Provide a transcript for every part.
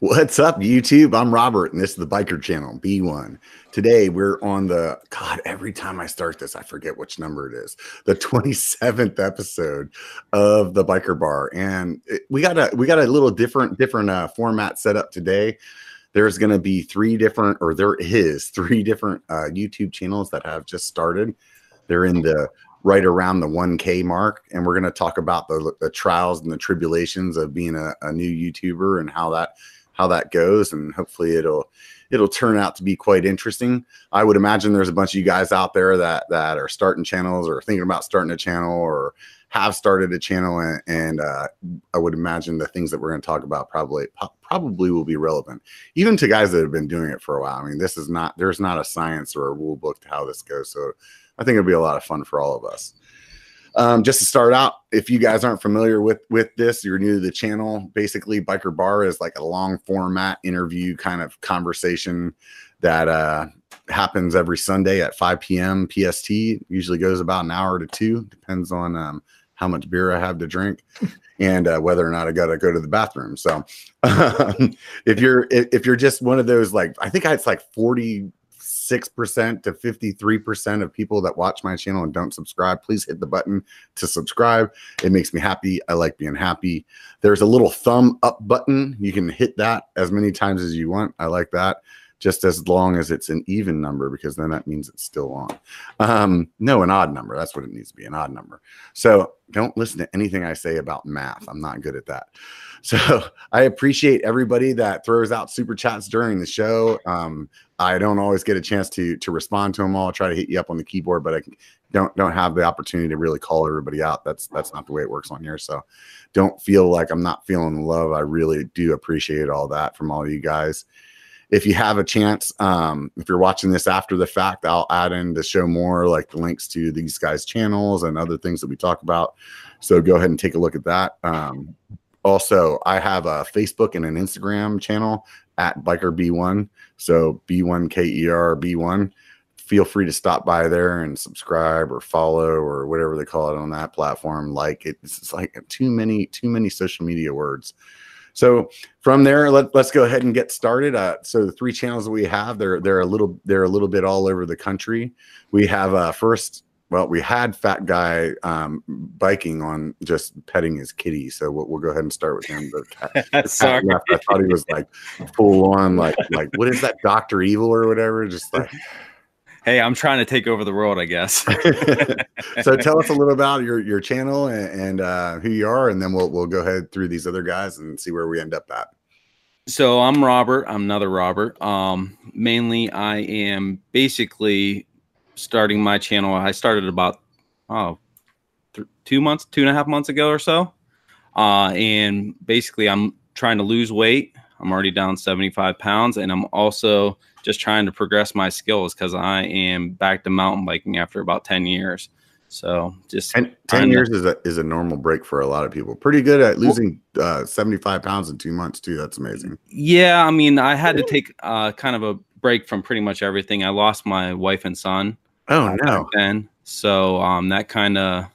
What's up, YouTube? I'm Robert, and this is the Biker Channel, B1. Today, we're on the God. Every time I start this, I forget which number it is. The 27th episode of the Biker Bar, and it, we got a we got a little different different uh, format set up today. There's going to be three different, or there is three different uh, YouTube channels that have just started. They're in the right around the 1K mark. And we're going to talk about the, the trials and the tribulations of being a, a, new YouTuber and how that how that goes. And hopefully it'll it'll turn out to be quite interesting. I would imagine there's a bunch of you guys out there that that are starting channels or thinking about starting a channel or have started a channel and, and uh, I would imagine the things that we're going to talk about probably probably will be relevant even to guys that have been doing it for a while. I mean, this is not there's not a science or a rule book to how this goes. So I think it'll be a lot of fun for all of us. Um, just to start out, if you guys aren't familiar with with this, you're new to the channel. Basically, Biker Bar is like a long format interview kind of conversation that uh, happens every Sunday at 5 p.m. PST. Usually goes about an hour to two, depends on um, how much beer I have to drink and uh, whether or not I got to go to the bathroom. So, um, if you're if you're just one of those like I think it's like 40 6% to 53% of people that watch my channel and don't subscribe, please hit the button to subscribe. It makes me happy. I like being happy. There's a little thumb up button. You can hit that as many times as you want. I like that just as long as it's an even number because then that means it's still on. Um, no, an odd number. That's what it needs to be an odd number. So don't listen to anything I say about math. I'm not good at that. So I appreciate everybody that throws out super chats during the show. Um, I don't always get a chance to to respond to them all. I try to hit you up on the keyboard, but I don't don't have the opportunity to really call everybody out. That's that's not the way it works on here. So don't feel like I'm not feeling love. I really do appreciate all that from all you guys if you have a chance, um, if you're watching this after the fact, I'll add in to show more like the links to these guys' channels and other things that we talk about. So go ahead and take a look at that. Um, also, I have a Facebook and an Instagram channel at Biker B1. So B1KER B1. Feel free to stop by there and subscribe or follow or whatever they call it on that platform. Like it, it's like too many, too many social media words. So from there, let, us go ahead and get started. Uh, so the three channels that we have, they're they're a little they're a little bit all over the country. We have uh, first. Well, we had Fat Guy um, biking on just petting his kitty, so we'll, we'll go ahead and start with him. The cat, the Sorry, cat I thought he was like full on, like like what is that, Doctor Evil or whatever? Just like hey, I'm trying to take over the world, I guess. so tell us a little about your your channel and, and uh, who you are, and then we'll we'll go ahead through these other guys and see where we end up at. So I'm Robert. I'm another Robert. Um, mainly, I am basically starting my channel. I started about oh, th- two months, two and a half months ago or so, uh, and basically, I'm trying to lose weight. I'm already down 75 pounds, and I'm also just trying to progress my skills because I am back to mountain biking after about 10 years. So just 10, 10 years to, is a is a normal break for a lot of people. Pretty good at losing uh, 75 pounds in two months too. That's amazing. Yeah, I mean, I had to take uh, kind of a break from pretty much everything. I lost my wife and son. Oh no! Then so um, that kind of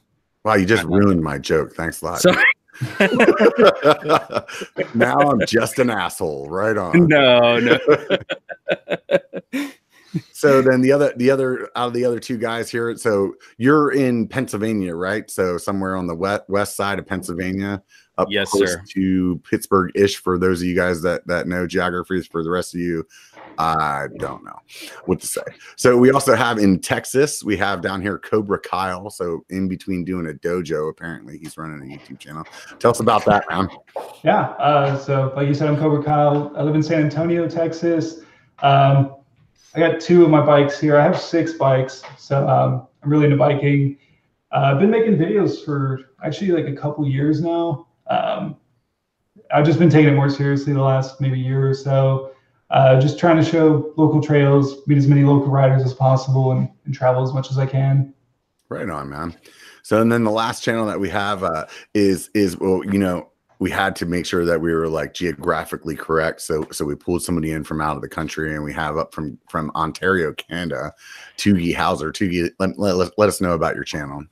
wow, you just ruined my joke. Thanks a lot. now I'm just an asshole. Right on. No, no. so then the other the other out of the other two guys here so you're in pennsylvania right so somewhere on the west west side of pennsylvania up yes sir to pittsburgh ish for those of you guys that that know geographies for the rest of you I don't know what to say. So we also have in Texas, we have down here Cobra Kyle. So in between doing a dojo, apparently he's running a YouTube channel. Tell us about that, man. Yeah. Uh, so like you said, I'm Cobra Kyle. I live in San Antonio, Texas. Um, I got two of my bikes here. I have six bikes, so um, I'm really into biking. Uh, I've been making videos for actually like a couple years now. Um, I've just been taking it more seriously the last maybe year or so uh, just trying to show local trails, meet as many local riders as possible, and, and, travel as much as I can. Right on, man. So, and then the last channel that we have uh, is is well, you know, we had to make sure that we were like geographically correct. So, so we pulled somebody in from out of the country, and we have up from from Ontario, Canada, Toogie Hauser. Toogie, let, let, let us know about your channel.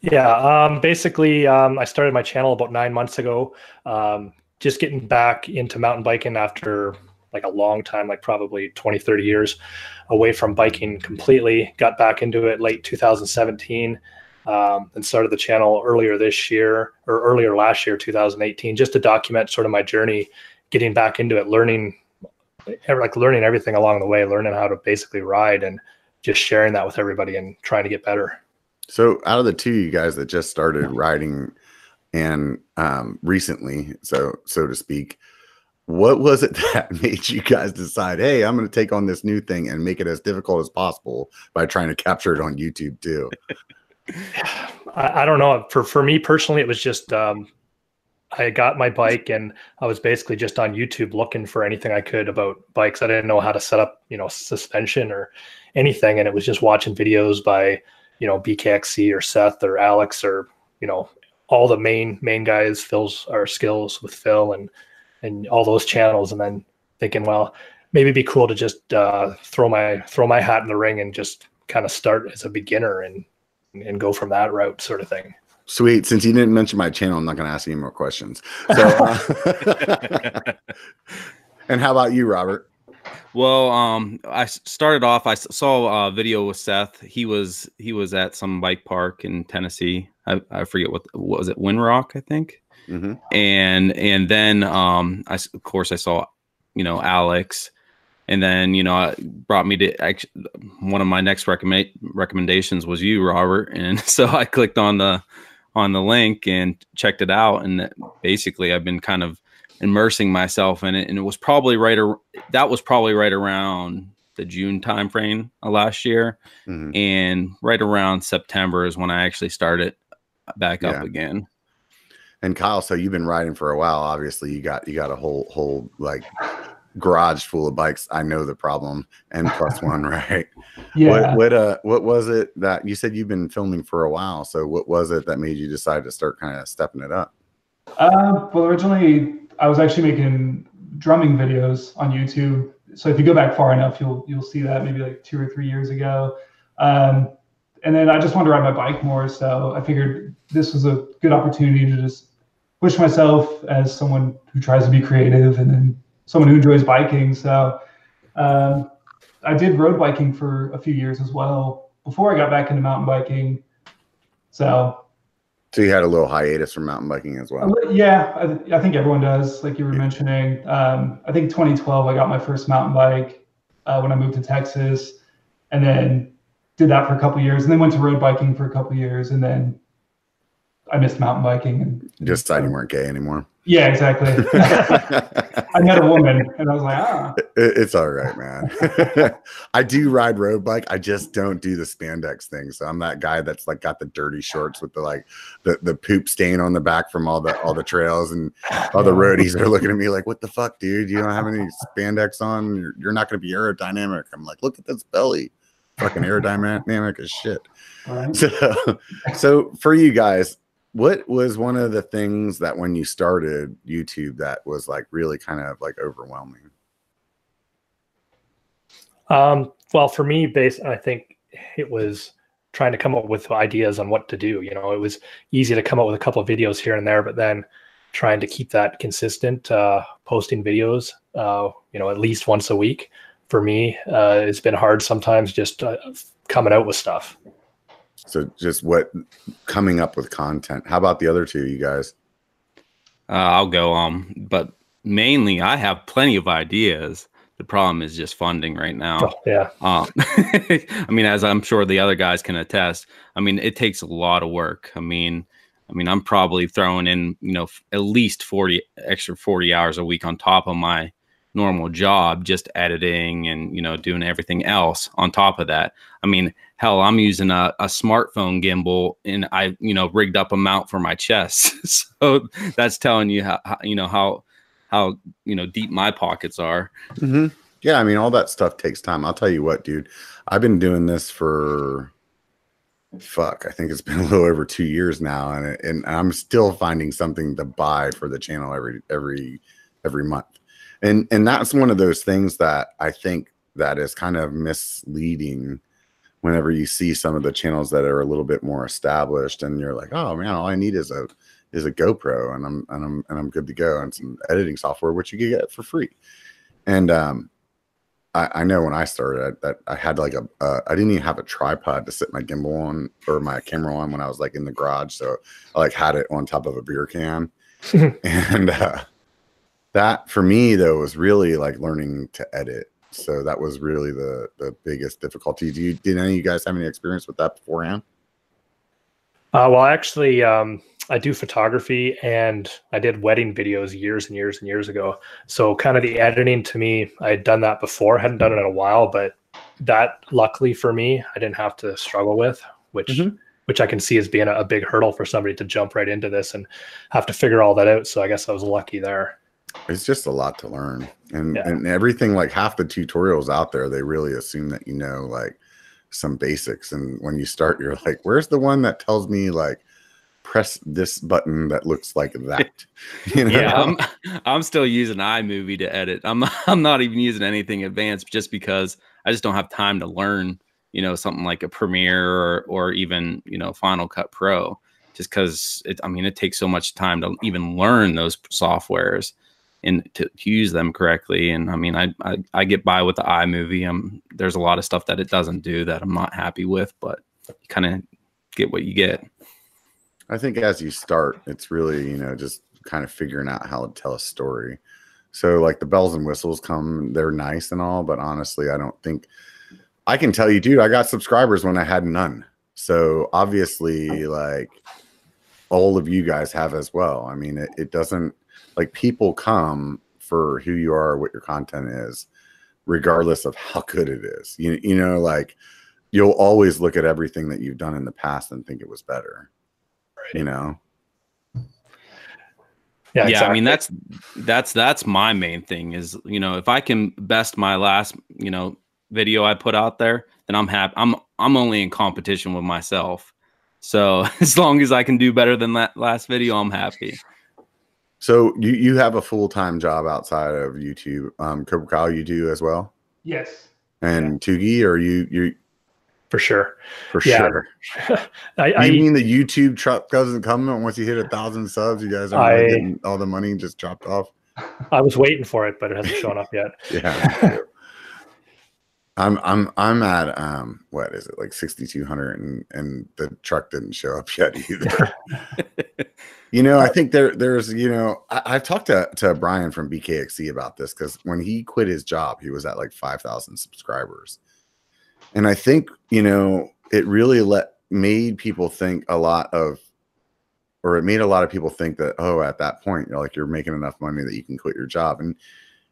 Yeah, um, basically, um, I started my channel about nine months ago. Um, just getting back into mountain biking after like a long time, like probably 20, 30 years away from biking completely. Got back into it late 2017 um, and started the channel earlier this year or earlier last year, 2018, just to document sort of my journey getting back into it, learning like learning everything along the way, learning how to basically ride and just sharing that with everybody and trying to get better. So out of the two you guys that just started riding and um, recently, so so to speak, what was it that made you guys decide, hey, I'm going to take on this new thing and make it as difficult as possible by trying to capture it on YouTube too? I, I, don't know. For for me personally, it was just um, I got my bike and I was basically just on YouTube looking for anything I could about bikes. I didn't know how to set up, you know, suspension or anything, and it was just watching videos by, you know, BKXC or Seth or Alex or you know all the main main guys, Phil's our skills with Phil and and all those channels, and then thinking, well, maybe it'd be cool to just uh, throw my throw my hat in the ring and just kind of start as a beginner and and go from that route, sort of thing. Sweet. Since you didn't mention my channel, I'm not going to ask any more questions. So, uh, and how about you, Robert? Well, um, I started off. I saw a video with Seth. He was he was at some bike park in Tennessee. I, I forget what, what was it, Windrock, I think. Mm-hmm. And and then um, I of course I saw, you know, Alex, and then you know brought me to actually, one of my next recommend recommendations was you, Robert, and so I clicked on the on the link and checked it out, and basically I've been kind of immersing myself in it, and it was probably right ar- that was probably right around the June timeframe of last year, mm-hmm. and right around September is when I actually started back yeah. up again. And Kyle, so you've been riding for a while. Obviously, you got you got a whole whole like garage full of bikes. I know the problem. And plus one, right? Yeah. What, what uh what was it that you said you've been filming for a while? So what was it that made you decide to start kind of stepping it up? Uh, well, originally I was actually making drumming videos on YouTube. So if you go back far enough, you'll you'll see that maybe like two or three years ago. Um, and then I just wanted to ride my bike more, so I figured this was a good opportunity to just push myself as someone who tries to be creative and then someone who enjoys biking. So um, I did road biking for a few years as well before I got back into mountain biking. So. So you had a little hiatus from mountain biking as well. Yeah, I, I think everyone does. Like you were mentioning, um, I think 2012 I got my first mountain bike uh, when I moved to Texas, and then did that for a couple years, and then went to road biking for a couple years, and then I missed mountain biking and just decided you weren't gay anymore. Yeah, exactly. I met a woman and I was like, ah. It's all right, man. I do ride road bike. I just don't do the spandex thing. So I'm that guy that's like got the dirty shorts with the like the, the poop stain on the back from all the all the trails and all the roadies are looking at me like, what the fuck, dude? You don't have any spandex on. You're, you're not gonna be aerodynamic. I'm like, look at this belly. Fucking aerodynamic as shit. Right. So so for you guys, what was one of the things that when you started YouTube that was like really kind of like overwhelming? Um, well, for me, base, I think it was trying to come up with ideas on what to do. You know, it was easy to come up with a couple of videos here and there, but then trying to keep that consistent, uh, posting videos, uh, you know, at least once a week for me, uh, it's been hard sometimes just uh, coming out with stuff. So just what coming up with content. How about the other two, you guys? Uh, I'll go. Um, but mainly I have plenty of ideas. The problem is just funding right now. Oh, yeah. Um, I mean, as I'm sure the other guys can attest. I mean, it takes a lot of work. I mean, I mean, I'm probably throwing in, you know, at least 40 extra 40 hours a week on top of my normal job, just editing and, you know, doing everything else on top of that. I mean, hell i'm using a, a smartphone gimbal and i you know rigged up a mount for my chest so that's telling you how, you know how how you know deep my pockets are mm-hmm. yeah i mean all that stuff takes time i'll tell you what dude i've been doing this for fuck i think it's been a little over two years now and, and i'm still finding something to buy for the channel every every every month and and that's one of those things that i think that is kind of misleading whenever you see some of the channels that are a little bit more established and you're like oh man all i need is a is a GoPro, and I'm and I'm and I'm good to go, and some editing software which you can get for free. And um, I, I know when I started I, that I had like a uh, I didn't even have a tripod to sit my gimbal on or my camera on when I was like in the garage, so I like had it on top of a beer can, and uh, that for me though was really like learning to edit. So that was really the the biggest difficulty. Do you did any of you guys have any experience with that beforehand? Uh, well, actually, um, I do photography and I did wedding videos years and years and years ago. So, kind of the editing to me, I had done that before, hadn't done it in a while, but that luckily for me, I didn't have to struggle with, which Mhm. which I can see as being a, a big hurdle for somebody to jump right into this and have to figure all that out. So, I guess I was lucky there. It's just a lot to learn, and Yeah. and everything like half the tutorials out there, they really assume that you know like some basics, and when you start, you're like, where's the one that tells me like press this button that looks like that? You know? yeah, I'm I'm still using iMovie to edit. I'm not, I'm not even using anything advanced just because I just don't have time to learn, you know, something like a Premiere or or even, you know, Final Cut Pro just cuz it I mean it takes so much time to even learn those softwares and to, to use them correctly and I mean I, I I get by with the iMovie. Um there's a lot of stuff that it doesn't do that I'm not happy with, but you kind of get what you get. I think as you start, it's really, you know, just kind of figuring out how to tell a story. So, like the bells and whistles come, they're nice and all, but honestly, I don't think I can tell you, dude, I got subscribers when I had none. So, obviously, like all of you guys have as well. I mean, it, it doesn't like people come for who you are, what your content is, regardless of how good it is. You, you know, like you'll always look at everything that you've done in the past and think it was better you know? Yeah, yeah i mean that's that's that's my main thing is you know if i can best my last you know video i put out there then i'm happy i'm i'm only in competition with myself. So as long as i can do better than that last video i'm happy so you you have a full-time job outside of youtube um cobra kyle you do as well Yes. and tugi or you you for sure. for Yeah. sure I, I you mean the youtube truck doesn't come once you hit a thousand subs you guys are I- getting all the money just dropped off I was waiting for it, but it hasn't shown up yet. yeah. i'm i'm i'm at um what is it like 6200 and and the truck didn't show up yet either. You know, I think there there's you know I, I've talked to to Brian from BKXC about this because when he quit his job, he was at like five thousand subscribers, and I think you know it really let made people think a lot of, or it made a lot of people think that oh at that point you're like you're making enough money that you can quit your job, and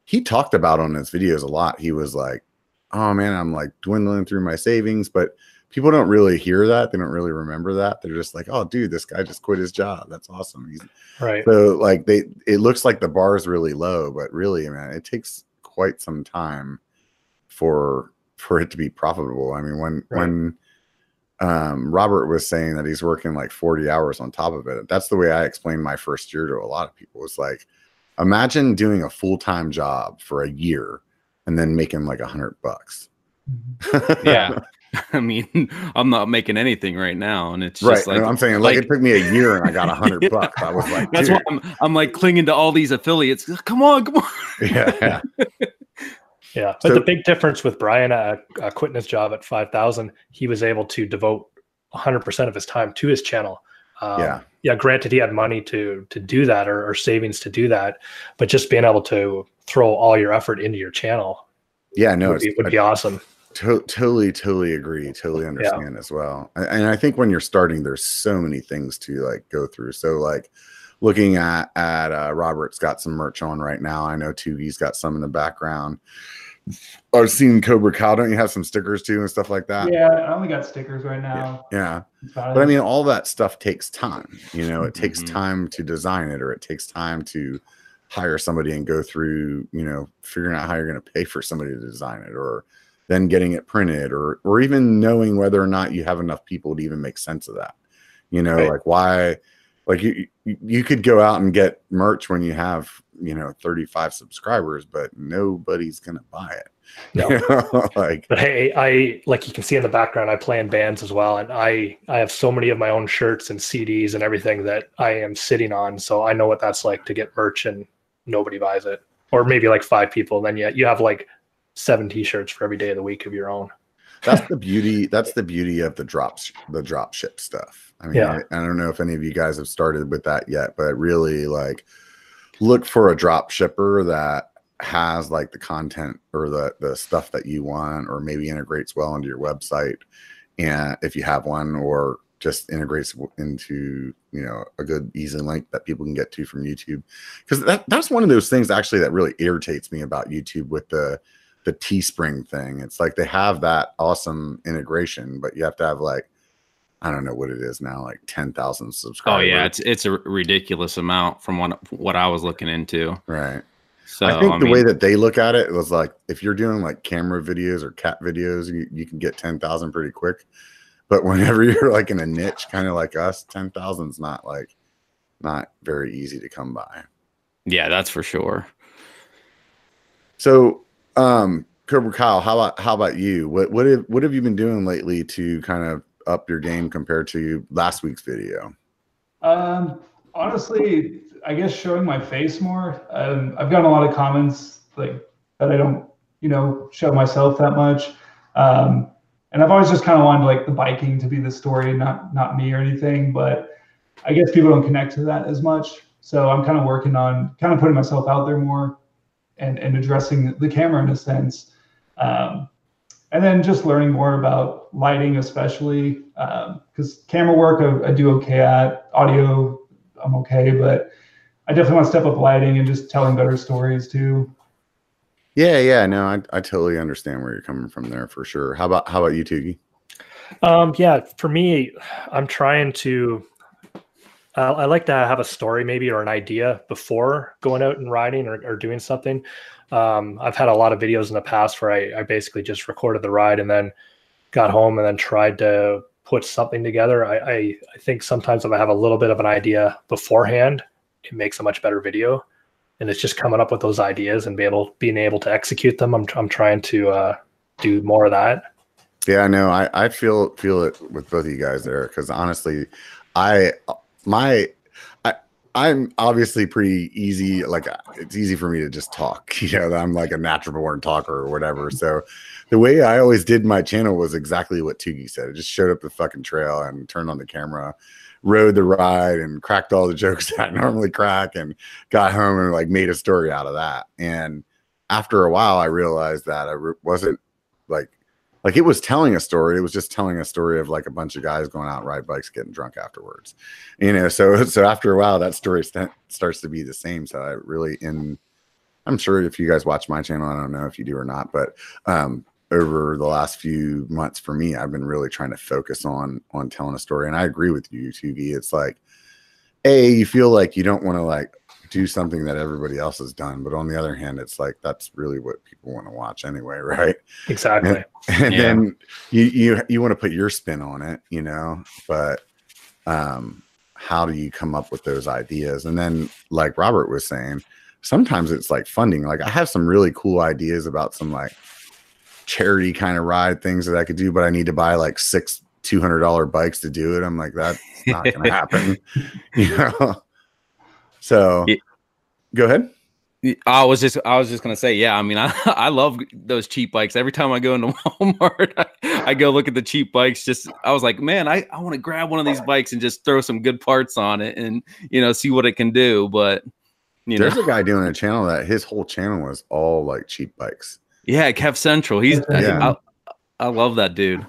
he talked about on his videos a lot. He was like, oh man, I'm like dwindling through my savings, but people don't really hear that. They don't really remember that. They're just like, oh, dude, this guy just quit his job. That's awesome. He's Right. so like they it looks like the bar is really low, but really, man, it takes quite some time for for it to be profitable. I mean, when Right. when um Robert was saying that he's working like 40 hours on top of it, that's the way I explained my first year to a lot of people. It's like imagine doing a full-time job for a year and then making like a hundred bucks. yeah i mean i'm not making anything right now and it's right. like I'm saying like, like- it took me a year and I got a hundred bucks. I was like, that's dude. why I'm, I'm like clinging to all these affiliates come on come on yeah, yeah. Yeah, but So- the big difference with Brian uh, uh, quitting his job at five thousand, he was able to devote one hundred percent of his time to his channel. Um, Yeah. Yeah. Granted, he had money to to do that or, or savings to do that, but just being able to throw all your effort into your channel Yeah, no, would, be, would be awesome. To- totally, totally agree. Totally understand as well. And, and I think when you're starting, there's so many things to like go through. So like looking at at uh, Robert's got some merch on right now. I know Tugi's got some in the background. I've seen Cobra Kyle. Don't you have some stickers too and stuff like that? Yeah, I only got stickers right now. Yeah. About But I mean, all that stuff takes time. You know, it takes Mhm. time to design it, or it takes time to hire somebody and go through, you know, figuring out how you're going to pay for somebody to design it, or then getting it printed, or or even knowing whether or not you have enough people to even make sense of that. You know, Right. like why, like you you- you could go out and get merch when you have you know 35 subscribers, but nobody's gonna buy it. No. You know, like But hey, I like you can see in the background, I play in bands as well, and I I have so many of my own shirts and CDs and everything that I am sitting on. So I know what that's like to get merch and nobody buys it, or maybe like five people. Then yet you have like seven T-shirts for every day of the week of your own. that's the beauty that's the beauty of the drops the drop ship stuff i mean Yeah. I, I don't know if any of you guys have started with that yet but really like look for a drop shipper that has like the content or the the stuff that you want or maybe integrates well into your website. And if you have one or just integrates into you know a good easy link that people can get to from youtube. Because that, that's one of those things actually that really irritates me about youtube with the the teespring thing. It's like they have that awesome integration but you have to have like i don't know what it is now like 10,000 subscribers. Oh subscribers yeah, it's it's a ridiculous amount from what what I was looking into. right So I think the mean, way that they look at it was like if you're doing like camera videos or cat videos, you, you can get 10,000 pretty quick. But whenever you're like in a niche, kind of like us, 10,000 is not like not very easy to come by. yeah, that's for sure. So, um, Cobra Kyle, how about how about you? What what have what have you been doing lately to kind of up your game compared to last week's video? Um, honestly, I guess showing my face more. Um, I've gotten a lot of comments like that I don't, you know, show myself that much. Um, and I've always just kind of wanted like the biking to be the story, not not me or anything. But I guess people don't connect to that as much. So I'm kind of working on kind of putting myself out there more and and addressing the camera in a sense. Um, and then just learning more about lighting, especially because camera work I, I do okay at. Audio, I'm okay, but I definitely want to step up lighting and just telling better stories too. Yeah, yeah, no, I, I totally understand where you're coming from there for sure. How about how about you, Tugi? Um, yeah, for me, I'm trying to. Uh, I like to have a story, maybe, or an idea before going out and riding or, or doing something. Um, I've had a lot of videos in the past where I, I basically just recorded the ride and then got home and then tried to put something together. I, I, I think sometimes if I have a little bit of an idea beforehand, it makes a much better video. And it's just coming up with those ideas and be able being able to execute them. I'm I'm trying to uh, do more of that. Yeah, no, I, I feel feel it with both of you guys there because honestly, I my I'm obviously pretty easy. Like uh, it's easy for me to just talk. You know, I'm like a natural born talker or whatever. Mm-hmm. So the way I always did my channel was exactly what Tugi said. It just showed up the fucking trail and turned on the camera, rode the ride, and cracked all the jokes that I normally crack, and got home and like made a story out of that. And after a while, I realized that I wasn't like like it was telling a story it was just telling a story of like a bunch of guys going out ride bikes getting drunk afterwards you know so so after a while that story st- starts to be the same so i really in i'm sure if you guys watch my channel i don't know if you do or not but um over the last few months for me i've been really trying to focus on on telling a story and i agree with you tv it's like a you feel like you don't want to like do something that everybody else has done but on the other hand it's like that's really what people want to watch anyway right? Exactly. and Yeah. then you you you want to put your spin on it you know? But um how do you come up with those ideas? And then like robert was saying sometimes it's like funding. Like i have some really cool ideas about some like charity kind of ride things that i could do but i need to buy like six $200 bikes to do it. I'm like that's not gonna happen you know so Yeah. go ahead I was just I was just gonna say, yeah. I mean, I I love those cheap bikes. Every time I go into Walmart, I, I go look at the cheap bikes. Just I was like, man, I, I want to grab one of these bikes and just throw some good parts on it and you know see what it can do. But you know, there's a guy doing a channel that his whole channel is all like cheap bikes yeah, Kev Central. He's Yeah. I, I love that dude.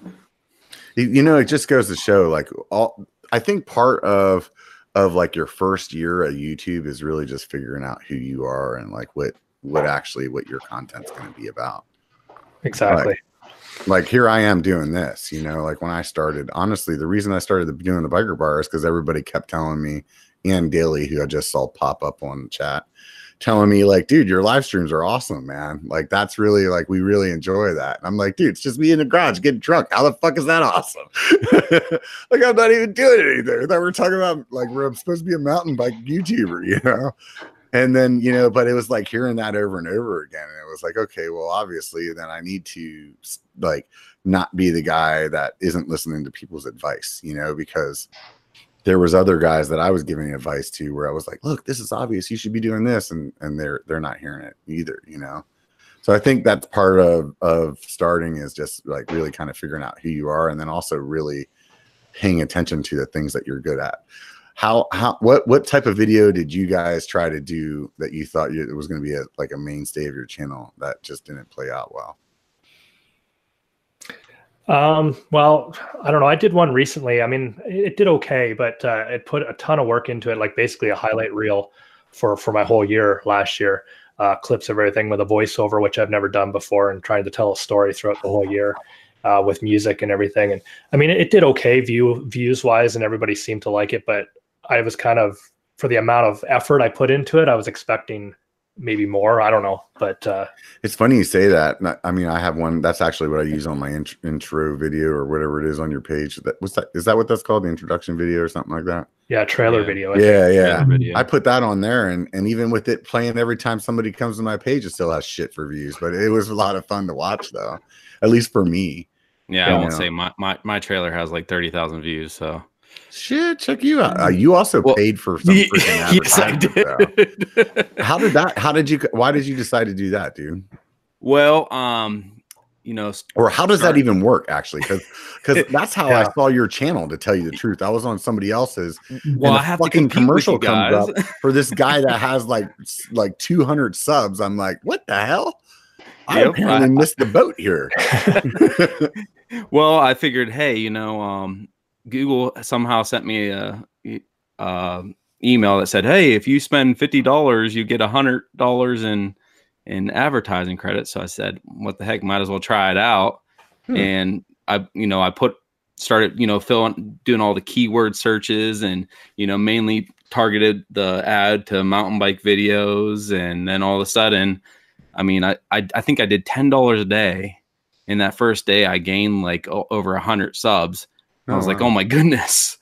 you you know it just goes to show like all i think part of of like your first year at youtube is really just figuring out who you are and like what what actually what your content's going to be about Exactly. like here i am doing this you know like when i started honestly the reason i started doing the biker bar is because everybody kept telling me and daily who i just saw pop up on chat telling me like dude your live streams are awesome man. Like that's really like we really enjoy that. And i'm like dude it's just me in the garage getting drunk. How the fuck is that awesome? Like i'm not even doing anything. I thought we are talking about like we're supposed to be a mountain bike youtuber you know? And then you know but it was like hearing that over and over again and it was like okay well obviously then i need to like not be the guy that isn't listening to people's advice you know because there was other guys that i was giving advice to where i was like look this is obvious. You should be doing this and and they're they're not hearing it either you know? So i think that's part of of starting is just like really kind of figuring out who you are and then also really paying attention to the things that you're good at. How how what what type of video did you guys try to do that you thought you, it was going to be a, like a mainstay of your channel that just didn't play out well um, well, I don't know. I did one recently. I mean, it did okay, but uh, it put a ton of work into it, like basically a highlight reel for for my whole year last year. Uh, clips of everything with a voiceover, which I've never done before, and trying to tell a story throughout the whole year uh, with music and everything. And I mean, it, it did okay view views wise, and everybody seemed to like it. But I was kind of for the amount of effort I put into it, I was expecting maybe more. I don't know, but uh, it's funny you say that. I mean, I have one. That's actually what I use on my int- intro video or whatever it is on your page. That what's that? Is that what that's called? The introduction video or something like that? Yeah, trailer Yeah. video. I Yeah, yeah. Video. I put that on there, and and even with it playing every time somebody comes to my page, it still has shit for views. But it was a lot of fun to watch, though. At least for me. Yeah, Yeah. I won't say my, my my trailer has like thirty thousand views. So Shit, check you out. Uh, you also Well, paid for some freaking yes, I advertisement, though. did. How did that? How did you? Why did you decide to do that, dude? well, um, you know, Or how does that even work? Actually, because because that's how I saw your channel. To tell you the truth, I was on somebody else's well, I have fucking compete commercial comes guys. for this guy that has like like 200 subs. I'm like, what the hell? I Yep, apparently I- missed the boat here. well, I figured, hey, you know, um, Google somehow sent me a, uh, email that said, hey, if you spend fifty dollars, you get a hundred dollars in in advertising credit. So I said, what the heck, might as well try it out. Hmm. And I, you know, I put started, you know, filling doing all the keyword searches and you know mainly targeted the ad to mountain bike videos, and then all of a sudden, I mean, I I, I think I did ten dollars a day. In that first day, I gained like over a hundred subs. I was like, oh my goodness.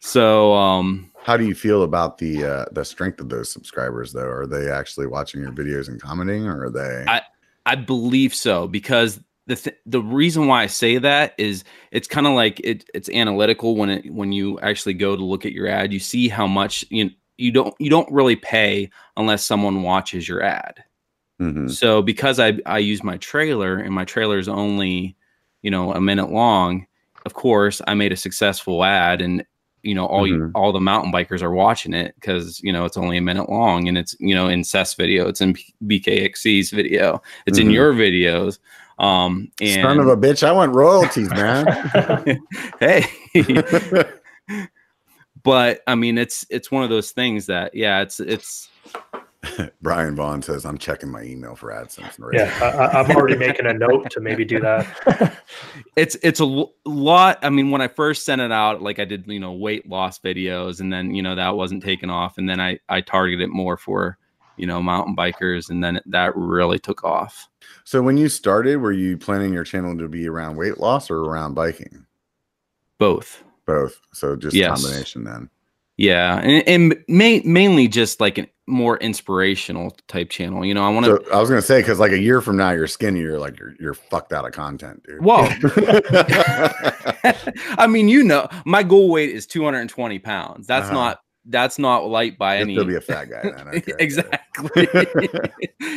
So, um, How do you feel about the uh, the strength of those subscribers though? Are they actually watching your videos and commenting, or are they? I- I believe so because the th- the reason why I say that is it's kind of like it it's analytical when it when you actually go to look at your ad, you see how much you you don't you don't really pay unless someone watches your ad. Mhm. So because I I use my trailer and my trailer is only you know a minute long, of course I made a successful ad and you know all you Mhm. all the mountain bikers are watching it because you know it's only a minute long and it's you know in Seth's video, it's in BKXC's video, it's in Mhm. your videos. Um and Son of a bitch! I want royalties, man. hey but I mean it's it's one of those things that yeah it's it's Brian Vaughn says I'm checking my email for AdSense. Right Yeah, I, I- I'm already making a note to maybe do that. it's it's a l- lot i mean when i first sent it out like i did you know weight loss videos and then you know that wasn't taken off and then i i targeted it more for you know mountain bikers and then it, that really took off So when you started, were you planning your channel to be around weight loss or around biking? both Both. So just Yes. combination then. yeah and, and ma- mainly just like a more inspirational type channel you know i want to So I was gonna say because like a year from now, you're skinny. You're like you're you're fucked out of content, dude. well i mean you know my goal weight is 220 pounds that's Uh-huh. not that's not light by You'll any still be a fat guy then. Exactly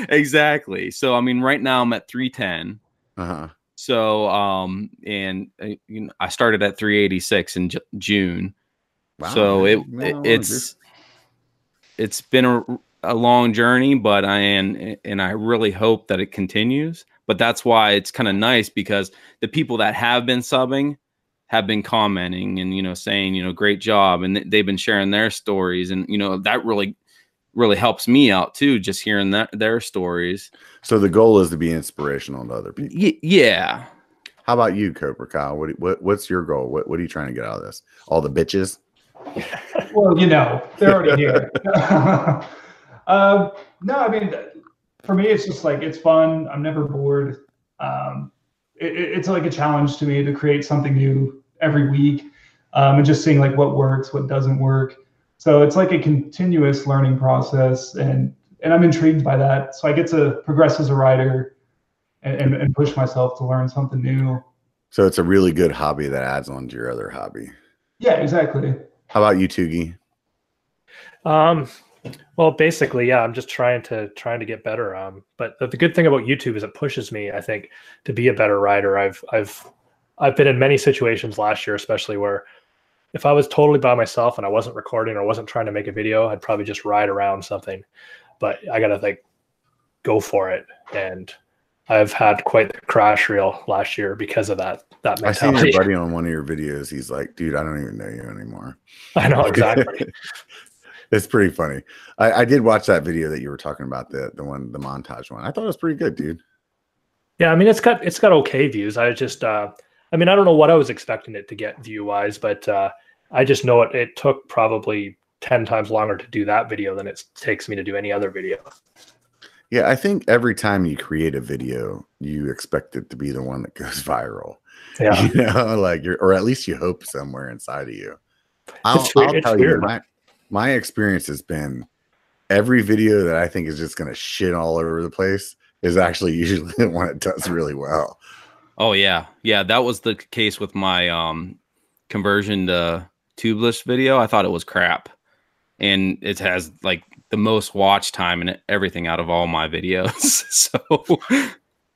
exactly so i mean right now i'm at 310 Uh-huh. so um and uh, you know, i started at 386 in Ju- june Wow, so man. it, Well, it well, it's been a, a long journey but i and and i really hope that it continues but that's why it's kind of nice because the people that have been subbing have been commenting and you know saying you know great job and th- they've been sharing their stories and you know that really really helps me out too just hearing that their stories So the goal is to be inspirational to other people. y- yeah How about you, Cobra Kyle? What, what what's your goal? What what are you trying to get out of this? All the bitches? Well, you know, they're already here. um, no, I mean, for me, it's just like it's fun. I'm never bored. Um, it, it- it's like a challenge to me to create something new every week, um, and just seeing like what works, what doesn't work. So it's like a continuous learning process, and and I'm intrigued by that. So I get to progress as a writer, and, and, and push myself to learn something new. So it's a really good hobby that adds on to your other hobby. Yeah, exactly. How about you, Tugi? Um, well, basically, yeah, I'm just trying to trying to get better. Um, but the, the good thing about YouTube is it pushes me, I think, to be a better rider. I've I've I've been in many situations last year, especially where if I was totally by myself and I wasn't recording or wasn't trying to make a video, I'd probably just ride around something. But I gotta like go for it. And I've had quite the crash reel last year because of that that mentality. I seen your buddy on one of your videos. He's like, dude, I don't even know you anymore. I know exactly. it's pretty funny. I, I did watch that video that you were talking about, the the one, the montage one. I thought it was pretty good, dude. Yeah, I mean it's got it's got okay views. I just uh I mean I don't know what I was expecting it to get view wise, but uh I just know it it took probably 10 times longer to do that video than it takes me to do any other video. Yeah, I think every time you create a video, you expect it to be the one that goes viral. Yeah. You know, like you're, or at least you hope somewhere inside of you. I'll, It's I'll it's tell you, my my experience has been every video that I think is just gonna shit all over the place is actually usually the one that does really well. Oh yeah, yeah. That was the case with my um conversion to tubeless video. I thought it was crap, and it has like the most watch time and everything out of all my videos. so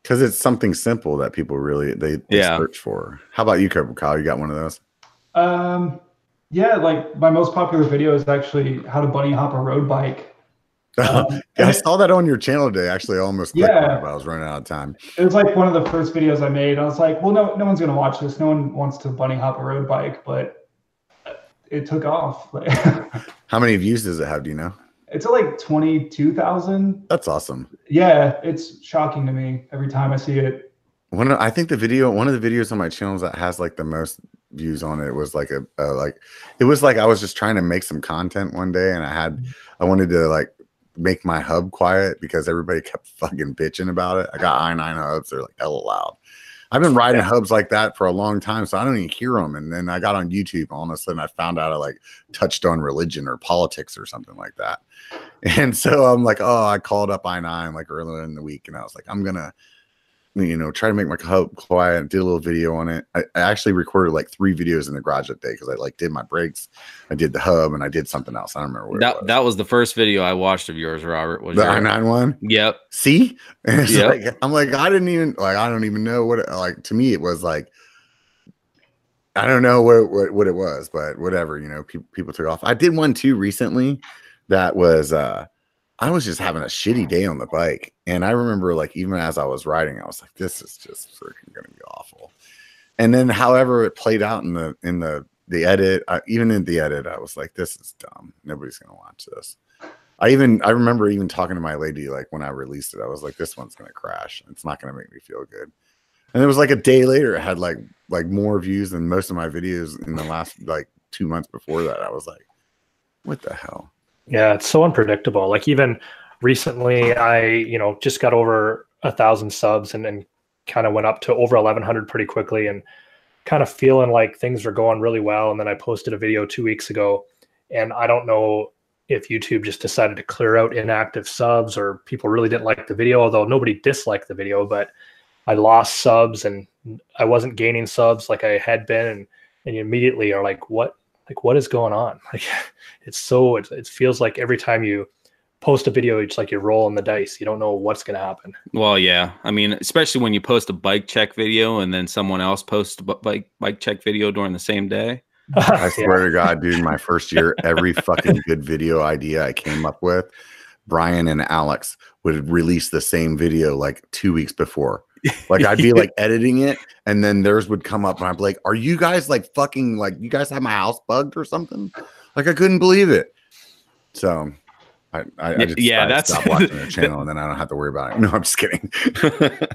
Because it's something simple that people really they, they Yeah. search for. How about you, Cobra Kyle? You got one of those? Um, yeah, like my most popular video is actually how to bunny hop a road bike. Um, yeah, I saw that on your channel today. Actually, I almost clicked on Yeah. it, but I was running out of time. it was like one of the first videos I made. I was like, well, no, no one's gonna watch this. No one wants to bunny hop a road bike, but it took off. How many views does it have? Do you know? it's at like twenty two thousand. That's awesome. Yeah, it's shocking to me every time I see it. One, of, I think the video, one of the videos on my channels that has like the most views on it was like a, a like, it was like I was just trying to make some content one day, and I had, I wanted to like make my hub quiet because everybody kept fucking bitching about it. I got i9 hubs; they're like hella loud. I've been riding hubs like that for a long time, so I don't even hear them. And then I got on YouTube, all of a sudden I found out I like touched on religion or politics or something like that. And so I'm like, oh, I called up i9 like earlier in the week, and I was like, I'm gonna you know, try to make my hub quiet. Did a little video on it. I, I actually recorded like three videos in the garage that day because I like did my brakes, I did the hub, and I did something else. I don't remember that was. that was the first video I watched of yours, Robert. Was the i nine one. Yep. See, and Yep. like I'm like I didn't even like I don't even know what it, like to me it was like. I don't know what, what what it was, but whatever, you know, people people took off. I did one too recently that was uh I was just having a shitty day on the bike. And I remember like even as I was riding, I was like, this is just freaking gonna be awful. And then however it played out in the in the the edit, I, even in the edit, I was like, this is dumb. Nobody's gonna watch this. I even I remember even talking to my lady like when I released it, I was like, this one's gonna crash. It's not gonna make me feel good. And it was like a day later, it had like like more views than most of my videos in the last like two months before that. I was like, what the hell? Yeah, it's so unpredictable. Like even recently, I you know just got over a thousand subs and then kind of went up to over eleven hundred pretty quickly, and kind of feeling like things are going really well. And then I posted a video two weeks ago, and I don't know if YouTube just decided to clear out inactive subs or people really didn't like the video, although nobody disliked the video, but I lost subs and I wasn't gaining subs like I had been, and and you immediately are like, what like what is going on? Like it's so it, it feels like every time you post a video, it's like you're rolling the dice. You don't know what's going to happen. Well, yeah. I mean, especially when you post a bike check video and then someone else posts a bike bike check video during the same day. I swear to God, dude, my first year, every fucking good video idea I came up with, Brian and Alex would release the same video like two weeks before. Like I'd be like editing it, and then theirs would come up, and I'd be like, "Are you guys like fucking like you guys have my house bugged or something?" Like I couldn't believe it. So, I, I, I just Yeah, I that's- stopped watching their channel, and then I don't have to worry about it. No, I'm just kidding.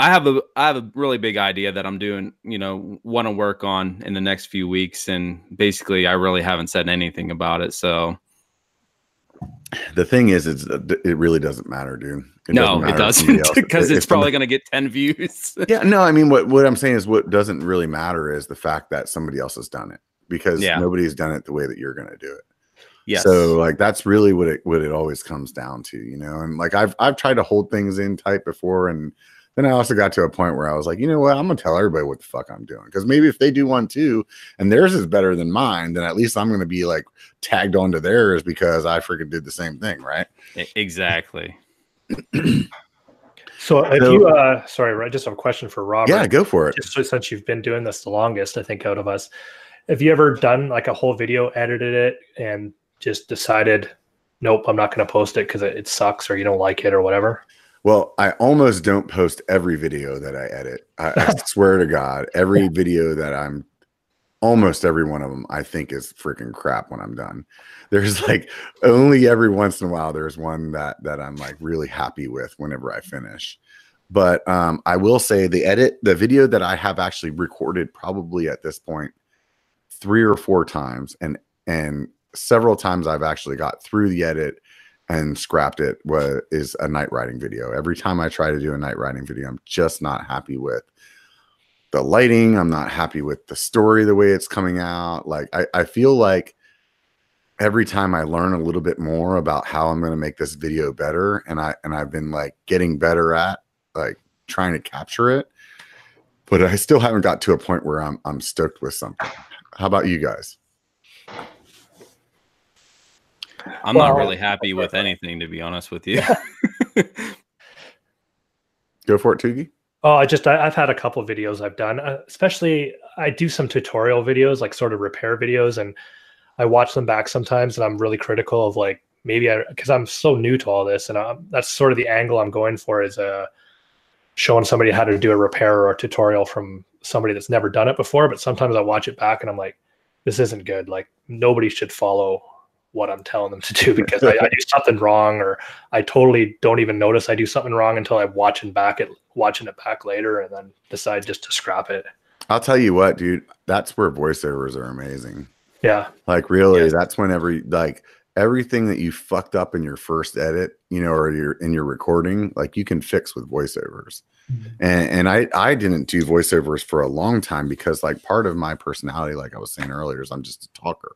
I have a I have a really big idea that I'm doing, you know, want to work on in the next few weeks and basically I really haven't said anything about it. So the thing is, it's it really doesn't matter, dude. No, it doesn't because if it's probably going to get 10 views. yeah no i mean what what i'm saying is what doesn't really matter is the fact that somebody else has done it because Yeah. nobody's done it the way that you're going to do it Yes. So like that's really what it what it always comes down to, you know. And like I've I've tried to hold things in tight before, and then I also got to a point where I was like, you know what, I'm gonna tell everybody what the fuck I'm doing because maybe if they do one too, and theirs is better than mine, then at least I'm gonna be like tagged onto theirs because I freaking did the same thing, right? Exactly. So if So- you, uh, sorry, I just have a question for Robert. Yeah, go for it. just since you've been doing this the longest, I think out of us, have you ever done like a whole video, edited it, and just decided, nope, I'm not going to post it because it, it sucks or you don't like it or whatever? Well, I almost don't post every video that I edit. I, I swear to God, every video that I'm almost every one of them I think is freaking crap when I'm done. There's like only every once in a while there's one that that I'm like really happy with whenever I finish. But um, I will say the edit, the video that I have actually recorded probably at this point three or four times, and and several times I've actually got through the edit and scrapped it was is a night riding video. Every time I try to do a night riding video, I'm just not happy with the lighting. I'm not happy with the story, the way it's coming out. Like I, I feel like every time I learn a little bit more about how I'm going to make this video better, and I and I've been like getting better at like trying to capture it, but I still haven't got to a point where I'm I'm stoked with something. How about you guys? I'm not really happy with anything, to be honest with you. Go for it, Tugi. Oh, I just I, I've had a couple videos I've done, uh, especially I do some tutorial videos, like sort of repair videos, and I watch them back sometimes, and I'm really critical of like maybe I because I'm so new to all this, and i that's sort of the angle I'm going for is uh showing somebody how to do a repair or a tutorial from somebody that's never done it before. But sometimes I watch it back and I'm like, this isn't good. Like nobody should follow what I'm telling them to do because I, I do something wrong or I totally don't even notice I do something wrong until I'm watching back it watching it back later and then decide just to scrap it. I'll tell you what, dude. That's where voiceovers are amazing. Yeah. Like really, Yeah. that's when every like everything that you fucked up in your first edit, you know, or your in your recording, like you can fix with voiceovers. Mm-hmm. And and I I didn't do voiceovers for a long time because like part of my personality, like I was saying earlier, is I'm just a talker.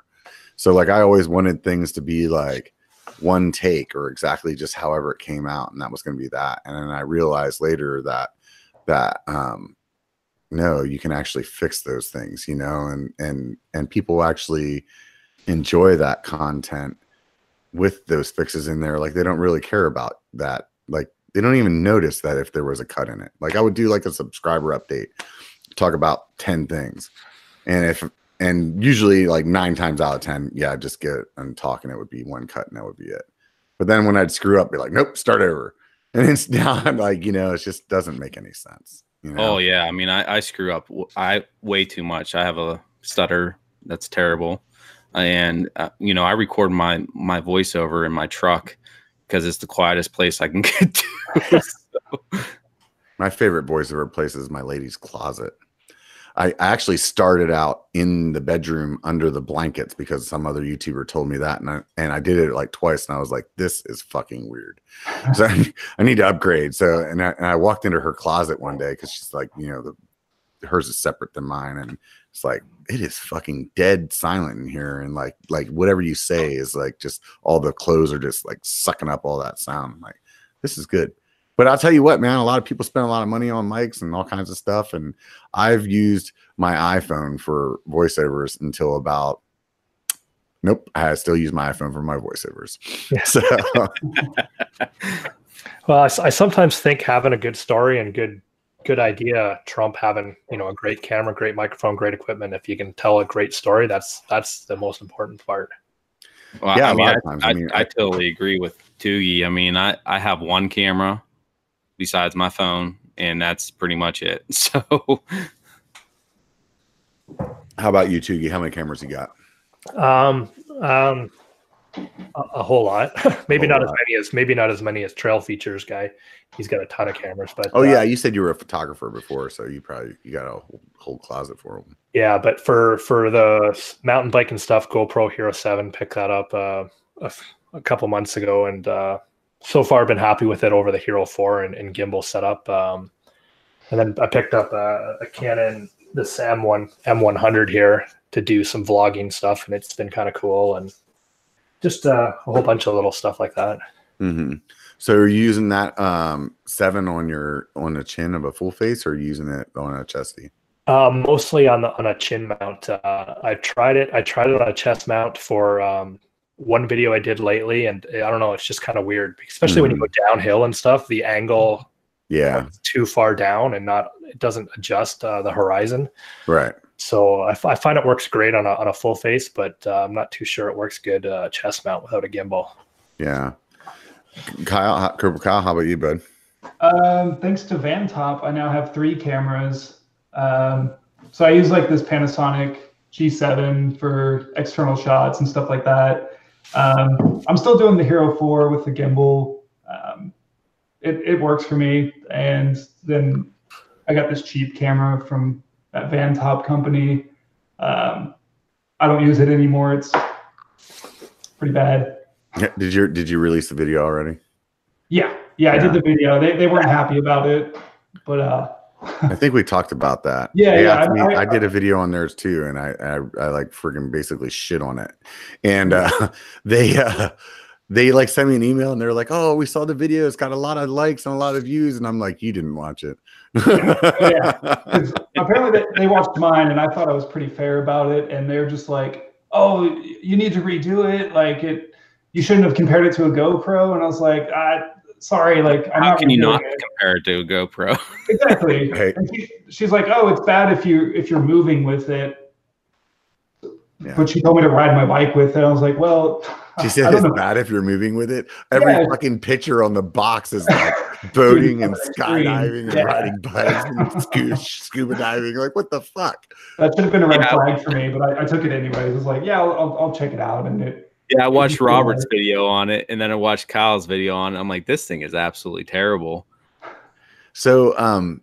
So like I always wanted things to be like one take or exactly just however it came out, and that was going to be that. And then I realized later that that um no, you can actually fix those things, you know, and and and people actually enjoy that content with those fixes in there. Like they don't really care about that. Like they don't even notice that if there was a cut in it. Like I would do like a subscriber update, talk about 10 things. And if and usually like nine times out of ten, yeah, I'd just get and talk, and it would be one cut and that would be it. But then when I'd screw up, be like, nope, start over. And it's now I'm like, you know, it just doesn't make any sense. You know? Oh yeah, I mean, I, I screw up. I way too much. I have a stutter that's terrible, and uh, you know, I record my my voiceover in my truck because it's the quietest place I can get to. So, My favorite voiceover place is my lady's closet. I actually started out in the bedroom under the blankets because some other YouTuber told me that, and I and I did it like twice, and I was like, "This is fucking weird." So I, I need to upgrade. So and I, and I walked into her closet one day because she's like, you know, the hers is separate than mine, and it's like it is fucking dead silent in here, and like like whatever you say is like just all the clothes are just like sucking up all that sound. I'm like this is good. But I'll tell you what, man, a lot of people spend a lot of money on mics and all kinds of stuff. And I've used my iPhone for voiceovers until about, nope, I still use my iPhone for my voiceovers. Yeah. So, Well, I sometimes think having a good story and good good idea trump having you know a great camera, great microphone, great equipment. If you can tell a great story, that's that's the most important part. well, Yeah, I a mean, lot I, of times. I, I mean, I I- totally agree with Toogie. I mean, I I have one camera besides my phone, and that's pretty much it. So how about you, Tugi? How many cameras you got? Um, um, a, a whole lot. maybe Whole not as many as maybe not as many as Trail Features guy. He's got a ton of cameras, but Oh, uh, yeah. You said you were a photographer before. So you probably you got a whole, whole closet for them. Yeah, but for for the s- mountain biking stuff, GoPro Hero Seven picked that up uh, a, f- a couple months ago, and uh, so far been happy with it over the Hero Four and, and gimbal setup. Um, and then I picked up a, a Canon, this M1 M100 here to do some vlogging stuff, and it's been kind of cool. And just uh, a whole bunch of little stuff like that. hmm So are you using that um seven on your on the chin of a full face, or are you using it on a chesty? Um, mostly on the on a chin mount. Uh, I tried it. I tried it on a chest mount for um, one video I did lately, and I don't know. It's just kind of weird, especially when you go downhill and stuff. The angle Yeah, is too far down and not it doesn't adjust uh, the horizon. right. So I, f- I find it works great on a on a full face, but uh, I'm not too sure it works good uh, chest mount without a gimbal. Yeah. Kyle, how- Kyle, how about you, bud? Um, thanks to Vantop, I now have three cameras. Um, so I use like this Panasonic G7 for external shots and stuff like that. Um, I'm still doing the Hero 4 with the gimbal. Um, it, it works for me. And then I got this cheap camera from that Vantop company. Um, I don't use it anymore. It's pretty bad. Yeah, Did you did you release the video already? Yeah, yeah, I did the video. They, they weren't happy about it, but uh, I think we talked about that. Yeah, yeah, I- I- I, did a video on theirs too, and I I, I like freaking basically shit on it. And uh, they uh, they like sent me an email, and they're like, "Oh, we saw the video. It's got a lot of likes and a lot of views." And I'm like, "You didn't watch it." Yeah. apparently they, they watched mine and I thought I was pretty fair about it. And they're just like, oh, you need to redo it. Like it, you shouldn't have compared it to a GoPro. And I was like, I, sorry, like I'm How can you not it. compare it to a GoPro? Exactly. Hey. And she, she's like, oh, it's bad if you if you're moving with it. Yeah. But she told me to ride my bike with it. I was like, well, She said it's know. bad if you're moving with it. Every Yeah. fucking picture on the box is like boating and Extreme. skydiving and Yeah. riding bikes and scuba, scuba diving. Like, what the fuck? That should have been a red Yeah. flag for me, but I, I took it anyways. I was like, yeah, I'll, I'll, I'll check it out. And it, Yeah, I watched. Robert's video on it, and then I watched Kyle's video on it. I'm like, this thing is absolutely terrible. So, um,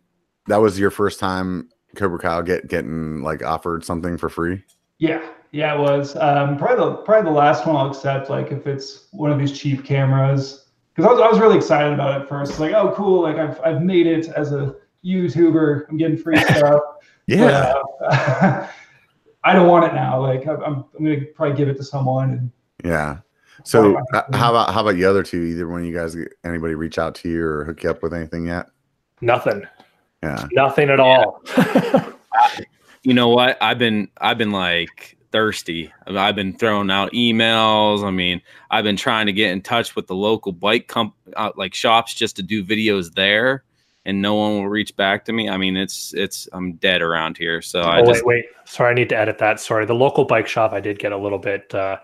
that was your first time Cobra Kyle get getting like offered something for free. Yeah, yeah, it was. Um, probably the probably the last one I'll accept. Like if it's one of these cheap cameras, because I was I was really excited about it at first. Like, oh, cool! Like I've I've made it as a YouTuber. I'm getting free stuff. Yeah. But, uh, I don't want it now. Like I'm I'm I'm gonna probably give it to someone. And Yeah. So uh, how about how about the other two? Either one of you guys, anybody reach out to you or hook you up with anything yet? Nothing, Yeah. nothing at all. You know what? I've been I've been like thirsty. I've been throwing out emails. I mean, I've been trying to get in touch with the local bike comp uh, like shops just to do videos there, and no one will reach back to me. I mean, it's it's I'm dead around here. So I oh just wait, wait. Sorry, I need to edit that. Sorry, the local bike shop. I did get a little bit uh,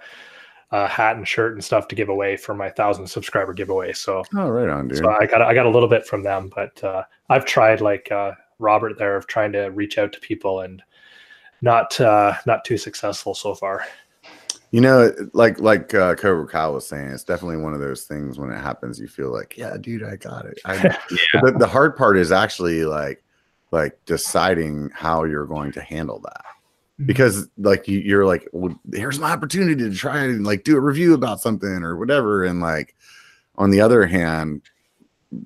uh, hat and shirt and stuff to give away for my thousand subscriber giveaway. So, Oh, right on, dude. so I got I got a little bit from them, but uh, I've tried like uh, Robert there of trying to reach out to people and not uh, not too successful so far. You know, like like uh, Cobra Kyle was saying, it's definitely one of those things when it happens, you feel like, yeah, dude, I got it. I, yeah. the, the hard part is actually like like deciding how you're going to handle that because like you, you're like well, here's my opportunity to try and like do a review about something or whatever and like on the other hand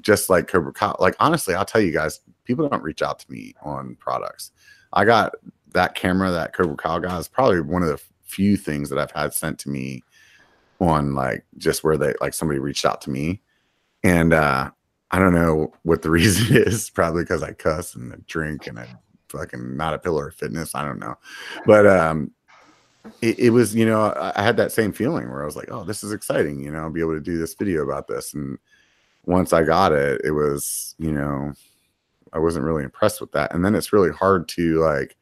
just like cobra Kyle, like honestly i'll tell you guys people don't reach out to me on products i got that camera that cobra Kyle guy is probably one of the few things that i've had sent to me on like just where they like somebody reached out to me and uh I don't know what the reason is. Probably because I cuss and I drink and I fucking not a pillar of fitness. I don't know, but um, it, it was you know I, I had that same feeling where I was like, oh, this is exciting. You know, I'll be able to do this video about this. And once I got it, it was you know I wasn't really impressed with that. And then it's really hard to like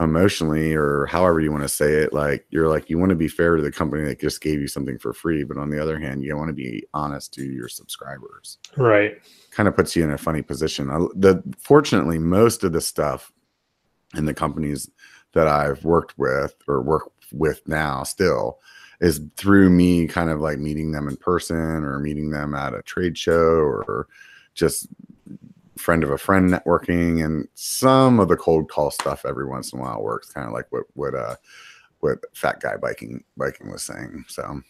emotionally or however you want to say it like you're like you want to be fair to the company that just gave you something for free but on the other hand you want to be honest to your subscribers Right. kind of puts you in a funny position. I, the fortunately, most of the stuff in the companies that I've worked with or work with now still is through me kind of like meeting them in person or meeting them at a trade show or just friend of a friend networking and some of the cold call stuff every once in a while works kind of like what what uh what fat guy biking biking was saying so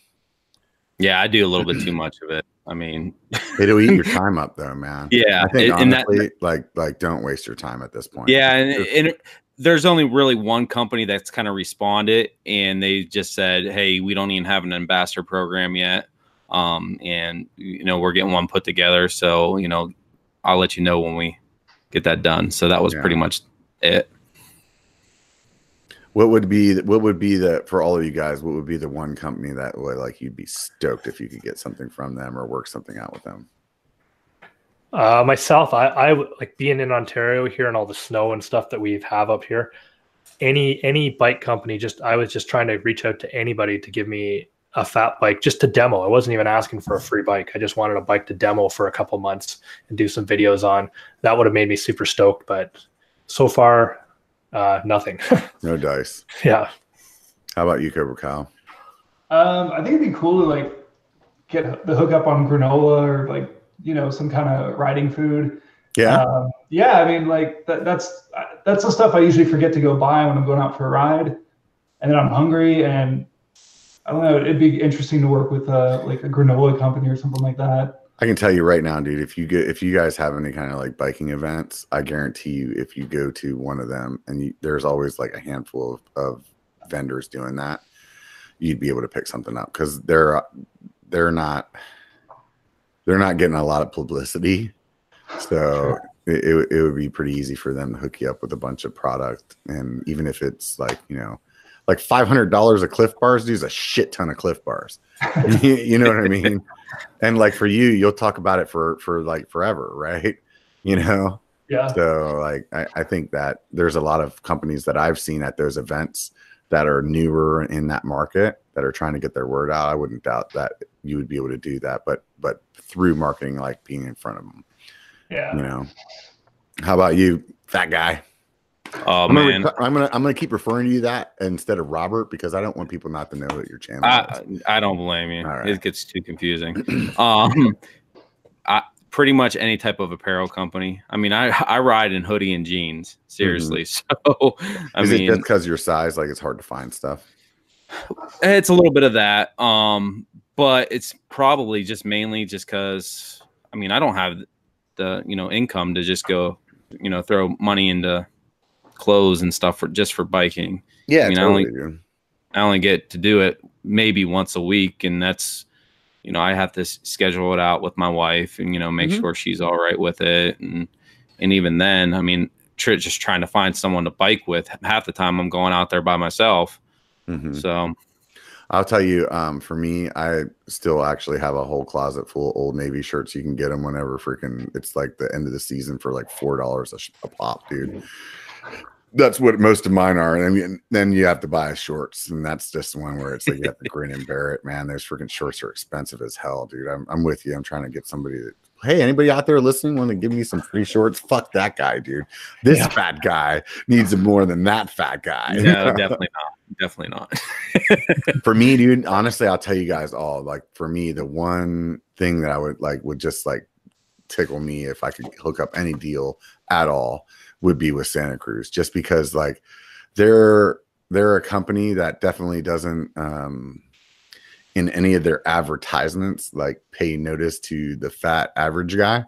yeah, I do a little bit too much of it. I mean, it'll eat your time up though man yeah, I think and that honestly, like like don't waste your time at this point. Yeah, and, and there's only really one company that's kind of responded and they just said hey we don't even have an ambassador program yet um, and you know we're getting one put together so you know i'll let you know when we get that done so that was Yeah. pretty much it What would be the- what would be the for all of you guys? What would be the one company that would like you'd be stoked if you could get something from them or work something out with them? Uh, myself, I like being in Ontario here and all the snow and stuff that we have up here. Any any bike company, just I was just trying to reach out to anybody to give me a fat bike just to demo. I wasn't even asking for a free bike. I just wanted a bike to demo for a couple months and do some videos on. That would have made me super stoked. But so far, uh, nothing. No dice. yeah, How about you, Cobra Kyle? Um, I think it'd be cool to like get the hookup on granola or like you know some kind of riding food. Yeah. Um, yeah, I mean like that, that's that's the stuff I usually forget to go buy when I'm going out for a ride, and then I'm hungry and I don't know. It'd be interesting to work with uh, like a granola company or something like that. I can tell you right now, dude. If you get if you guys have any kind of like biking events, I guarantee you, if you go to one of them, and you, there's always like a handful of, of vendors doing that, you'd be able to pick something up because they're they're not they're not getting a lot of publicity, so it, it it would be pretty easy for them to hook you up with a bunch of product, and even if it's like you know. Like five hundred dollars of Clif Bars, is a shit ton of Clif Bars. you, you know what I mean? and like for you you'll talk about it for for like forever right you know Yeah. so like I, I think that there's a lot of companies that i've seen at those events that are newer in that market that are trying to get their word out i wouldn't doubt that you would be able to do that but but through marketing like being in front of them Yeah. you know how about you fat guy oh I'm, man gonna, I'm gonna i'm gonna keep referring to you that instead of robert because i don't want people not to know that your channel is. I, I don't blame you. Right. It gets too confusing. um, I pretty much any type of apparel company. I mean, I I ride in hoodie and jeans. Seriously, so I Mm-hmm. is it just because your size like it's hard to find stuff it's a little bit of that. Um, but it's probably just mainly just because I mean I don't have the you know income to just go you know throw money into clothes and stuff for just for biking. yeah I mean, I only- I only get to do it maybe once a week, and that's you know I have to schedule it out with my wife and you know make Mhm. sure she's all right with it, and and even then, I mean, tr- just trying to find someone to bike with. Half the time, I'm going out there by myself. Mhm. So I'll tell you, um, for me, I still actually have a whole closet full of old Navy shirts. You can get them whenever freaking it's like the end of the season for like four dollars sh- a pop, dude. That's what most of mine are. And then- then you have to buy shorts, and that's just one where it's like you have to grin and bear it, man. Those freaking shorts are expensive as hell, dude. I'm, I'm with you. I'm trying to get somebody that. Hey, anybody out there listening want to give me some free shorts? Fuck that guy, dude. This Yeah. fat guy needs more than that fat guy. no, definitely not. Definitely not. for me, dude, honestly, I'll tell you guys all. Like for me, the one thing that I would like would just like tickle me if I could hook up any deal at all would be with Santa Cruz, just because like they're they're a company that definitely doesn't um in any of their advertisements like pay notice to the fat average guy.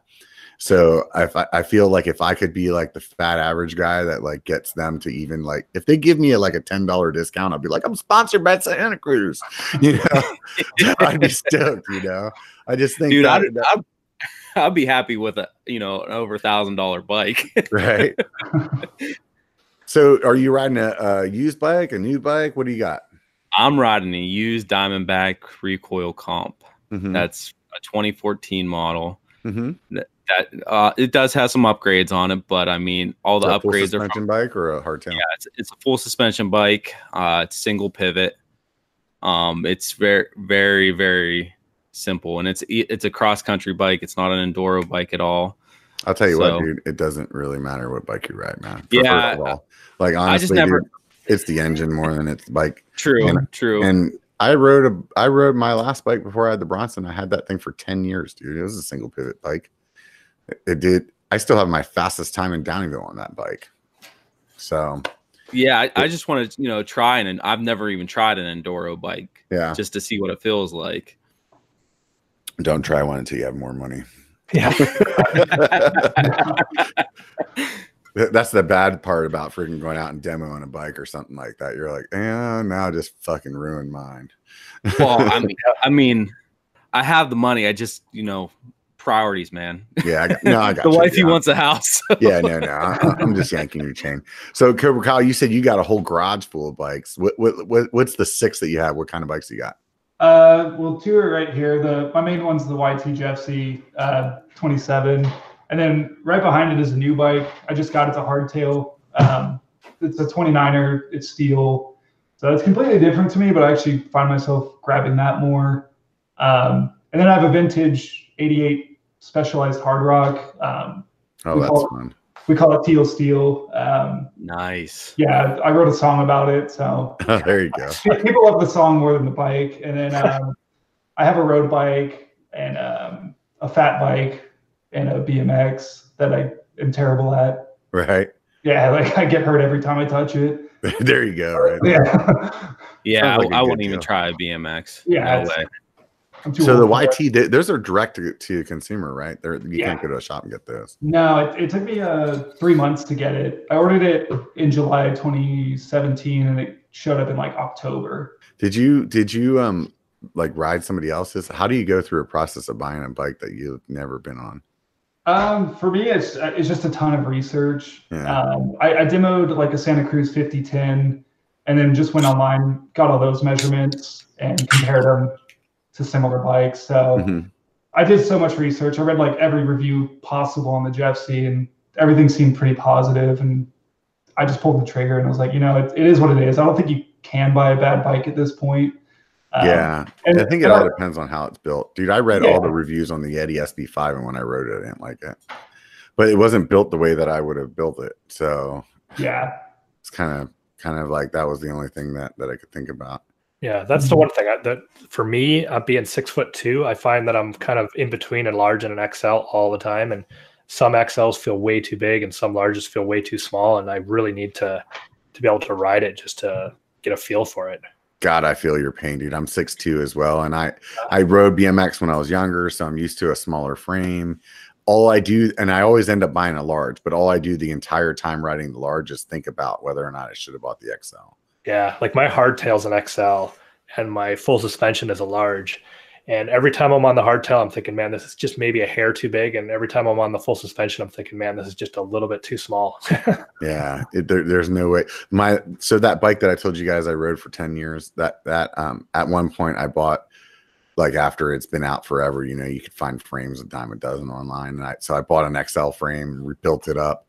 So I, I feel like if I could be like the fat average guy that like gets them to even like if they give me a, like a ten dollar discount, I'll be like I'm sponsored by Santa Cruz, you know. I'd be stoked, you know. I just think Dude, that, I'd, that- I'd, be happy with a you know an over thousand dollar bike. right. so, are you riding a, a used bike, a new bike? What do you got? I'm riding a used Diamondback recoil comp. Mhm, That's a 2014 model. mhm. that uh, it does have some upgrades on it, but I mean, all the upgrades are suspension bike or a hardtail. yeah, it's, it's a full suspension bike. Uh, it's single pivot. Um, it's very, very, very simple, and it's it's a cross country bike. It's not an enduro bike at all. I'll tell you So- what, dude. It doesn't really matter what bike you ride, man. Yeah, first of all. like I just honestly, never- dude, it's the engine more than it's the bike. True, And- true. And I rode a, I rode my last bike before I had the Bronson. I had that thing for ten years, dude. It was a single pivot bike. It, it did. I still have my fastest time in Downieville on that bike. So yeah, I, I just want to you know try and I've never even tried an enduro bike yeah, just to see what it feels like. Don't try one until you have more money. yeah. That's the bad part about freaking going out and demoing a bike or something like that. You're like, yeah, now I just fucking ruined mine. Well, I mean, I mean, I have the money. I just, you know, priorities, man. yeah, I got, no, I got the you. wifey yeah. wants a house. yeah, no, no. I, I'm just yanking your chain. So, Cobra Kyle, you said you got a whole garage full of bikes. What, what, what, what's the six that you have? What kind of bikes you got? Uh, well, two are right here. The my main one's the YT Jeffsy uh, 27, and then right behind it is a new bike. I just got it's a hardtail. Um, it's a 29er. It's steel, so it's completely different to me. But I actually find myself grabbing that more. Um, and then I have a vintage 88 Specialized Hardrock. Um, Oh, that's fun. We call it Teal Steel. Um, nice. yeah, I wrote a song about it, so there you go. people love the song more than the bike. And then um, I have a road bike and um, a fat bike and a BMX that I am terrible at. Right. Yeah, like I get hurt every time I touch it. there you go. Right. Yeah, Yeah, Sounds like a I, I good wouldn't even try a BMX. Yeah, no way. So the it. YT, th- those are direct to, to consumer, right? They're, you Yeah. can't go to a shop and get those. No, it, it took me uh, three months to get it. I ordered it in July 2017, and it showed up in like October. Did you did you um like ride somebody else's? How do you go through a process of buying a bike that you've never been on? Um, for me, it's it's just a ton of research. Yeah. Um, I, I demoed like a Santa Cruz 5010, and then just went online, got all those measurements, and compared them to similar bikes. So Mhm. I did so much research. I read like every review possible on the Jeffsy, and everything seemed pretty positive. And I just pulled the trigger, and I was like, you know, it, it is what it is. I don't think you can buy a bad bike at this point. Um, yeah, and- I think it all I- depends on how it's built, dude. I read Yeah. all the reviews on the Yeti SB5, and when I rode it, I didn't like it. But it wasn't built the way that I would have built it, so yeah. it's kind of kind of like that was the only thing that that I could think about. Yeah, that's the one thing I, that for me, uh, being six foot two, I find that I'm kind of in between a large and an XL all the time, and some XLs feel way too big, and some larges feel way too small, and I really need to to be able to ride it just to get a feel for it. God, I feel your pain, dude. I'm 6'2 as well. And I I rode BMX when I was younger, so I'm used to a smaller frame. All I do, and I always end up buying a large, but all I do the entire time riding the large is think about whether or not I should have bought the XL. Yeah, like my hardtail's an XL, and my full suspension is a large. And every time I'm on the hardtail, I'm thinking, man, this is just maybe a hair too big. And every time I'm on the full suspension, I'm thinking, man, this is just a little bit too small. Yeah, it, there, there's no way. My so that bike that I told you guys I rode for 10 years, that that um at one point I bought like after it's been out forever, you know, you could find frames a dime a dozen online. And I so I bought an XL frame and rebuilt it up.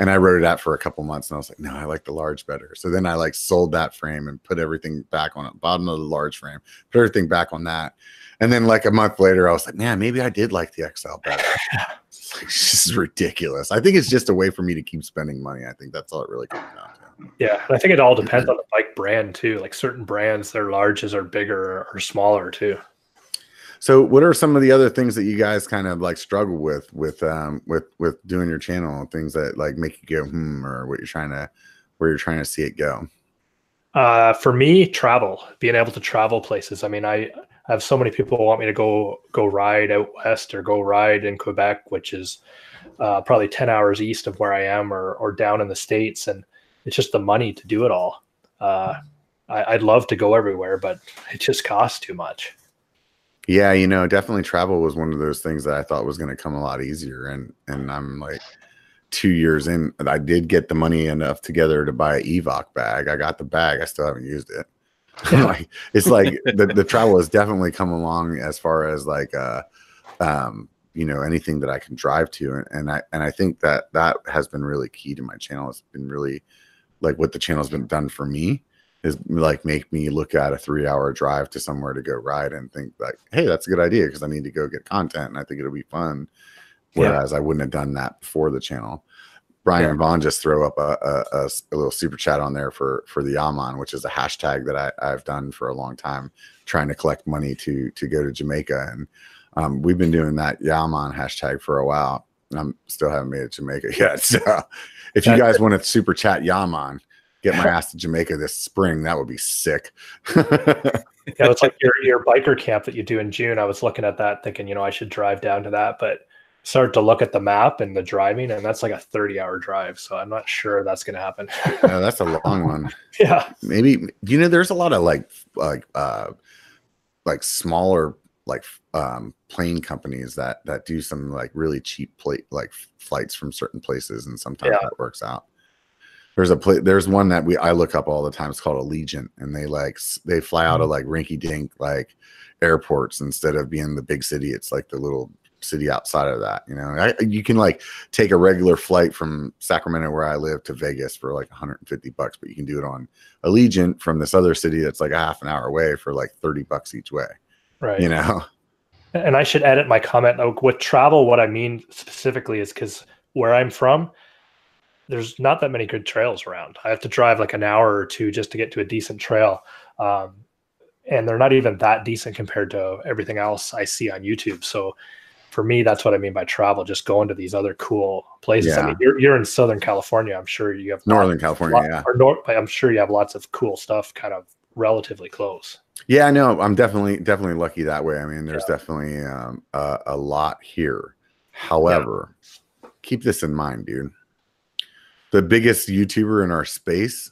And I rode it out for a couple months and I was like, no, I like the large better. So then I like sold that frame and put everything back on it, bought another large frame, put everything back on that. And then like a month later, I was like, man, maybe I did like the XL better. Like, this is ridiculous. I think it's just a way for me to keep spending money. I think that's all it really comes down to. yeah, and I think it all depends on the bike brand too. Like certain brands, their larges are bigger or smaller too. So, what are some of the other things that you guys kind of like struggle with with um with with doing your channel? Things that like make you go hmm, or what you're trying to where you're trying to see it go. Uh, for me, travel, being able to travel places. I mean, I, I have so many people want me to go go ride out west or go ride in Quebec, which is uh, probably ten hours east of where I am, or or down in the states, and it's just the money to do it all. Uh, I, I'd love to go everywhere, but it just costs too much. Yeah, you know, definitely travel was one of those things that I thought was going to come a lot easier, and and I'm like two years in, I did get the money enough together to buy an Evoc bag. I got the bag, I still haven't used it. like it's like the, the travel has definitely come along as far as like uh um you know anything that I can drive to and, and I and I think that that has been really key to my channel. It's been really like what the channel's been done for me is like make me look at a three hour drive to somewhere to go ride and think like, hey, that's a good idea because I need to go get content and I think it'll be fun. Yeah. Whereas I wouldn't have done that before the channel. Brian Yeah. Vaughn just throw up a little super chat on there for for the Yaman, which is a hashtag that I, I've done for a long time, trying to collect money to to go to Jamaica. And um, we've been doing that Yaman hashtag for a while. I'm still haven't made it to Jamaica yet. So if you guys want to super chat Yaman, get my ass to Jamaica this spring, that would be sick. Yeah, it's like your your biker camp that you do in June. I was looking at that, thinking, you know, I should drive down to that, but started to look at the map and the driving, and that's like a 30 hour drive. So I'm not sure that's going to happen. Yeah, that's a long one. yeah. Maybe you know, there's a lot of like like uh like smaller like um plane companies that that do some like really cheap plate like flights from certain places, and sometimes Yeah. that works out. There's a pla- there's one that we I look up all the time. It's called Allegiant, and they like they fly out of mm-hmm. like rinky dink like airports instead of being the big city. It's like the little city outside of that. You know, I, you can like take a regular flight from Sacramento, where I live, to Vegas for like 150 bucks, but you can do it on Allegiant from this other city that's like a half an hour away for like 30 bucks each way. Right. You know, And I should edit my comment. Like, with travel, what I mean specifically is because where I'm from, there's not that many good trails around. I have to drive like an hour or two just to get to a decent trail. Um, and they're not even that decent compared to everything else I see on YouTube. So for me, that's what I mean by travel, just going to these other cool places. I mean, you're, you're in Southern California. I'm sure you have Northern lot- California. Yeah. or North, I'm sure you have lots of cool stuff kind of relatively close. Yeah, I know. I'm definitely definitely lucky that way. I mean, there's definitely um, a, a lot here. However, keep this in mind, dude. The biggest YouTuber in our space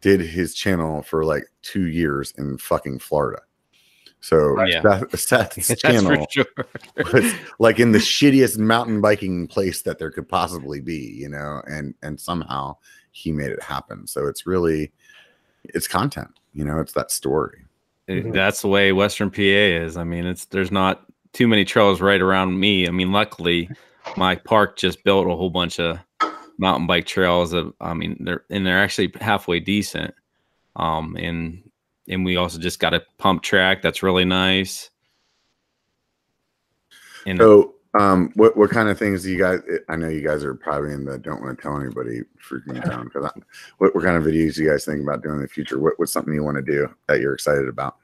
did his channel for like two years in fucking Florida. So Yeah. Seth, Seth's That's channel sure. was like in the shittiest mountain biking place that there could possibly be, you know, and and somehow he made it happen. So it's really it's content, you know, it's that story. It- Mhm. that's the way Western PA is. I mean, it's there's not too many trails right around me. I mean, luckily, my park just built a whole bunch of mountain bike trails. Of, I mean, they're and they're actually halfway decent. Um, and and we also just got a pump track that's really nice. And So, um, what what kind of things do you guys? I know you guys are probably in the don't want to tell anybody freaking town because what what kind of videos do you guys think about doing in the future? What what's something you want to do that you're excited about?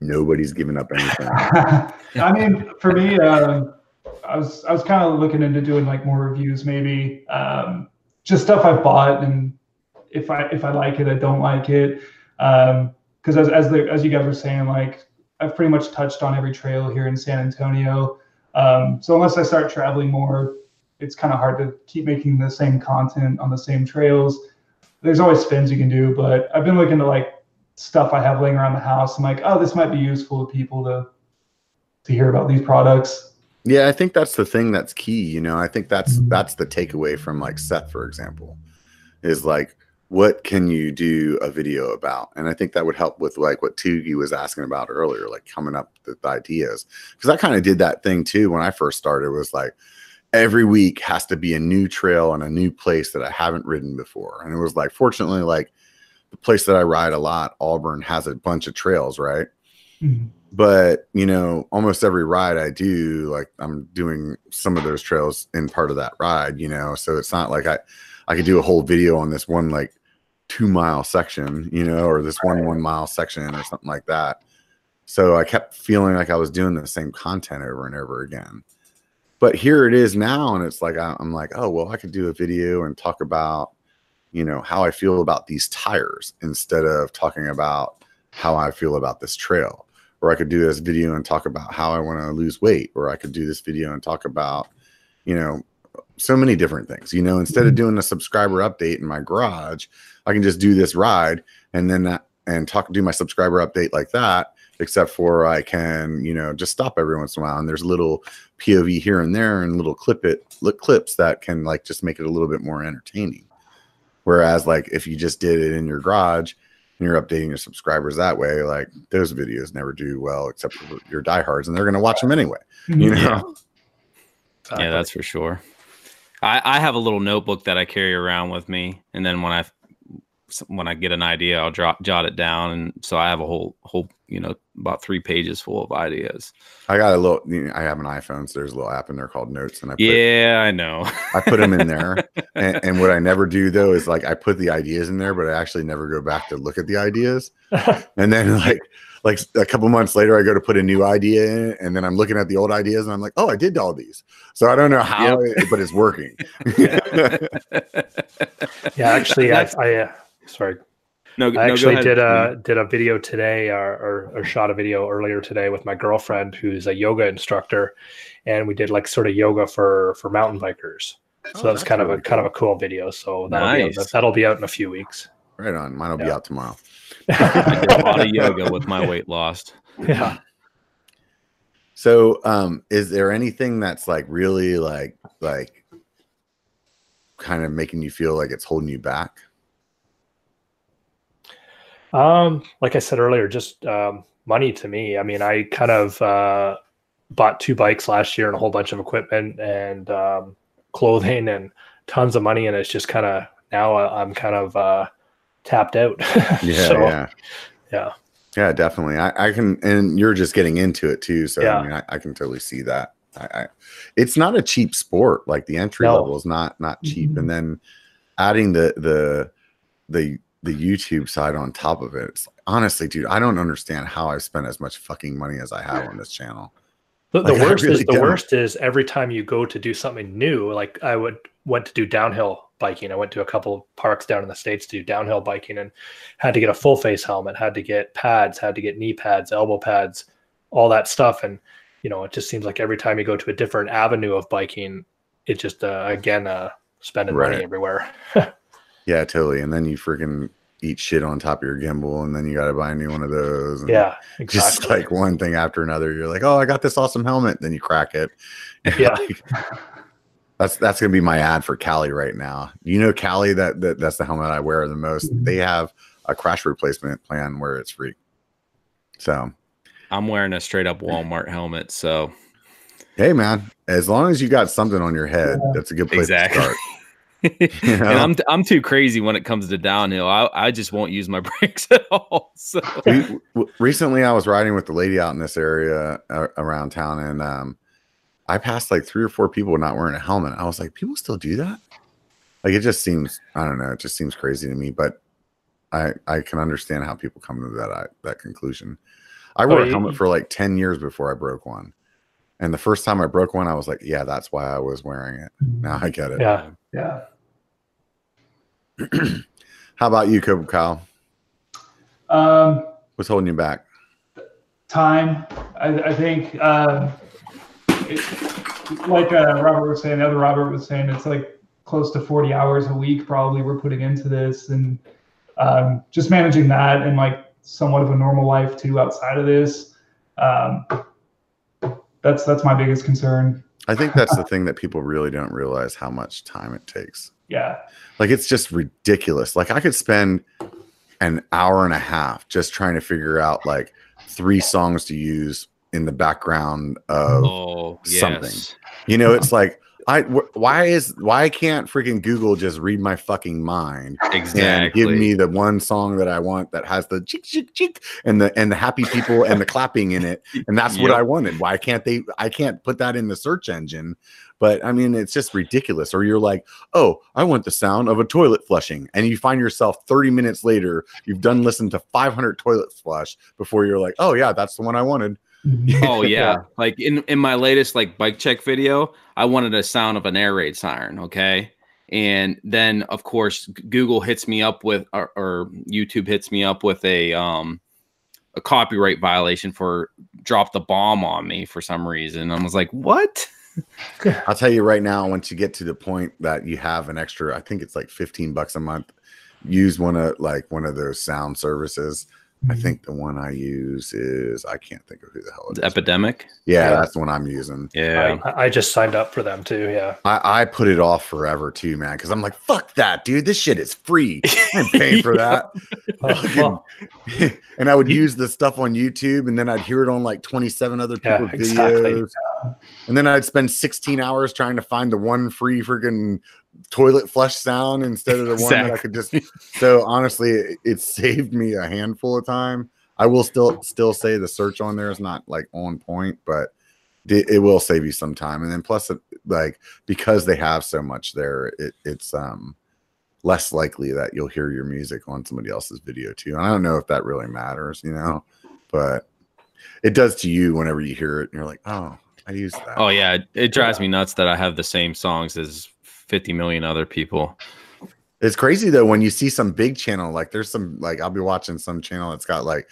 Nobody's giving up anything. I mean, for me, um, I was I was kind of looking into doing like more reviews, maybe um, just stuff I've bought, and if I if I like it, I don't like it. Because as as the as you guys were saying, like I've pretty much touched on every trail here in San Antonio. Um, so unless I start traveling more, it's kind of hard to keep making the same content on the same trails. There's always spins you can do, but I've been looking to like stuff I have laying around the house. I'm like, oh, this might be useful to people to to hear about these products. Yeah, I think that's the thing that's key. You know, I think that's Mhm. that's the takeaway from like Seth, for example, is like what can you do a video about? And I think that would help with like what Tugi was asking about earlier, like coming up with ideas. Because I kind of did that thing too when I first started. Was like every week has to be a new trail and a new place that I haven't ridden before. And it was like, fortunately, like the place that I ride a lot, Auburn, has a bunch of trails, right? But you know almost every ride i do like i'm doing some of those trails in part of that ride you know? So it's not like i i could do a whole video on this one like two mile section you know or this one one mile section or something like that. So i kept feeling like i was doing the same content over and over again. But here it is now and it's like i'm like oh well i could do a video and talk about you know how i feel about these tires instead of talking about how i feel about this trail or I could do this video and talk about how I want to lose weight, or I could do this video and talk about, you know, so many different things. You know, instead of mm-hmm. doing a subscriber update in my garage, I can just do this ride and then that, and talk do my subscriber update like that. Except for I can, you know, just stop every once in a while, and there's little POV here and there, and little clip it li- clips that can like just make it a little bit more entertaining. Whereas, like if you just did it in your garage, and you're updating your subscribers that way, like those videos never do well except for your diehards, and they're going to watch them anyway. You mm-hmm. know, Yeah. Exactly. Yeah, that's for sure. I, I have a little notebook that I carry around with me, and then when I when I get an idea, I'll drop jot it down, and so I have a whole whole you know about three pages full of ideas. I got a little. You know, I have an iPhone, so there's a little app in there called Notes, and I put, Yeah, I know. I put them in there. and, and what I never do though is like I put the ideas in there, but I actually never go back to look at the ideas. And then like like a couple months later, I go to put a new idea in, and then I'm looking at the old ideas, and I'm like, oh, I did all these. So I don't know how, it, but it's working. yeah, actually, I, I uh, sorry. No, I no, actually ahead, did a did a video today, or, or, or shot a video earlier today with my girlfriend, who's a yoga instructor, and we did like sort of yoga for for mountain bikers. So Oh, that was that's kind of really a kind of a cool video. So that'll Nice. be out, that'll be out in a few weeks. Right on. Mine will be out tomorrow. I did a lot of yoga with my weight lost. yeah. So, um, is there anything that's like really like like kind of making you feel like it's holding you back? Um, like I said earlier, just um, money to me. I mean, I kind of uh, bought two bikes last year and a whole bunch of equipment and um, clothing and tons of money, and it's just kind of now I'm kind of uh, tapped out. Yeah, So, yeah, yeah. yeah, definitely. I, I can, and you're just getting into it too. So Yeah. I mean, I, I can totally see that. I, I, it's not a cheap sport. Like the entry No. level is not not cheap, Mhm. and then adding the the the the YouTube side on top of it. It's honestly, dude, I don't understand how I've spent as much fucking money as I have on this channel. The, the Like, worst really is the don't. worst is every time you go to do something new. Like I would went to do downhill biking. I went to a couple of parks down in the states to do downhill biking and had to get a full face helmet, had to get pads, had to get knee pads, elbow pads, all that stuff. And you know, it just seems like every time you go to a different avenue of biking, it just uh, again uh, spending Right. money everywhere. Yeah, totally. And then you freaking eat shit on top of your gimbal, and then you got to buy a new one of those. and Yeah, Just like one thing after another. You're like, oh, I got this awesome helmet. Then you crack it. Yeah. that's that's gonna be my ad for Kali right now. You know, Kali that, that that's the helmet I wear the most. Mm-hmm. They have a crash replacement plan where it's free. So I'm wearing a straight up Walmart helmet, so hey, man, as long as you got something on your head, that's a good place Exactly. to start. and know? I'm I'm too crazy when it comes to downhill. I, I just won't use my brakes at all. So we, recently I was riding with the lady out in this area uh, around town, and um, I passed like three or four people not wearing a helmet. I was like, people still do that? Like it just seems, I don't know, it just seems crazy to me. But I I can understand how people come to that I, that conclusion. I wore Oh, a you- helmet for like ten years before I broke one, and the first time I broke one, I was like, yeah, that's why I was wearing it. Now I get it. yeah. Yeah. How about you, Cobra Kyle? Um, What's holding you back? time. I, I think, it, like uh, Robert was saying, the other Robert was saying, it's like close to 40 hours a week probably we're putting into this, and um, just managing that and like somewhat of a normal life too outside of this. Um, that's that's my biggest concern. I think that's the thing that people really don't realize how much time it takes. Yeah. Like it's just ridiculous. Like I could spend an hour and a half just trying to figure out like three songs to use in the background of oh something. yes. you know it's like I wh- why is why can't freaking Google just read my fucking mind and Exactly. give me the one song that I want that has the chick chick chick and the and the happy people and the clapping in it and that's what I wanted. Why can't they? I can't put that in the search engine. But I mean, it's just ridiculous. Or you're like, oh, I want the sound of a toilet flushing, and you find yourself 30 minutes later, you've done listened to 500 toilet flush before you're like, oh yeah, that's the one I wanted. Oh yeah. Yeah. Like in in my latest like bike check video, I wanted a sound of an air raid siren, okay? And then of course Google hits me up with or, or YouTube hits me up with a um a copyright violation for drop the bomb on me for some reason. I was like, "What?" I'll tell you right now, once you get to the point that you have an extra, I think it's like 15 bucks a month, use one of like one of those sound services. I mm-hmm. think the one I use is I can't think of who the hell It's. Epidemic. yeah, Yeah. that's the one I'm using. Yeah. I, I just signed up for them too. Yeah. I, I put it off forever too, man, because I'm like, fuck that, dude. This shit is free. I'm paying for that. Uh, well, and I would use the stuff on YouTube, and then I'd hear it on like 27 other Yeah, people's exactly. videos. And then I'd spend 16 hours trying to find the one free freaking toilet flush sound instead of the one that I could just. So honestly, it, it saved me a handful of time. I will still still say the search on there is not like on point, but it, it will save you some time. And then plus, like because they have so much there, it, it's um less likely that you'll hear your music on somebody else's video too. And I don't know if that really matters, you know, but it does to you whenever you hear it and you're like, oh, I used that. Oh yeah, it, it drives me nuts that I have the same songs as 50 million other people. It's crazy though when you see some big channel like there's some like I'll be watching some channel that's got like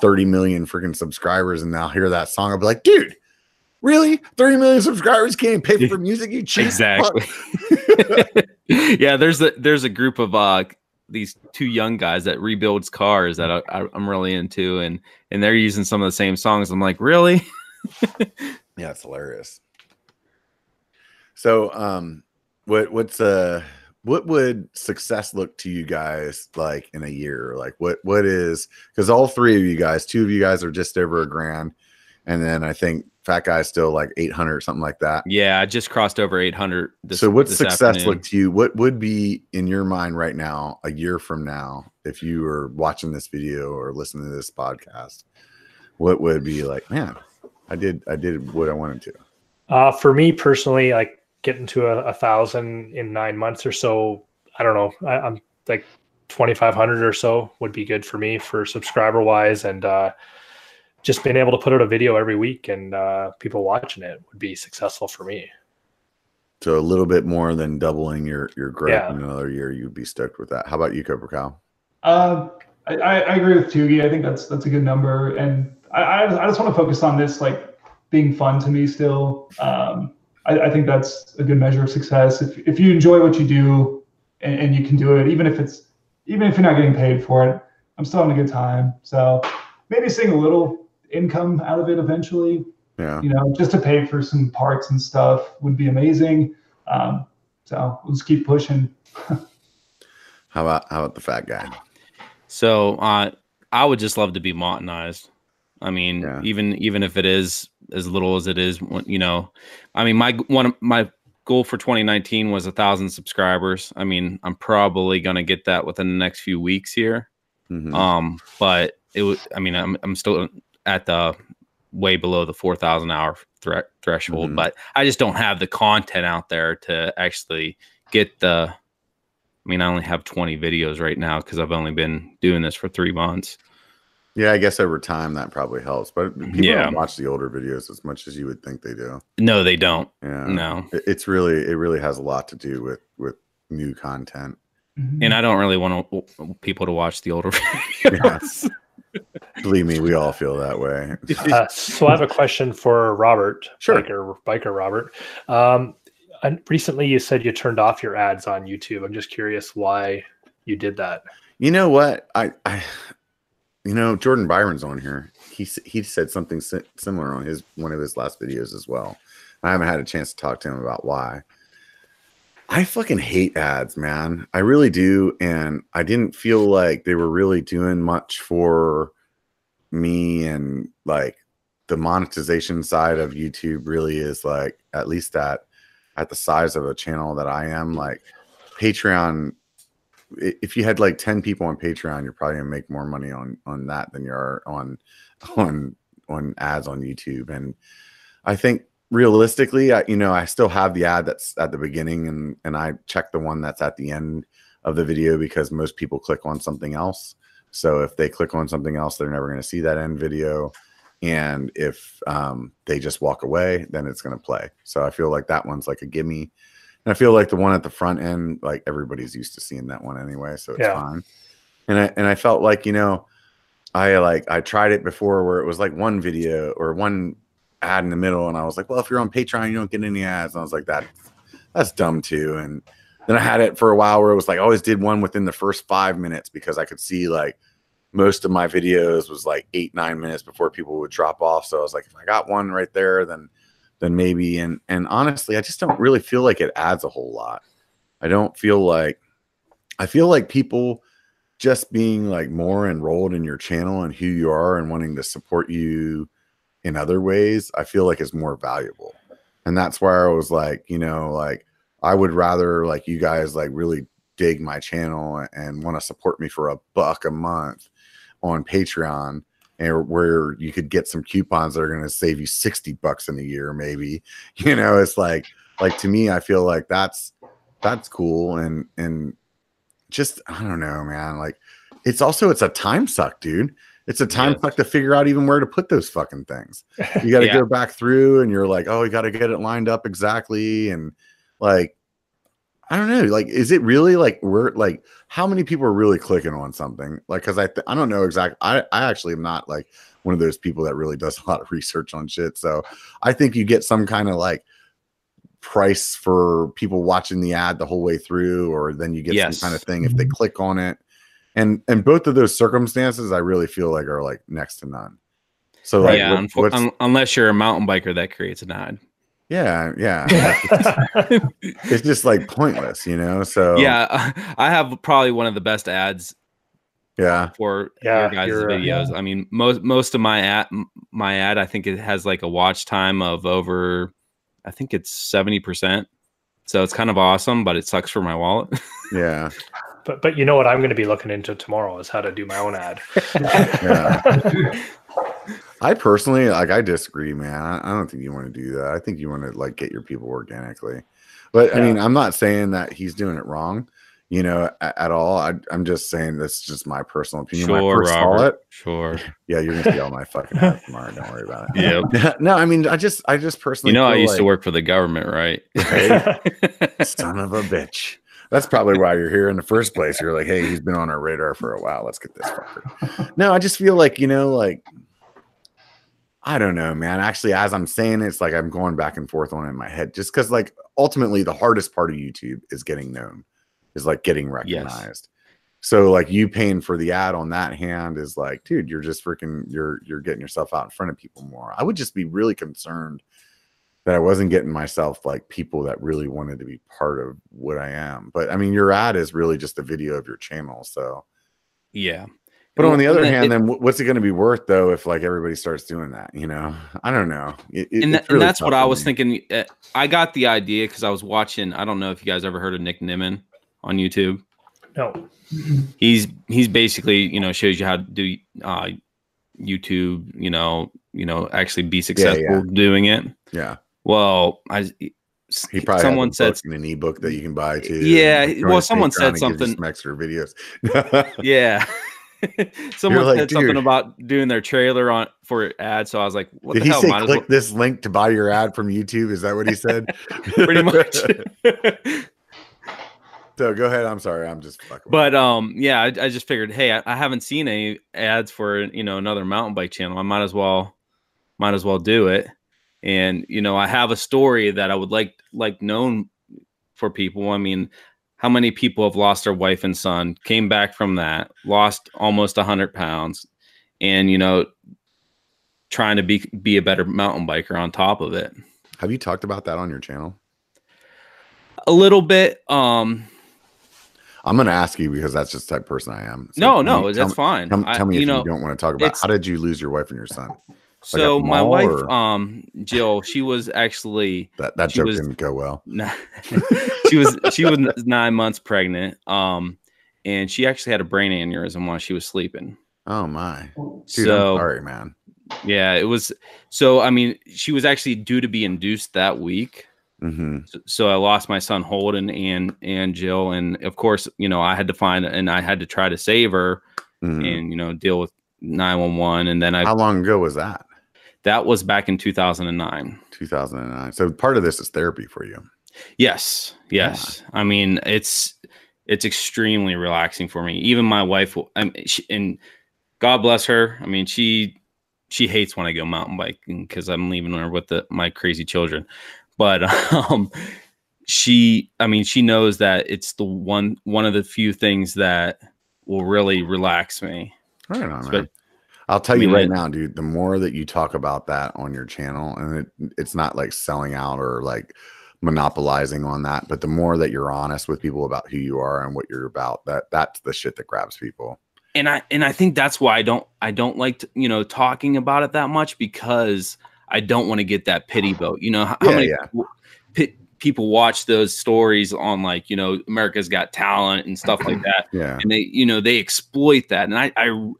30 million freaking subscribers and I'll hear that song I'll be like, dude, really? 30 million subscribers can't pay for music, you cheap Exactly. yeah, there's a there's a group of uh these two young guys that rebuilds cars that I, I, I'm really into, and and they're using some of the same songs. I'm like, really? Yeah, it's hilarious. So, um, what what's uh what would success look to you guys like in a year? Like, what what is because all three of you guys, two of you guys are just over a grand, and then I think Fat Guy's still like eight hundred or something like that. Yeah, I just crossed over 800. This, so, what's this success afternoon. look to you? What would be in your mind right now, a year from now, if you were watching this video or listening to this podcast? What would be like, man? I did I did what I wanted to. Uh, for me personally, like getting to a, a thousand in nine months or so, I don't know. I, I'm like 2,500 or so would be good for me for subscriber wise. And uh, just being able to put out a video every week and uh, people watching it would be successful for me. So a little bit more than doubling your your growth Yeah. in another year, you'd be stoked with that. How about you, Cobra Kyle? Um, I, I I agree with Tugi. I think that's that's a good number, and I I, I just want to focus on this like being fun to me still. Um, I, I think that's a good measure of success. If if you enjoy what you do and, and you can do it, even if it's even if you're not getting paid for it, I'm still having a good time. So maybe seeing a little income out of it eventually, Yeah. you know, just to pay for some parts and stuff would be amazing. Um, so we'll just keep pushing. How about how about the fat guy? So uh, I would just love to be monetized. I mean, Yeah. even even if it is as little as it is, you know, I mean, my one of my goal for 2019 was a thousand subscribers. I mean, I'm probably gonna get that within the next few weeks here. Mhm. Um, but it was, I mean, I'm I'm still at the way below the 4,000 hour thre- threshold, Mhm. but I just don't have the content out there to actually get the. I mean, I only have 20 videos right now because I've only been doing this for three months. Yeah, I guess over time that probably helps, but people Yeah. don't watch the older videos as much as you would think they do. No, they don't. Yeah. No, It's really it really has a lot to do with with new content. and I don't really want to, people to watch the older videos. Believe me, we all feel that way. Uh, so I have a question for Robert, Sure. biker, biker Robert. Um, and recently, you said you turned off your ads on YouTube. I'm just curious why you did that. You know what? I, I you know, Jordan Byron's on here. He he said something si- similar on his one of his last videos as well. I haven't had a chance to talk to him about why. I fucking hate ads, man. I really do, and I didn't feel like they were really doing much for me and like the monetization side of YouTube really is like at least at at the size of a channel that I am like Patreon if you had like 10 people on Patreon, you're probably gonna make more money on on that than you are on on on ads on YouTube. And I think realistically, I, you know, I still have the ad that's at the beginning and and I check the one that's at the end of the video because most people click on something else. So if they click on something else, they're never going to see that end video. And if um, they just walk away, then it's going to play. So I feel like that one's like a gimme. And I feel like the one at the front end, like everybody's used to seeing that one anyway, so it's Yeah. fine. And I and I felt like you know, I like I tried it before where it was like one video or one ad in the middle, and I was like, well, if you're on Patreon, you don't get any ads. And I was like, that that's dumb too. And then I had it for a while where it was like I always did one within the first five minutes because I could see like most of my videos was like eight nine minutes before people would drop off. So I was like, if I got one right there, then then maybe. And and honestly, I just don't really feel like it adds a whole lot. I don't feel like I feel like people just being like more enrolled in your channel and who you are and wanting to support you in other ways, I feel like is more valuable. And that's where I was like, you know, like I would rather like you guys like really dig my channel and want to support me for a buck a month on Patreon and where you could get some coupons that are going to save you 60 bucks in a year maybe. You know, it's like like to me I feel like that's that's cool and and just I don't know, man, like it's also it's a time suck, dude. It's a time Yes. suck to figure out even where to put those fucking things. You got to Yeah. go back through and you're like, oh, you got to get it lined up exactly. And like, I don't know. Like, is it really like we're like how many people are really clicking on something? Like, because I th- I don't know exactly. I I actually am not like one of those people that really does a lot of research on shit. So I think you get some kind of like price for people watching the ad the whole way through, or then you get Yes. some kind of thing if they mm-hmm. click on it. And and both of those circumstances, I really feel like are like next to none. So like, yeah, what- un- unless you're a mountain biker that creates an ad. Yeah, yeah, it's just like pointless, you know. So Yeah, I have probably one of the best ads yeah, for Yeah, your guys' you're, uh, videos. I mean, most most of my ad, my ad, I think it has like a watch time of over, I think it's seventy percent. So it's kind of awesome, but it sucks for my wallet. yeah, But but you know what I'm going to be looking into tomorrow is how to do my own ad. yeah. I personally like. I disagree, man. I, I don't think you want to do that. I think you want to like get your people organically. But I mean, I'm not saying that he's doing it wrong, you know, at, at all. I, I'm just saying that's just my personal opinion. Sure, Robert. Sure. yeah, you're gonna see all my fucking ads tomorrow. Don't worry about it. Yeah. no, I mean, I just, I just personally, You know, I used to work for the government, right? Right? son of a bitch. That's probably why you're here in the first place. You're like, hey, he's been on our radar for a while. Let's get this fucker. No, I just feel like, you know, like, I don't know, man. Actually, as I'm saying it, it's like I'm going back and forth on it in my head just because, like, ultimately, the hardest part of YouTube is getting known, is like getting recognized. So, like, you paying for the ad on that hand is like, dude, you're just freaking, you're, you're getting yourself out in front of people more. I would just be really concerned that I wasn't getting myself like people that really wanted to be part of what I am. But I mean, your ad is really just a video of your channel. So, yeah. But on the other hand, it- then what's it going to be worth though if like everybody starts doing that? You know, I don't know. It- it- and, it's that, and that's what I was me. thinking. uh, I got the idea because I was watching. I don't know if you guys ever heard of Nick Nimmin on YouTube. no. He's he's basically you know shows you how to do uh, YouTube. You know you know actually be successful yeah. doing it. Yeah, Well, I he probably someone has said book and an ebook that you can buy too. Yeah, well, someone said and gives you something- some extra videos. yeah. Someone like, said something about doing their trailer on for ad, so I was like, "What Did the he hell?" say Might click well- this link to buy your ad from YouTube? Is that what he said? pretty much. so go ahead. I'm sorry. I'm just fucking. But um, yeah, I, I just figured, hey, I, I haven't seen any ads for you know another mountain bike channel. I might as well, might as well do it. And you know, I have a story that I would like like known for people. I mean, how many people have lost their wife and son, came back from that, lost almost a hundred pounds, and you know, trying to be be a better mountain biker on top of it. Have you talked about that on your channel? A little bit. Um, I'm going to ask you because that's just the type of person I am. So no, no, me- that's me- fine. Tell, I- tell me if know, you don't want to talk about how did you lose your wife and your son? So the my wife, or- um, Jill, she was actually That that joke was- didn't go well. n- she was she was nine months pregnant, um, and she actually had a brain aneurysm while she was sleeping. Oh my, dude! so I'm sorry, man. yeah, it was. So I mean, she was actually due to be induced that week. hmm So, so I lost my son Holden and and Jill, and of course, you know, I had to find and I had to try to save her hmm and you know deal with nine one one, and then I How long ago was that? That was back in two thousand and nine. 2009. So part of this is therapy for you. Yes, yes. I mean, it's it's extremely relaxing for me. Even my wife, will, I mean, she, and God bless her. I mean, she she hates when I go mountain biking because I'm leaving her with the, my crazy children. But um, she, I mean, she knows that it's the one one of the few things that will really relax me. Right on, man. I'll tell I you right it- now, dude. The more that you talk about that on your channel, and it, it's not like selling out or like monopolizing on that, but the more that you're honest with people about who you are and what you're about, that that's the shit that grabs people. and I and I think that's why I don't I don't like to, you know talking about it that much because I don't want to get that pity vote. You know how, Yeah, many yeah. people, people watch those stories on like you know America's Got Talent and stuff like that, Yeah. and they you know they exploit that, and I I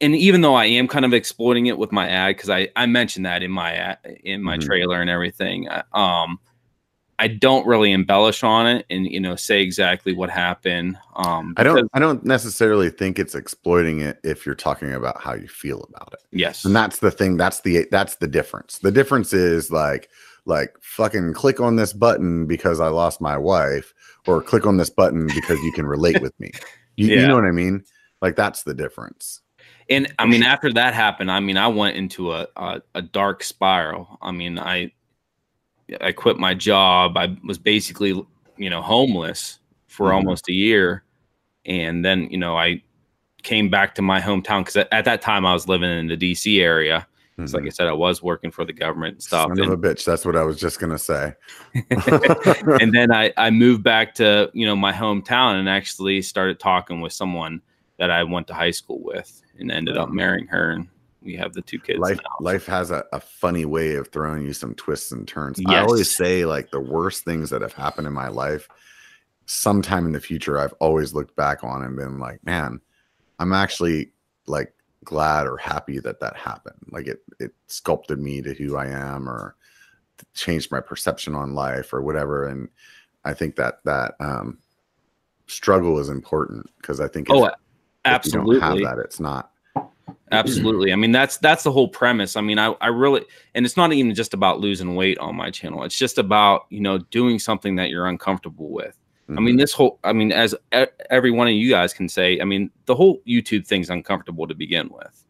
and even though I am kind of exploiting it with my ad because I I mentioned that in my ad, in my Mhm. trailer and everything, I- um. I don't really embellish on it and you know say exactly what happened. Um, I don't I don't necessarily think it's exploiting it if you're talking about how you feel about it. Yes. And that's the thing, that's the that's the difference. The difference is like like fucking click on this button because I lost my wife, or click on this button because you can relate with me. You, you know what I mean? Like that's the difference. And I mean, after that happened, I mean, I went into a, a a dark spiral. I mean, I I quit my job. I was basically, you know, homeless for Mhm. almost a year, and then you know I came back to my hometown because at, at that time I was living in the D.C. area. It's like I said, I was working for the government and stuff. Mm-hmm. Son of a bitch. That's what I was just gonna say. and then I, I moved back to you know my hometown and actually started talking with someone that I went to high school with and ended up marrying her and we have the two kids life now. life has a, a funny way of throwing you some twists and turns. I always say like the worst things that have happened in my life, sometime in the future, I've always looked back on and been like, man, I'm actually like glad or happy that that happened. Like it it sculpted me to who I am or changed my perception on life or whatever. And I think that that um struggle is important because I think if, Oh, if absolutely. you don't have that, it's not Absolutely. I mean, that's that's the whole premise. I mean, I, I really and it's not even just about losing weight on my channel. It's just about, you know, doing something that you're uncomfortable with. I mean, mm-hmm. this whole I mean, as every one of you guys can say, I mean, the whole YouTube thing's uncomfortable to begin with.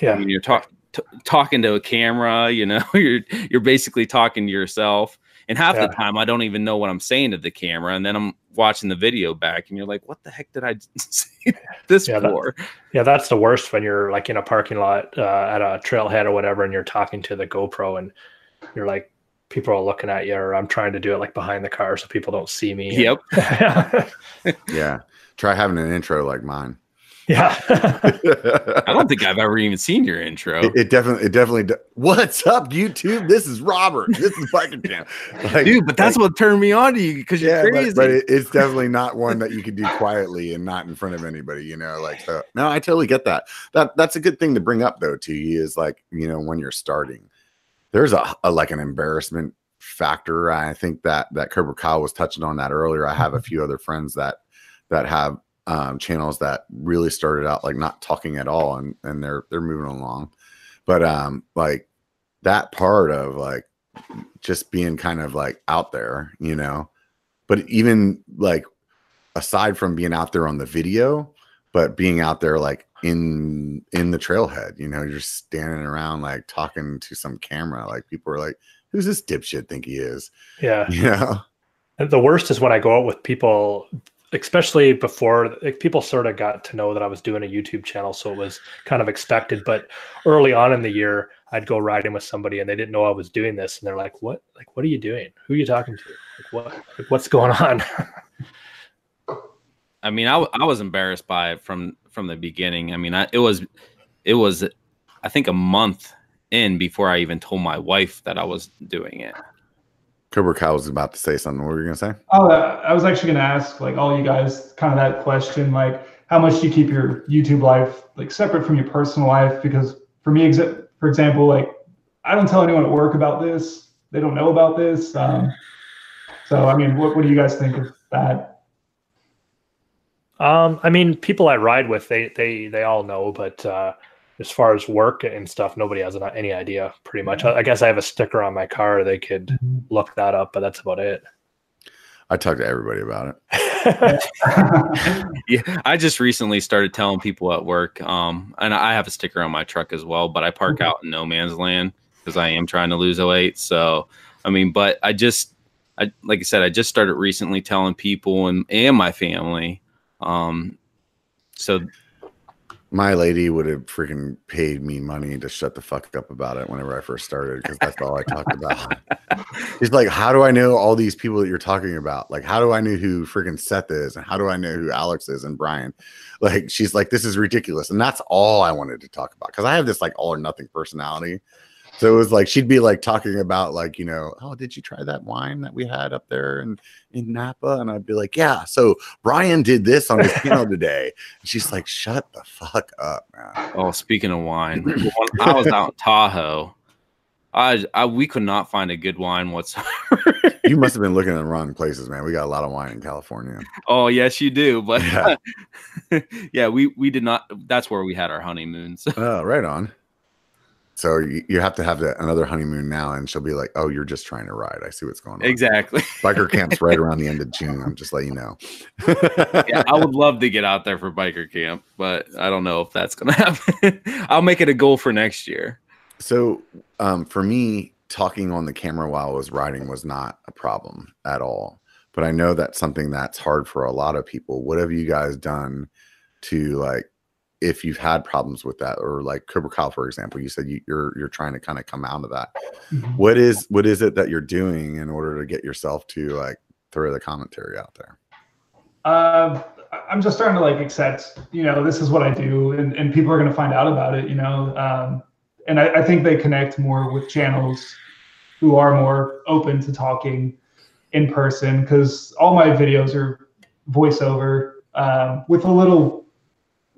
Yeah. I Yeah. mean, you're talking t- talking to a camera, you know, you're you're basically talking to yourself. And half Yeah. the time I don't even know what I'm saying to the camera and then I'm watching the video back and you're like, what the heck did I say this Yeah, that- for? Yeah, that's the worst when you're like in a parking lot uh, at a trailhead or whatever, and you're talking to the GoPro, and you're like, people are looking at you, or I'm trying to do it like behind the car so people don't see me. Yep. yeah. Try having an intro like mine. Yeah. I don't think I've ever even seen your intro. It, it definitely, it definitely. do- What's up, YouTube? This is Robert. This is Biker Jam. Like, Dude, but that's like, what turned me on to you because you're yeah, but, crazy. but it, it's definitely not one that you could do quietly and not in front of anybody. You know, like so. No, I totally get that. That that's a good thing to bring up though. To you is like you know when you're starting, there's a, a like an embarrassment factor. I think that that Cobra Kyle was touching on that earlier. I have a few other friends that that have um, channels that really started out like not talking at all, and and they're they're moving along. But um, like that part of like just being kind of like out there, you know. But even like aside from being out there on the video, but being out there like in in the trailhead, you know, you're standing around like talking to some camera. Like people are like, "Who's this dipshit think he is?" yeah. You know. And the worst is when I go out with people, especially before like, people sort of got to know that I was doing a YouTube channel, so it was kind of expected. But early on in the year, I'd go riding with somebody and they didn't know I was doing this, and they're like, "What? Like, what are you doing? Who are you talking to? Like, what? Like, what's going on?" I mean, I, I was embarrassed by it from from the beginning. I mean, I, it was it was I think a month in before I even told my wife that I was doing it. Cobra Kyle was about to say something. What were you gonna say? Oh, I was actually going to ask like all you guys kind of that question, like how much do you keep your YouTube life like separate from your personal life? Because for me, exa- for example, like I don't tell anyone at work about this. They don't know about this. Um, so I mean, what, what do you guys think of that? Um, I mean, people I ride with, they they they all know, but uh, as far as work and stuff, nobody has an- any idea. Pretty much, I, I guess I have a sticker on my car. They could look that up, but that's about it. I talked to everybody about it. Yeah, I just recently started telling people at work, um, and I have a sticker on my truck as well, but I park Okay. out in no man's land because I am trying to lose weight. So, I mean, but I just, I like I said, I just started recently telling people and and my family. Um, so My lady would have freaking paid me money to shut the fuck up about it whenever I first started because that's all I talked about. She's like, How do I know all these people that you're talking about? Like, how do I know who freaking Seth is? And how do I know who Alex is and Brian? Like, she's like, This is ridiculous. And that's all I wanted to talk about because I have this like all or nothing personality. So it was like she'd be like talking about like, you know, oh, did you try that wine that we had up there in, in Napa? And I'd be like, Yeah, so Brian did this on his channel today. And she's like, Shut the fuck up, man. Oh, speaking of wine, when I was out in Tahoe, I, I we could not find a good wine whatsoever. You must have been looking in the wrong places, man. We got a lot of wine in California. oh yes, you do, but Yeah. yeah, we we did not. That's where we had our honeymoons. Oh, right on. So you, you have to have the, another honeymoon now, and she'll be like, "Oh, you're just trying to ride. I see what's going on." Exactly. Biker camp's right around the end of June. I'm just letting you know. yeah, I would love to get out there for biker camp, but I don't know if that's gonna happen. I'll make it a goal for next year. So, um, for me, talking on the camera while I was riding was not a problem at all. But I know that's something that's hard for a lot of people. What have you guys done to like if you've had problems with that or like Cobra Kyle, for example, you said you, are you're trying to kind of come out of that. Mm-hmm. What is what is it that you're doing in order to get yourself to like throw the commentary out there? Uh, I'm just starting to like accept, you know, this is what I do, and, and people are going to find out about it, you know. Um, and I, I think they connect more with channels who are more open to talking in person because all my videos are voiceover um, with a little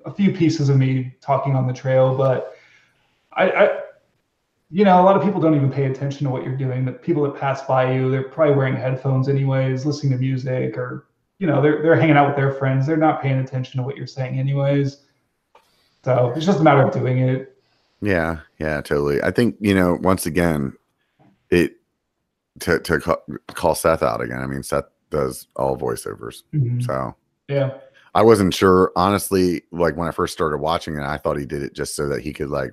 a few pieces of me talking on the trail, but I, I, you know, a lot of people don't even pay attention to what you're doing. The people that pass by you, they're probably wearing headphones anyways, listening to music, or you know, they're they're hanging out with their friends. They're not paying attention to what you're saying anyways. So it's just a matter of doing it. Yeah, yeah, totally. I think you know, once again, it to to call, Seth out again. I mean, Seth does all voiceovers, mm-hmm. so yeah. I wasn't sure, honestly. Like when I first started watching it, I thought he did it just so that he could like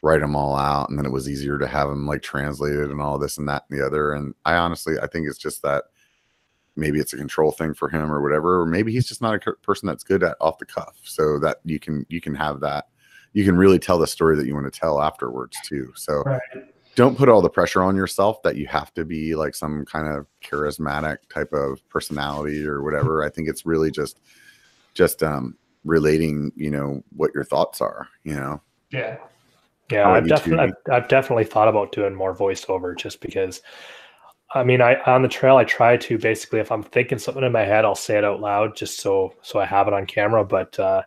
write them all out, and then it was easier to have them like translated and all this and that and the other. And I honestly, I think it's just that maybe it's a control thing for him or whatever, or maybe he's just not a person that's good at off the cuff, so that you can you can have that. You can really tell the story that you want to tell afterwards too. So. Right don't put all the pressure on yourself that you have to be like some kind of charismatic type of personality or whatever. I think it's really just just um, relating, you know, what your thoughts are, you know. Yeah. Yeah, I've definitely I've, I've, definitely thought about doing more voiceover just because I mean, I on the trail I try to basically if I'm thinking something in my head, I'll say it out loud just so so I have it on camera, but uh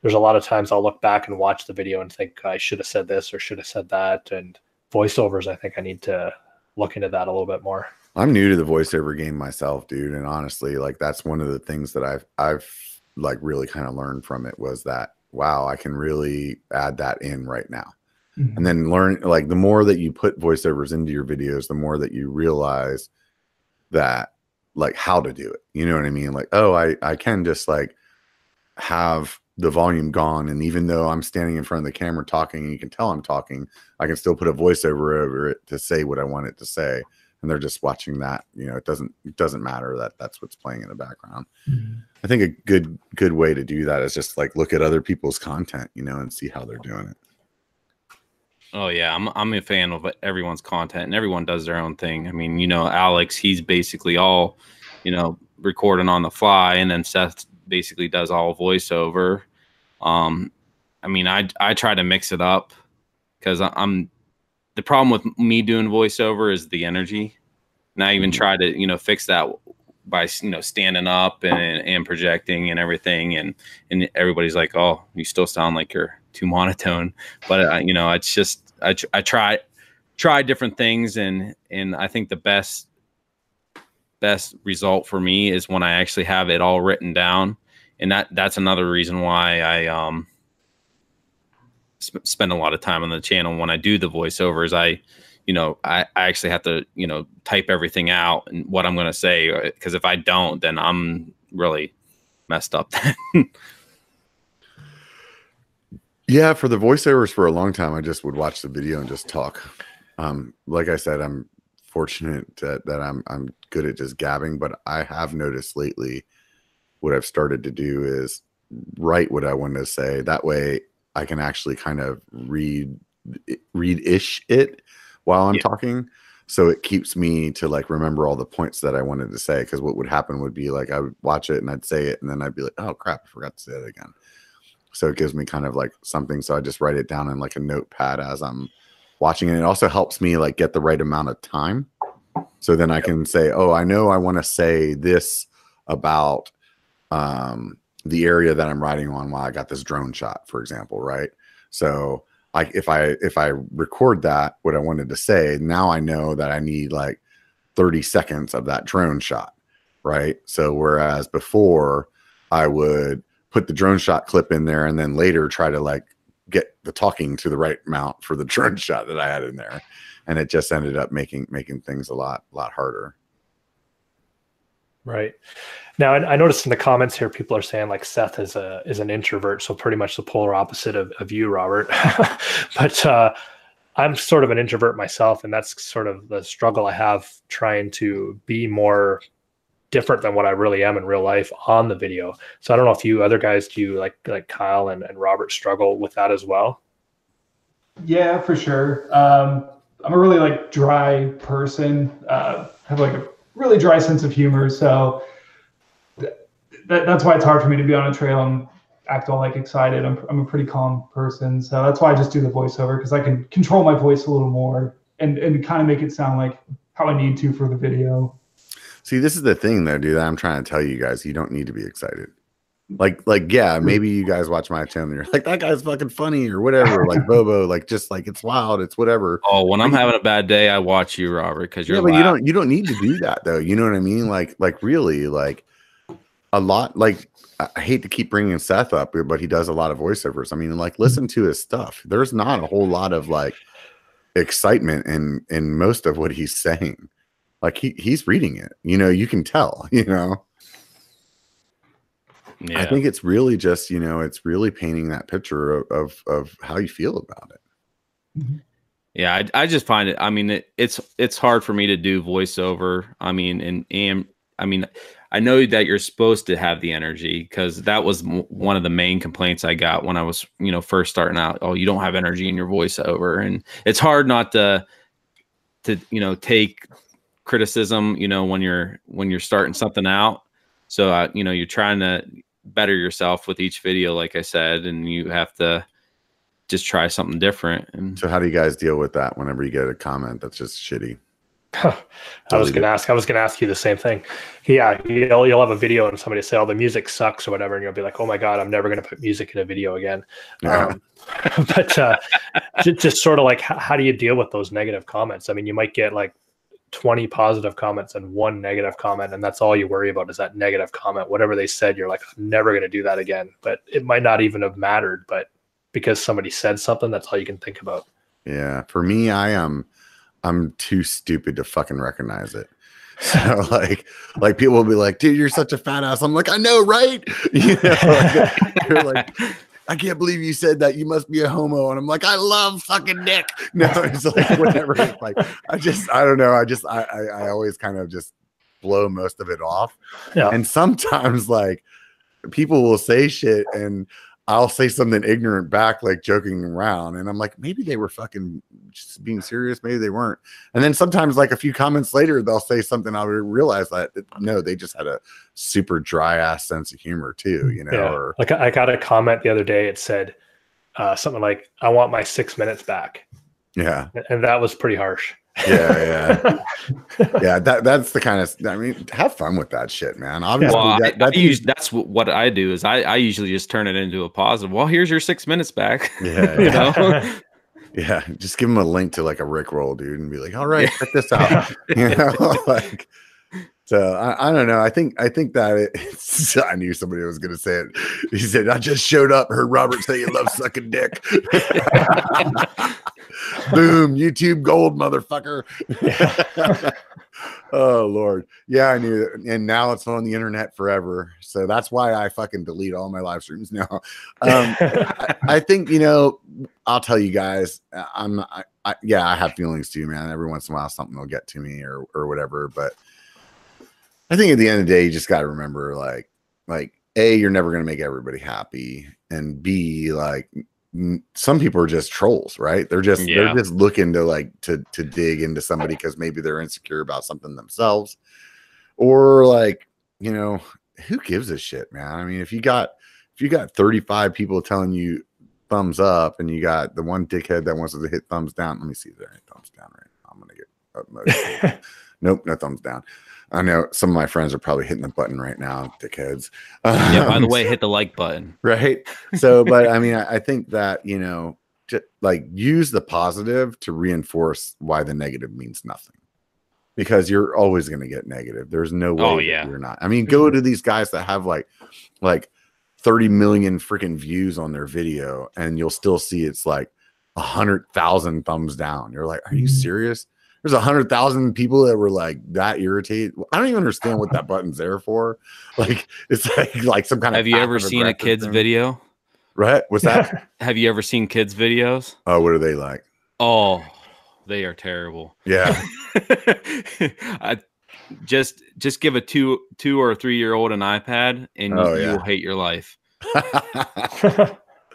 there's a lot of times I'll look back and watch the video and think I should have said this or should have said that and voiceovers I think I need to look into that a little bit more. I'm new to the voiceover game myself, dude, and honestly, like that's one of the things that I've I've like really kind of learned from it was that wow, I can really add that in right now. Mm-hmm. And then learn like the more that you put voiceovers into your videos, the more that you realize that like how to do it. You know what I mean? Like, oh, I I can just like have the volume gone and even though I'm standing in front of the camera talking and you can tell I'm talking, I can still put a voiceover over it to say what I want it to say and they're just watching that you know it doesn't it doesn't matter that that's what's playing in the background mm-hmm. I think a good good way to do that is just like look at other people's content you know and see how they're doing it oh yeah i'm, I'm a fan of everyone's content and everyone does their own thing i mean you know alex he's basically all you know recording on the fly and then seth basically does all voiceover um i mean i i try to mix it up because i'm the problem with me doing voiceover is the energy. And I even mm-hmm. try to, you know, fix that by you know standing up and and projecting and everything. And and everybody's like oh you still sound like you're too monotone. But uh, you know it's just I, I try try different things. And and I think the best best result for me is when I actually have it all written down. And that that's another reason why I um sp- spend a lot of time on the channel. When I do the voiceovers, I, you know, I, I actually have to, you know, type everything out and what I'm going to say. Because uh, if I don't, then I'm really messed up. yeah, for the voiceovers for a long time, I just would watch the video and just talk. Um, like I said, I'm fortunate that, that I'm I'm good at just gabbing, but I have noticed lately what I've started to do is write what I want to say. That way I can actually kind of read read ish it while I'm yeah. talking. So it keeps me to like remember all the points that I wanted to say. Because what would happen would be like I would watch it and I'd say it, and then I'd be like, oh crap, I forgot to say it again. So it gives me kind of like something. So I just write it down in like a notepad as I'm watching it. It also helps me like get the right amount of time. So then I can say, oh, I know I want to say this about um the area that I'm riding on while I got this drone shot, for example, right? So I if I if I record that what I wanted to say, now I know that I need like 30 seconds of that drone shot, right? So whereas before I would put the drone shot clip in there and then later try to like get the talking to the right amount for the drone shot that I had in there, and it just ended up making making things a lot lot harder. Right. Now, I, I noticed in the comments here, people are saying like Seth is a is an introvert, so pretty much the polar opposite of, of you, Robert. but uh, I'm sort of an introvert myself, and that's sort of the struggle I have trying to be more different than what I really am in real life on the video. So I don't know if you other guys do you like like Kyle and, and Robert struggle with that as well. Yeah, for sure. Um, I'm a really like dry person. Uh, have like a really dry sense of humor, so that, that's why it's hard for me to be on a trail and act all like excited. I'm I'm a pretty calm person, so that's why I just do the voiceover because I can control my voice a little more and and kind of make it sound like how I need to for the video. See, this is the thing though, dude. that I'm trying to tell you guys, you don't need to be excited. Like, like, yeah, maybe you guys watch my channel and you're like, that guy's fucking funny or whatever. Like Bobo, like just like it's wild, it's whatever. Oh, when I'm having a bad day, I watch you, Robert, because you're yeah, but you don't you don't need to do that though. You know what I mean? Like, like really, like a lot. Like I I hate to keep bringing Seth up, but he does a lot of voiceovers. I mean, like listen to his stuff. There's not a whole lot of like excitement in in most of what he's saying. Like he he's reading it. You know, you can tell. You know. Yeah. I think it's really just, you know, it's really painting that picture of of, of how you feel about it. Mm-hmm. Yeah, I, I just find it. I mean, it, it's it's hard for me to do voiceover. I mean, and and I mean, I know that you're supposed to have the energy because that was m- one of the main complaints I got when I was, you know, first starting out. Oh, you don't have energy in your voiceover, and it's hard not to to you know take criticism. You know, when you're when you're starting something out. So uh, you know, you're trying to better yourself with each video, like I said, and you have to just try something different. And So how do you guys deal with that whenever you get a comment that's just shitty? I was gonna ask. I was gonna ask you the same thing. Yeah, you'll you'll have a video and somebody say, "Oh, the music sucks" or whatever, and you'll be like, "Oh my god, I'm never gonna put music in a video again." Um, but uh, just, just sort of like, how, how do you deal with those negative comments? I mean, you might get like 20 positive comments and one negative comment, and that's all you worry about is that negative comment. Whatever they said, you're like, "I'm never gonna do that again." But it might not even have mattered, but because somebody said something, that's all you can think about. Yeah. For me, I am I'm too stupid to fucking recognize it. So like like people will be like, dude, you're such a fat ass. I'm like, I know, right? You know, like, you're like, I can't believe you said that. You must be a homo. And I'm like, I love fucking dick. No, it's like whatever. It's like I just I don't know. I just I I, I always kind of just blow most of it off. Yeah. And sometimes like people will say shit and I'll say something ignorant back, like joking around. And I'm like, maybe they were fucking just being serious. Maybe they weren't. And then sometimes, like a few comments later, they'll say something. I'll realize that no, they just had a super dry ass sense of humor too, you know, Yeah. or Like I I got a comment the other day. It said uh, something like, "I want my six minutes back," yeah, and that was pretty harsh. yeah, yeah. yeah, that that's the kind of I mean, have fun with that shit, man. Obviously, well, that, I, that's I use, that's what I do is I, I usually just turn it into a positive. Well, here's your six minutes back. yeah, you yeah, know, yeah. Just give them a link to like a Rick roll, dude, and be like, all right, check this out. you know, like so I, I don't know. I think I think that it, it's, I knew somebody was gonna say it. He said, I just showed up, heard Robert say you love sucking dick. Boom, YouTube gold, motherfucker. Oh Lord. Yeah, I knew that. And now it's on the internet forever. So that's why I fucking delete all my live streams now. Um I, I think you know, I'll tell you guys, I'm I, I, yeah, I have feelings too, man. Every once in a while something will get to me or or whatever. But I think at the end of the day, you just gotta remember like like A, you're never gonna make everybody happy. And B, like some people are just trolls, right? They're just Yeah. they're just looking to like to to dig into somebody because maybe they're insecure about something themselves. Or like, you know, who gives a shit, man? I mean, if you got if you got 35 people telling you thumbs up and you got the one dickhead that wants to hit thumbs down. Let me see if there any thumbs down right now. I'm gonna get up nope, no thumbs down. I know some of my friends are probably hitting the button right now, dickheads. yeah. By the Um, way, hit the like button. right? So, but I mean, I, I think that you know, ju- like use the positive to reinforce why the negative means nothing, because you're always going to get negative. There's no way Oh, yeah. you're not. I mean, go to these guys that have like, like 30 million freaking views on their video and you'll still see it's like a hundred thousand thumbs down. You're like, are you Mhm. serious? There's a hundred thousand people that were like that irritated. I don't even understand what that button's there for. Like it's like like some kind of Have you ever seen a kid's thing. video? Right? What's that? Have you ever seen kids' videos? oh, what are they like? Oh, they are terrible. Yeah. I just just give a two two or three year old an iPad and Oh, you, yeah. will hate your life.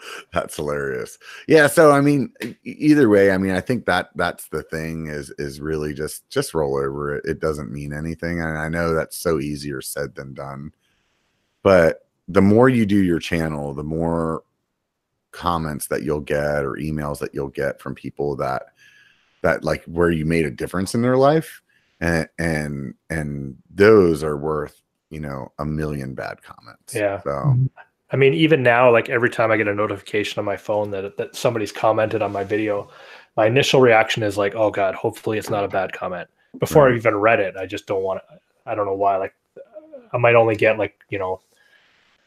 That's hilarious. Yeah, so I mean, either way, I mean, I think that that's the thing is is really just just roll over it. It doesn't mean anything, and I know that's so easier said than done. But the more you do your channel, the more comments that you'll get or emails that you'll get from people that that like where you made a difference in their life, and and and those are worth you know a million bad comments. Yeah. So mm-hmm. I mean, even now, like every time I get a notification on my phone that that somebody's commented on my video, my initial reaction is like, "Oh God, hopefully it's not a bad comment." Before Right. I even read it, I just don't want. To, I don't know why. Like, I might only get like you know,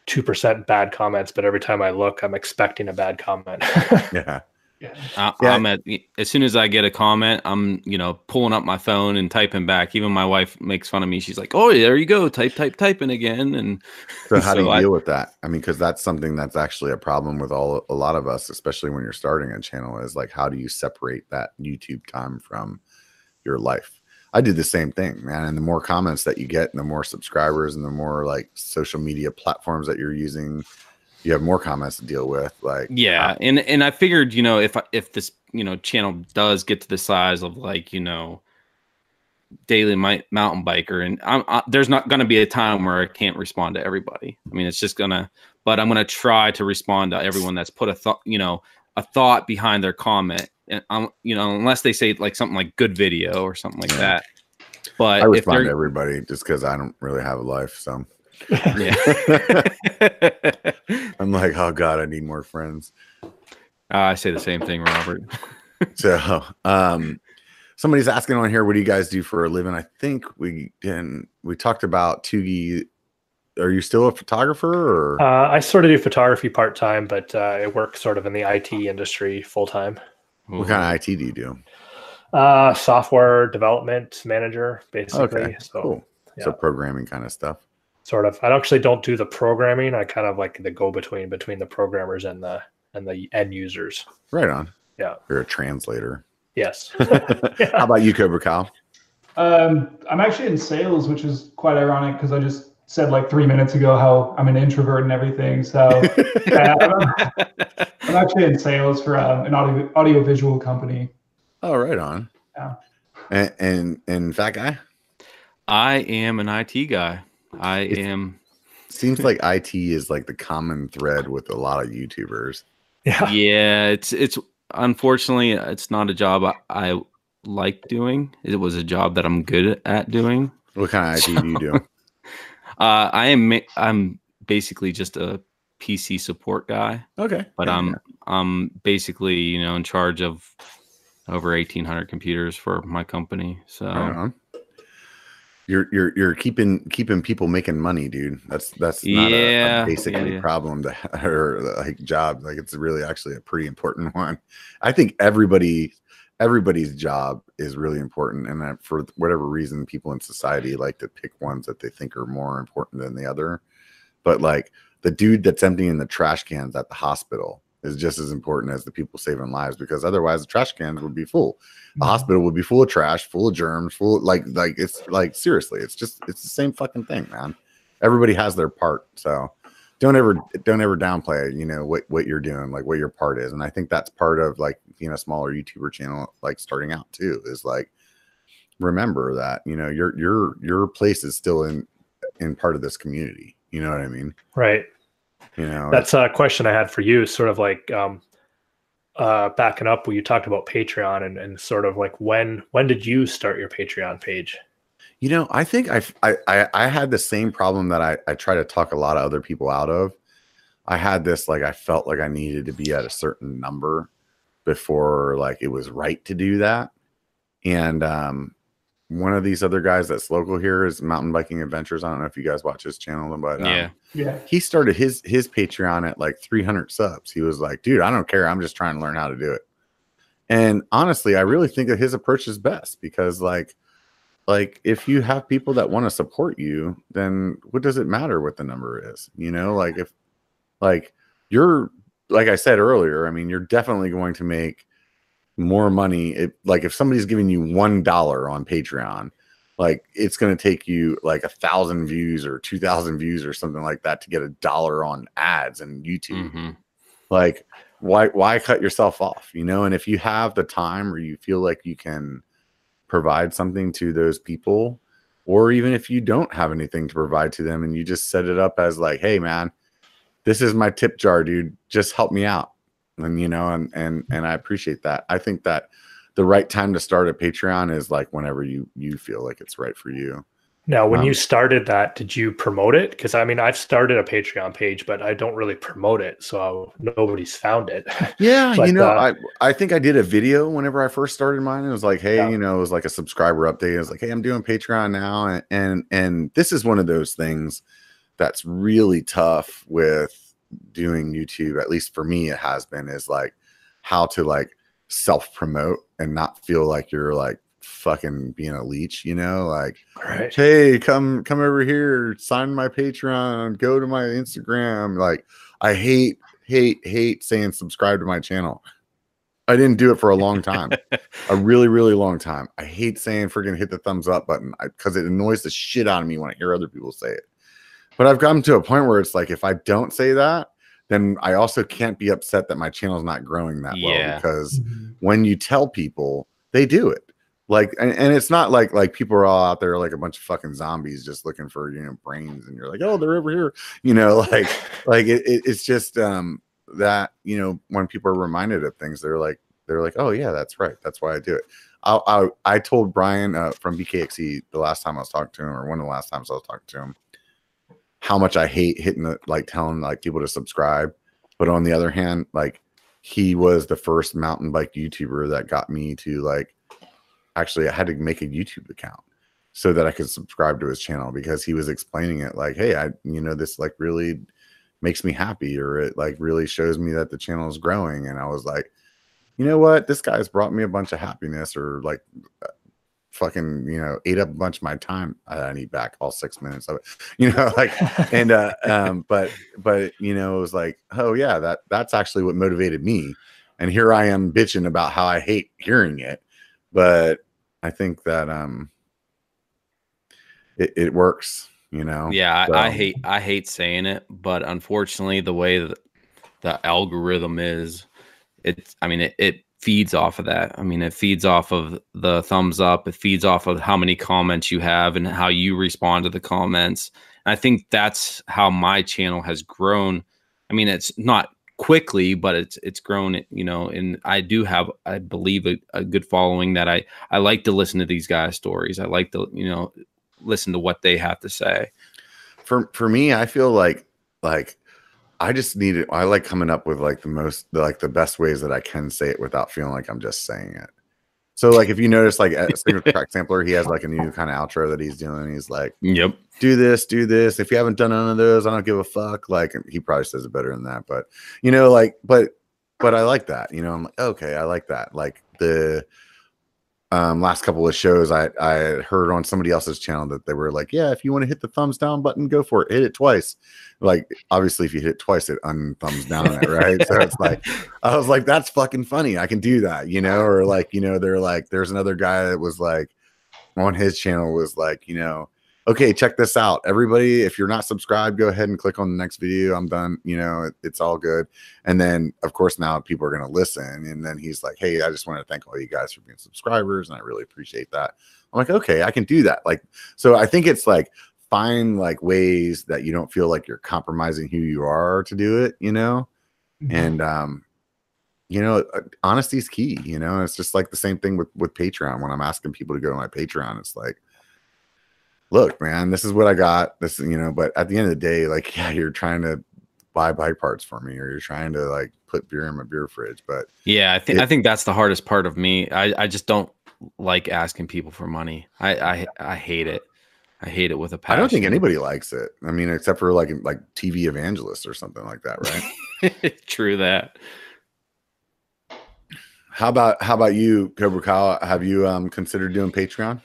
two percent bad comments, but every time I look, I'm expecting a bad comment. yeah. Yeah. I, Yeah. I'm at as soon as I get a comment, I'm you know pulling up my phone and typing back. Even my wife makes fun of me. She's like, "Oh, there you go, type, type, typing again." And So how do you I- deal with that? I mean, because that's something that's actually a problem with all a lot of us, especially when you're starting a channel. Is like, how do you separate that YouTube time from your life? I do the same thing, man. And the more comments that you get, and the more subscribers, and the more like social media platforms that you're using, you have more comments to deal with. Like, yeah, and and I figured you know if if this you know channel does get to the size of like you know daily mi- mountain biker, and I'm, I, there's not going to be a time where I can't respond to everybody. I mean, it's just gonna. But I'm gonna try to respond to everyone that's put a thought you know a thought behind their comment, and I'm you know unless they say like something like good video or something like Yeah. that. But I respond to everybody just because I don't really have a life. So yeah. I'm like, oh god, I need more friends. I say the same thing, Robert. So, um, somebody's asking on here, what do you guys do for a living? I think we didn't. We talked about Tugi. Are you still a photographer or? uh, I sort of do photography part time, but uh, I work sort of in the IT industry full time. what kind of IT do you do? Uh, software development manager, basically. Okay, so cool. So programming kind of stuff. Sort of. I actually don't do the programming. I kind of like the go between between the programmers and the and the end users. Right on. Yeah. You're a translator. Yes. How about you, Cobra Kyle? Um, I'm actually in sales, which is quite ironic because I just said like three minutes ago how I'm an introvert and everything. So uh, I'm, I'm actually in sales for um, an audio audiovisual company. Oh, right on. Yeah. And and, and fat guy I am an IT guy. I It's- am. seems like IT is like the common thread with a lot of YouTubers. yeah. Yeah, it's it's unfortunately it's not a job I, I like doing. It was a job that I'm good at doing. What kind of IT do you do? Uh, I am I'm basically just a PC support guy, Okay, but Yeah, I'm I'm basically you know in charge of over 1,800 computers for my company. So Right on. You're you're you're keeping keeping people making money, dude. That's that's not a- a, Yeah, basically yeah, yeah. problem to or like job. Like it's really actually a pretty important one. I think everybody everybody's job is really important, and for whatever reason, people in society like to pick ones that they think are more important than the other. But like the dude that's emptying the trash cans at the hospital is just as important as the people saving lives because otherwise the trash cans would be full the mm-hmm. hospital would be full of trash, full of germs, full of, like like it's like seriously, it's just it's the same fucking thing, man. Everybody has their part, so don't ever don't ever downplay you know what what you're doing, like what your part is, and I think that's part of like you know smaller YouTuber channel like starting out too is like remember that you know your your your place is still in in part of this community. You know what I mean? Right. You know, That's a question I had for you, sort of like um, uh, backing up when you talked about Patreon and, and sort of like when when did you start your Patreon page? You know, I think I've, I I I had the same problem that I I try to talk a lot of other people out of. I had this like I felt like I needed to be at a certain number before like it was right to do that, and um, one of these other guys that's local here is Mountain Biking Adventures. I don't know if you guys watch his channel, but um, Yeah. Yeah. he started his his Patreon at like 300 subs. He was like, dude, I don't care. I'm just trying to learn how to do it. And honestly, I really think that his approach is best because like like if you have people that want to support you, then what does it matter what the number is? You know, like if like you're like I said earlier, I mean, you're definitely going to make more money if like if somebody's giving you one dollar on Patreon, like it's going to take you like a thousand views or two thousand views or something like that to get a dollar on ads and YouTube. Mhm. Like, why why cut yourself off? You know, and if you have the time or you feel like you can provide something to those people, or even if you don't have anything to provide to them and you just set it up as like, hey man, this is my tip jar, dude. Just help me out. And you know, and and and I appreciate that. I think that the right time to start a Patreon is like whenever you you feel like it's right for you. Now, when Um, you started that, did you promote it? Because I mean, I've started a Patreon page, but I don't really promote it, so nobody's found it. Yeah, But, you know, uh, I I think I did a video whenever I first started mine. It was like, hey, Yeah. you know, it was like a subscriber update. It was like, hey, I'm doing Patreon now, and and and this is one of those things that's really tough with doing YouTube. At least for me, it has been is like how to like self promote and not feel like you're like fucking being a leech. You know, like right. hey come come over here sign my patreon go to my instagram like i hate hate hate saying subscribe to my channel i didn't do it for a long time a really really long time i hate saying freaking hit the thumbs up button because it annoys the shit out of me when i hear other people say it but i've gotten to a point where it's like if i don't say that then i also can't be upset that my channel's not growing that well Yeah. because Mhm. when you tell people they do it like and, and it's not like like people are all out there like a bunch of fucking zombies just looking for you know brains and you're like oh they're over here you know like like it, it, it's just um that you know when people are reminded of things they're like they're like oh yeah that's right that's why i do it i i, I told brian uh, from BKXC the last time i was talking to him or one of the last times i was talking to him how much i hate hitting the like telling like people to subscribe. But on the other hand like he was the first mountain bike youtuber that got me to like actually I had to make a YouTube account so that I could subscribe to his channel because he was explaining it like, hey, I you know this like really makes me happy or it like really shows me that the channel is growing. And I was like, you know what, this guy's brought me a bunch of happiness or like fucking you know ate up a bunch of my time. I need back all six minutes of it, you know, like and uh um but but you know it was like oh yeah that that's actually what motivated me and here i am bitching about how i hate hearing it but i think that um it, it works you know Yeah, I, I hate I hate saying it, but unfortunately, the way that the algorithm is, it's I mean it, it feeds off of that. I mean it feeds off of the thumbs up. It feeds off of how many comments you have and how you respond to the comments. And I think that's how my channel has grown. I mean it's not quickly, but it's it's grown. You know, and I do have I believe a, a good following that I I like to listen to these guys' stories. I like to you know listen to what they have to say. for for me i feel like like i just need it i like coming up with like the most like the best ways that i can say it without feeling like i'm just saying it so like if you notice like a single track sampler he has like a new kind of outro that he's doing he's like Yep. do this, do this. If you haven't done none of those, I don't give a fuck. Like he probably says it better than that, but you know, like, but but I like that. You know, I'm like, okay, I like that. Like the um last couple of shows I I heard on somebody else's channel that they were like, yeah, if you want to hit the thumbs down button, go for it. Hit it twice. Like obviously if you hit it twice, it unthumbs down it, right? so it's like I was like, that's fucking funny. I can do that, you know, or like, you know, they're like, there's another guy that was like on his channel was like, you know, okay, check this out. Everybody, if you're not subscribed, go ahead and click on the next video. I'm done. You know, it- it's all good. And then, of course, now people are going to listen. And then he's like, hey, I just want to thank all you guys for being subscribers. And I really appreciate that. I'm like, okay, I can do that. Like, so I think it's like, find like ways that you don't feel like you're compromising who you are to do it, you know? and um you know uh, honesty is key you know it's just like the same thing with with patreon when i'm asking people to go to my patreon it's like look man this is what i got this you know but at the end of the day like yeah you're trying to buy bike parts for me or you're trying to like put beer in my beer fridge but Yeah, I think I think that's the hardest part of me. I I just don't like asking people for money. I I, I hate it. I hate it with a passion. I don't think anybody likes it. I mean, except for like like TV evangelists or something like that, right? True that. how about how about you, Cobra Kyle? Have you um considered doing Patreon?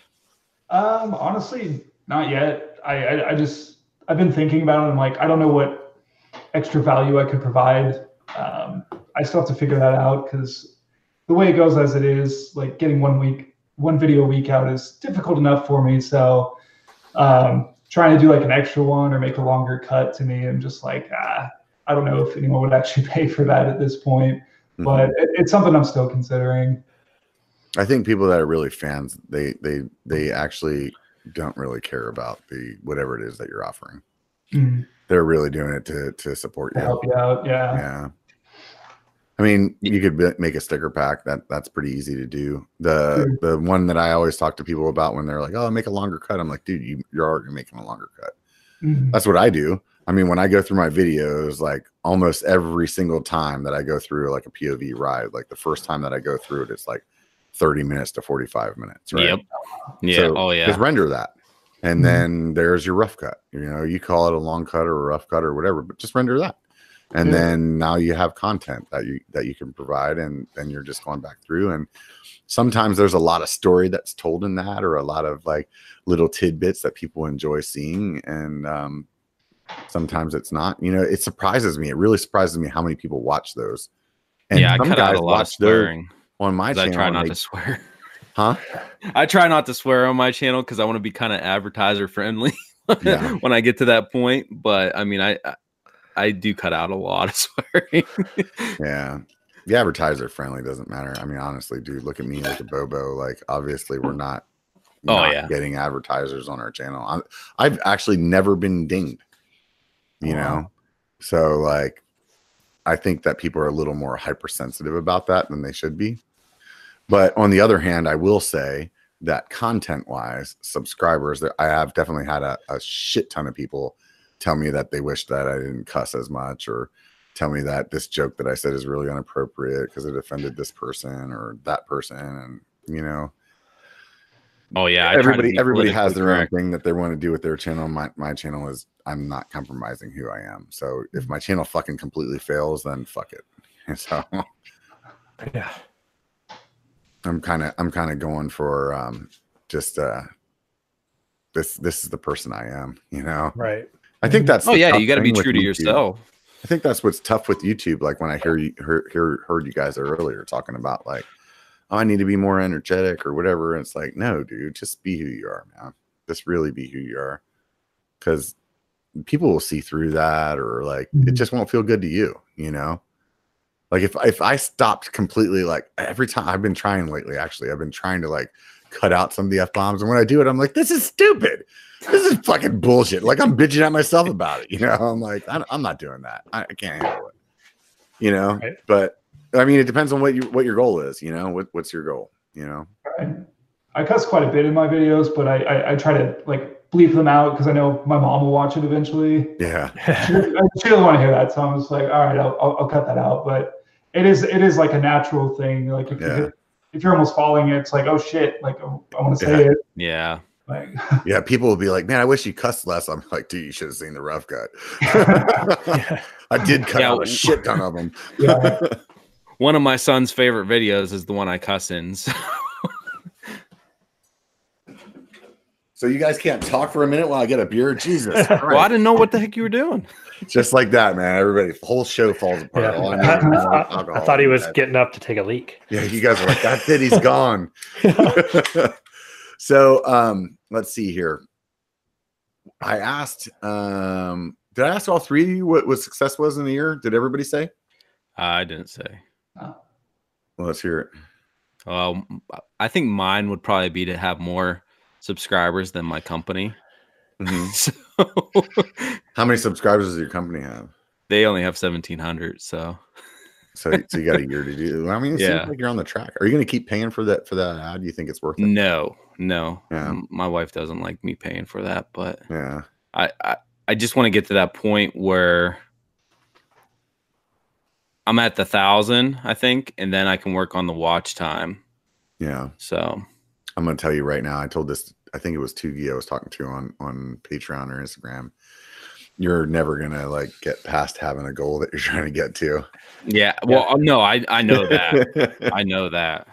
Um, honestly, not yet. I, I, I just I've been thinking about it. I'm like, I don't know what extra value I could provide. Um, I still have to figure that out because the way it goes as it is, like getting one week, one video a week out is difficult enough for me. So, um, trying to do like an extra one or make a longer cut to me, I'm just like, ah, I don't know if anyone would actually pay for that at this point. But it, it's something I'm still considering. I think people that are really fans, they they they actually don't really care about the whatever it is that you're offering. Mm, They're really doing it to to support you. help you out, yeah. Yeah. I mean, you could make a sticker pack. That that's pretty easy to do. The the one that I always talk to people about when they're like, "Oh, make a longer cut." I'm like, "Dude, you you're already making a longer cut." Mhm. That's what I do. I mean, when I go through my videos, like almost every single time that I go through like a POV ride, like the first time that I go through it, it's like 30 minutes to 45 minutes, right? Yep. Yeah. So oh yeah. Just render that. And Mhm. then there's your rough cut. You know, you call it a long cut or a rough cut or whatever, but just render that. And Yeah. then now you have content that you that you can provide and then you're just going back through and sometimes there's a lot of story that's told in that or a lot of like little tidbits that people enjoy seeing and um sometimes it's not you know it surprises me it really surprises me how many people watch those and yeah, I some cut out guys a lot of watch those swearing. On my 'cause I try not to swear. huh I try not to swear on my channel because I want to be kind of advertiser friendly Yeah. when I get to that point. But I mean, I I- I do cut out a lot of swearing. Yeah. The advertiser friendly doesn't matter. I mean, honestly, dude, look at me, like at Bobo. Like, obviously, we're not, Oh, not yeah. getting advertisers on our channel. I'm, I've actually never been dinged, you Oh, wow. know? So, like, I think that people are a little more hypersensitive about that than they should be. But on the other hand, I will say that content wise, subscribers, that I have definitely had a, a shit ton of people tell me that they wish that I didn't cuss as much or tell me that this joke that I said is really inappropriate because it offended this person or that person. And, you know, oh yeah, I everybody everybody has politically their own thing that they want to do with their channel. My my channel is I'm not compromising who I am. So if my channel fucking completely fails, then fuck it. So Yeah. I'm kind of I'm kind of going for um just uh this this is the person I am, you know. Right. I think that's Oh yeah, you got to be true to YouTube. yourself. I think that's what's tough with YouTube. Like when I hear you heard, hear, heard you guys earlier talking about like, oh, I need to be more energetic or whatever. And it's like, no, dude, just be who you are, man. Just really be who you are. Cause people will see through that or like it Mhm. just won't feel good to you, you know? Like if if I stopped completely like every time I've been trying lately, actually, I've been trying to like cut out some of the F bombs. And when I do it, I'm like, this is stupid. This is fucking bullshit. Like I'm bitching at myself about it. You know, I'm like, I'm not doing that. I, I can't handle it. You know, Right. but I mean, it depends on what you what your goal is. You know, what what's your goal? You know, Right. I cuss quite a bit in my videos, but I I, I try to like bleep them out because I know my mom will watch it eventually. yeah, She, she doesn't want to hear that, so I'm just like, all right, I'll, I'll, I'll cut that out. But it is it is like a natural thing. Like if Yeah. you if you're almost falling, it's like, oh shit, like I, want to say Yeah. it. Yeah. Like, yeah. People will be like, man, I wish you cussed less. I'm like, dude, you should have seen the rough cut. I did cut Yeah. out a shit ton of them. yeah, One of my son's favorite videos is the one I cuss in. So. So you guys can't talk for a minute while I get a beer. Jesus, well, I didn't know what the heck you were doing. just like that, man. Everybody, the whole show falls apart. Yeah. I, I, know is more I- I thought he was bed. getting up to take a leak. Yeah, you guys are like, that's it. He's gone. so um, let's see here. I asked, um, did I ask all three of you what, what success was in the year? Did everybody say? I didn't say. Well, let's hear it. Well, I think mine would probably be to have more subscribers than my company. Mhm. So How many subscribers does your company have? they only have 1700. So So, so you got a year to do. I mean, it Yeah. seems like you're on the track. Are you going to keep paying for that for that ad? Do you think it's worth it? no, no. Yeah. My wife doesn't like me paying for that, but Yeah. I, I, I just want to get to that point where I'm at the thousand, I think, and then I can work on the watch time. Yeah. So I'm gonna tell you right now. I told this. I think it was Tugi I was talking to on on Patreon or Instagram. You're never gonna like get past having a goal that you're trying to get to. Yeah. Well, uh, no, I I know that. I know that.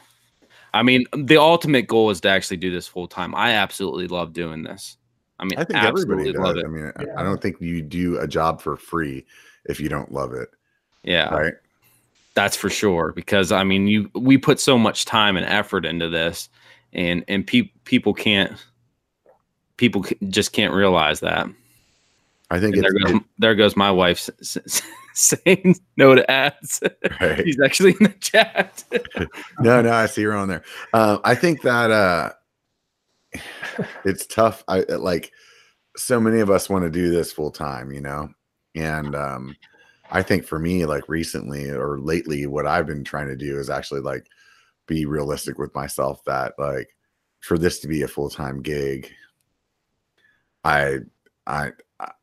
I mean, the ultimate goal is to actually do this full time. I absolutely love doing this. I mean, I think everybody absolutely love does. it. I mean, Yeah. I don't think you do a job for free if you don't love it, Yeah. right? That's for sure. Because I mean, you we put so much time and effort into this, and and pe- people can't people c- just can't realize that. I think there goes there goes my wife s- s- saying no to ads. right. She's actually in the chat. no, no, I see her on there. Um, I think that uh, it's tough. I like so many of us want to do this full time, you know, and um, I think for me, like recently or lately, what I've been trying to do is actually like be realistic with myself that like for this to be a full time gig, I, I,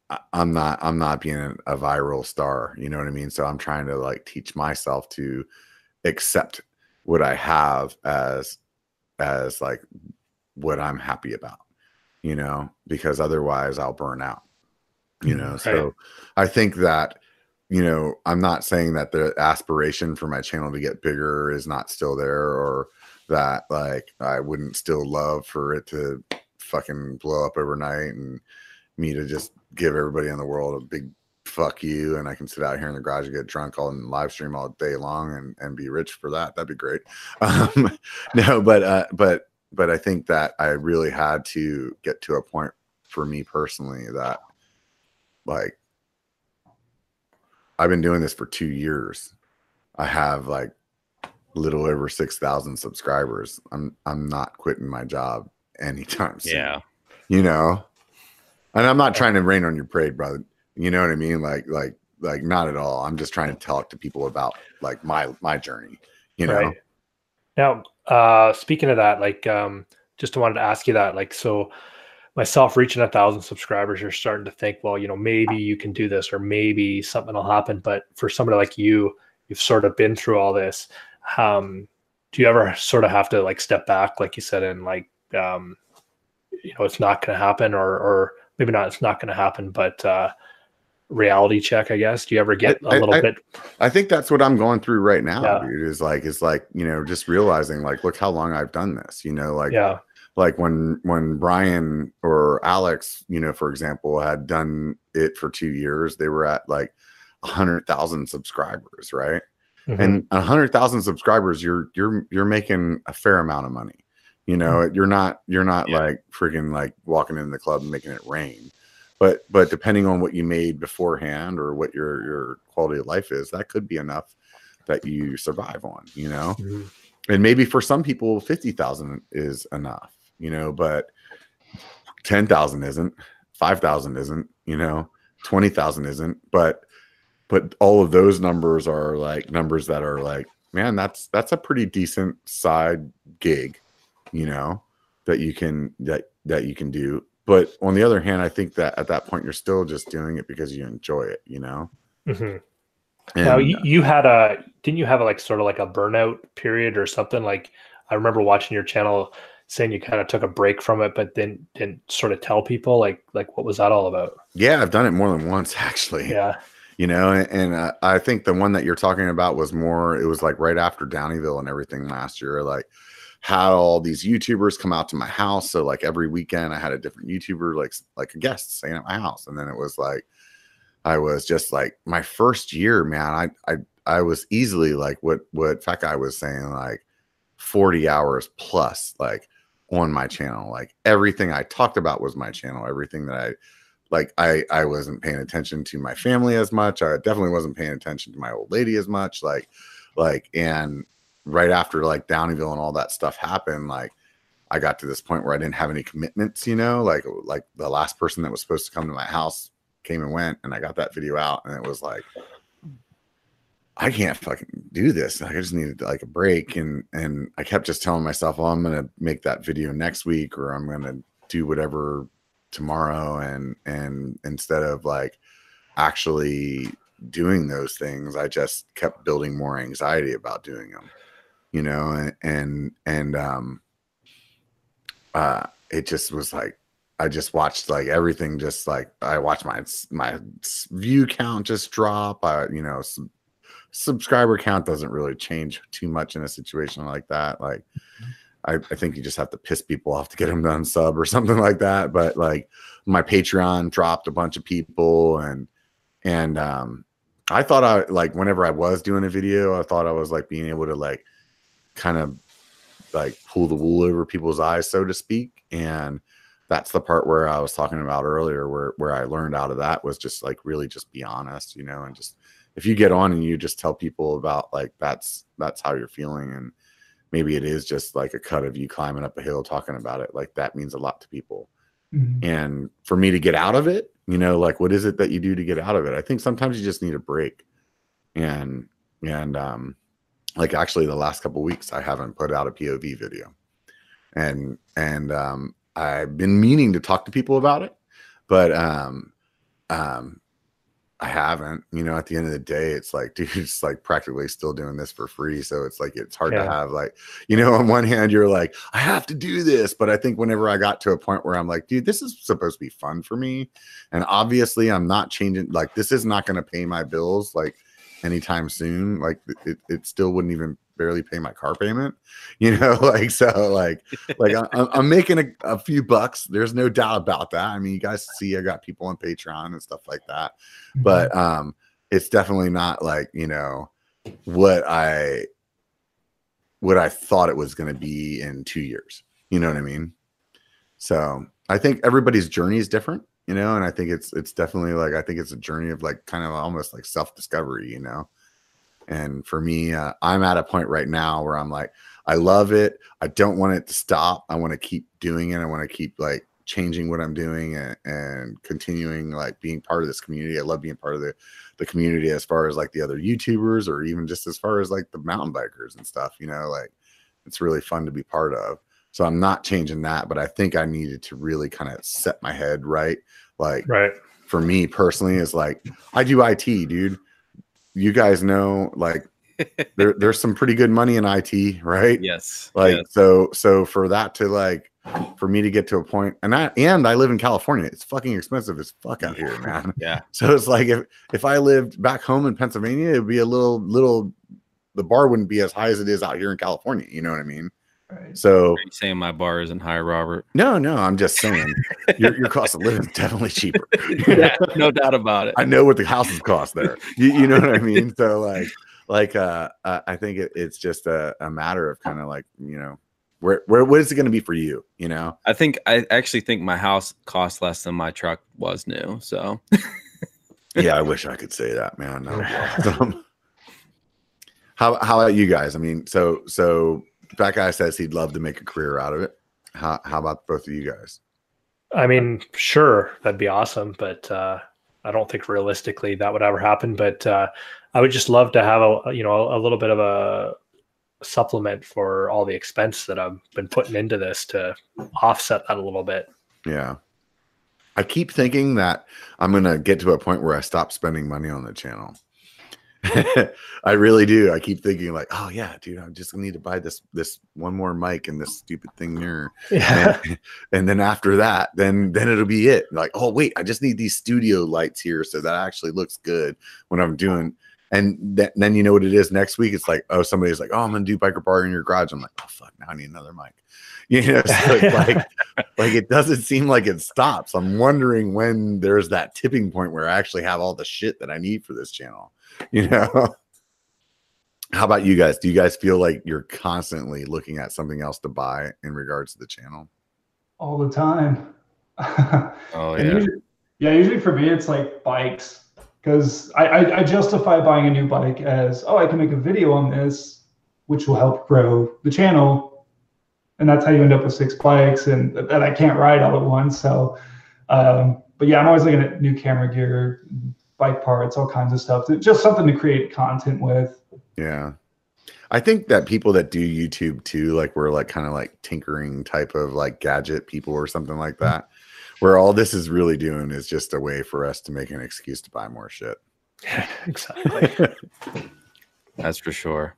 I, I'm not, I'm not being a, a viral star. You know what I mean? So I'm trying to like teach myself to accept what I have as as like what I'm happy about, you know, because otherwise I'll burn out. You mm, know, so I think that you know, I'm not saying that the aspiration for my channel to get bigger is not still there or that like I wouldn't still love for it to fucking blow up overnight and me to just give everybody in the world a big fuck you and I can sit out here in the garage and get drunk all and live stream all day long and, and be rich for that. That'd be great. Um, no, but uh, but but I think that I really had to get to a point for me personally that like I've been doing this for two years. I have like little over six thousand subscribers. I'm I'm not quitting my job anytime soon yeah. you know and i'm not trying to rain on your parade brother you know what i mean like like like not at all i'm just trying to talk to people about like my my journey you know Right. Now, uh, speaking of that, like, um, just wanted to ask you that, like, so myself reaching a thousand subscribers, you're starting to think, well, you know, maybe you can do this, or maybe something will happen. But for somebody like you, you've sort of been through all this. Um, do you ever sort of have to like step back, like you said, and like, um, you know, it's not going to happen, or or maybe not, it's not going to happen, but uh, reality check, I guess. Do you ever get a little I- bit? i think that's what i'm going through right now Yeah. dude is like is like you know just realizing like look how long i've done this you know like yeah, like when when brian or alex you know for example had done it for two years they were at like a hundred thousand subscribers right Mhm. and a hundred thousand subscribers you're you're you're making a fair amount of money you know you're not you're not Yeah. like freaking like walking in the club and making it rain but but depending on what you made beforehand or what your your quality of life is that could be enough that you survive on you know Mhm. and maybe for some people 50,000 is enough you know but 10,000 isn't 5,000 isn't you know 20,000 isn't. But but all of those numbers are like numbers that are like man that's that's a pretty decent side gig you know that you can that that you can do. But on the other hand i think that at that point you're still just doing it because you enjoy it you know? Mhm. and now you, you had a didn't you have a like sort of like a burnout period or something? Like i remember watching your channel saying you kind of took a break from it but then didn't sort of tell people like like what was that all about? Yeah i've done it more than once actually. Yeah. You know and, and uh, i think the one that you're talking about was more it was like right after Downieville and everything last year like had all these youtubers come out to my house. So like every weekend i had a different youtuber like like a guest staying at my house. And then it was like i was just like my first year man i i i was easily like what what fat guy was saying like 40 hours plus like on my channel like everything i talked about was my channel everything that i like I I wasn't paying attention to my family as much. I definitely wasn't paying attention to my old lady as much. Like like and right after like Downieville and all that stuff happened, like I got to this point where I didn't have any commitments, you know, like like the last person that was supposed to come to my house came and went and I got that video out and it was like I can't fucking do this. I just needed like a break and and I kept just telling myself, "Oh, I'm to make that video next week or I'm to do whatever tomorrow and and instead of like actually doing those things i just kept building more anxiety about doing them you know and and, and um uh, it just was like I just watched like everything. Just like I watched my my view count just drop. I you know sub- subscriber count doesn't really change too much in a situation like that. Like I, I think you just have to piss people off to get them to unsub or something like that. But like my Patreon dropped a bunch of people and and um I thought I like whenever I was doing a video, I thought I was like being able to like kind of like pull the wool over people's eyes, so to speak. And that's the part where I was talking about earlier, where where I learned out of that was just like really just be honest, you know, and just if you get on and you just tell people about like that's that's how you're feeling and maybe it is just like a cut of you climbing up a hill talking about it like that means a lot to people. Mhm. and for me to get out of it you know like what is it that you do to get out of it? I think sometimes you just need a break. And and um like actually the last couple weeks i haven't put out a pov video. And and um i've been meaning to talk to people about it but um um i haven't you know at the end of the day it's like dude it's like practically still doing this for free so it's like it's hard to have like you know on one hand you're like i have to do this but i think whenever i got to a point where i'm like dude this is supposed to be fun for me and obviously i'm not changing like this is not going to pay my bills like anytime soon like it, it still wouldn't even barely pay my car payment you know like so like like I, I'm- i'm making a, a few bucks there's no doubt about that i mean you guys see i got people on patreon and stuff like that but um it's definitely not like you know what i what i thought it was going to be in two years you know what i mean? So i think everybody's journey is different you know and i think it's it's definitely like i think it's a journey of like kind of almost like self-discovery you know and for me uh, i'm at a point right now where i'm like i love it. I don't want it to stop. I want to keep doing it. I want to keep like changing what i'm doing and, and continuing like being part of this community. I love being part of the the community as far as like the other youtubers or even just as far as like the mountain bikers and stuff you know like it's really fun to be part of. So i'm not changing that but i think i needed to really kind of set my head right. Like Right. for me personally is like I do IT, dude. You guys know like there, there's some pretty good money in IT, right? Yes. Like yes. so so for that to like for me to get to a point and I and I live in California. It's fucking expensive as fuck out here, man. Yeah. So it's like if if I lived back home in Pennsylvania, it'd be a little little the bar wouldn't be as high as it is out here in California. You know what I mean? Right. So Are saying my bar isn't high, Robert? no, no, I'm just saying your your cost of living is definitely cheaper. yeah, no doubt about it. I know what the houses cost there. You, you know what I mean? So like, like, uh, uh, I think it, it's just a, a matter of kind of like, you know, where, where, what is it going to be for you? You know? I think I actually think my house cost less than my truck was new. So Yeah, I wish I could say that, man. That awesome. how, how about you guys? I mean, so, so that guy says he'd love to make a career out of it. How, how about both of you guys? I mean, sure, that'd be awesome, but uh, I don't think realistically that would ever happen. But uh, I would just love to have a you know a little bit of a supplement for all the expense that I've been putting into this to offset that a little bit. Yeah. I keep thinking that I'm going to get to a point where I stop spending money on the channel. I really do. I keep thinking like, oh yeah, dude, I just need to buy this this one more mic and this stupid thing mirror. Yeah, And, and then after that, then then it'll be it. Like, oh wait, I just need these studio lights here so that actually looks good when I'm doing. And th- then you know what it is next week. It's like, oh, somebody's like, oh, I'm gonna do biker bar in your garage. I'm like, oh fuck, now I need another mic. You know, so it's like like it doesn't seem like it stops. I'm wondering when there's that tipping point where I actually have all the shit that I need for this channel. You know. How about you guys? Do you guys feel like you're constantly looking at something else to buy in regards to the channel? all the time. oh yeah. usually- yeah, usually for me it's like bikes because I, I I justify buying a new bike as oh I can make a video on this, which will help grow the channel, and that's how you end up with six bikes and that I can't ride all at once. So, um, but yeah, I'm always looking at new camera gear, bike parts, all kinds of stuff. Just something to create content with. Yeah. I think that people that do YouTube too, like we're like kind of like tinkering type of like gadget people or something like that, where all this is really doing is just a way for us to make an excuse to buy more shit. exactly. That's for sure.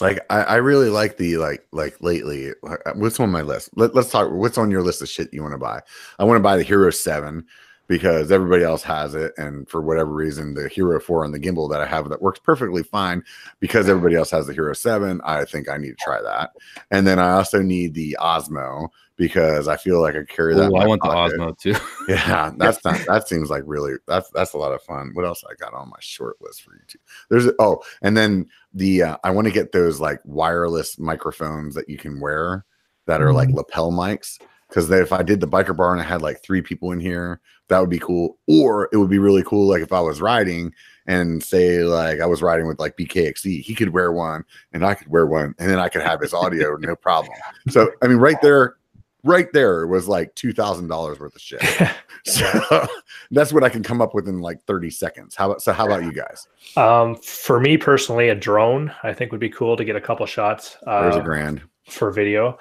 Like I, I really like the like like lately. What's on my list? Let, let's talk. What's on your list of shit you want to buy? I want to buy the Hero Seven because everybody else has it, and for whatever reason, the Hero Four and the gimbal that I have that works perfectly fine because everybody else has the Hero Seven. I think I need to try that, and then I also need the Osmo because I feel like I carry that. Ooh, I want the. Osmo too. Yeah, that's not that seems like really that's that's a lot of fun. What else I got on my short list for YouTube? There's oh, and then the uh, I want to get those like wireless microphones that you can wear that are like Mhm. lapel mics because if I did the biker bar and I had like three people in here, that would be cool. Or it would be really cool like if I was riding and say like I was riding with like BKXC, he could wear one and I could wear one, and then I could have his audio no problem. So I mean, right there, right there was like two thousand dollars worth of shit. So that's what I can come up with in like 30 seconds. How about so how about you guys? Um, for me personally, a drone I think would be cool to get a couple shots There's a uh, grand. for video.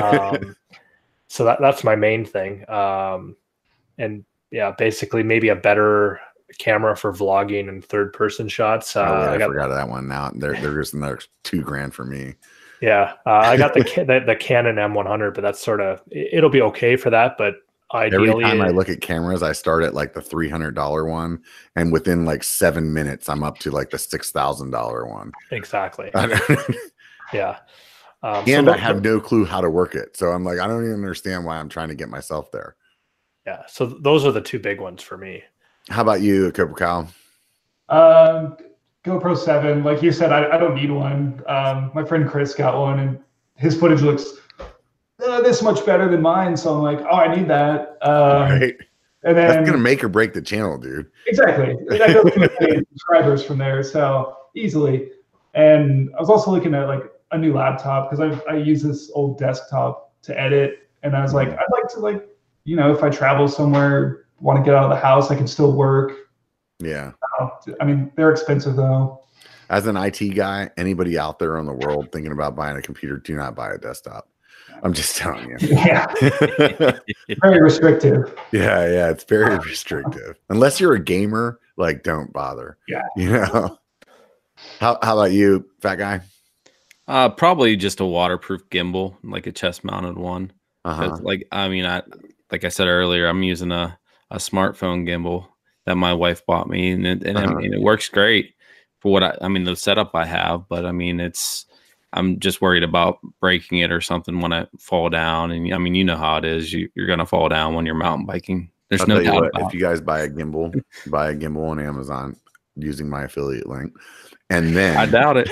Um, so that that's my main thing. Um, and yeah, basically maybe a better camera for vlogging and third person shots. Uh, oh, wait, I, I got forgot that one now. There there's another two grand for me. yeah, uh, I got the, the the Canon M100, but that's sort of it- it'll be okay for that. But Every time I look at cameras, I start at like the three hundred dollar one, and within like seven minutes, I'm up to like the six thousand dollar one. exactly, yeah. Um, so and I have no clue how to work it, so I'm like, I don't even understand why I'm trying to get myself there. Yeah. So those are the two big ones for me. How about you, Cobra Cow? Um, GoPro 7, like you said, I, I don't need one. Um, my friend Chris got one, and his footage looks uh, this much better than mine. So I'm like, oh, I need that. Um, right, And that's then gonna make or break the channel, dude. exactly, and I go through a million subscribers from there, so easily. And I was also looking at like a new laptop because I I use this old desktop to edit, and I was like, I'd like to like, you know, if I travel somewhere, want to get out of the house, I can still work. Yeah. Uh, I mean, they're expensive though. as an IT guy, anybody out there in the world thinking about buying a computer, do not buy a desktop. I'm just telling you. Yeah, yeah, very restrictive. yeah, yeah, it's very restrictive. Unless you're a gamer, like don't bother. Yeah. You know. How how about you, fat guy? Uh, probably just a waterproof gimbal, like a chest mounted one. Uh-huh. 'Cause, Like I mean, I like I said earlier, I'm using a, a smartphone gimbal that my wife bought me, and it, and Uh-huh. I mean it works great for what I, I mean the setup I have. But I mean it's I'm just worried about breaking it or something when I fall down. And I mean you know how it is. You, you're gonna fall down when you're mountain biking. There's I'll no doubt what, if you guys buy a gimbal, buy a gimbal on Amazon using my affiliate link. And then I doubt it.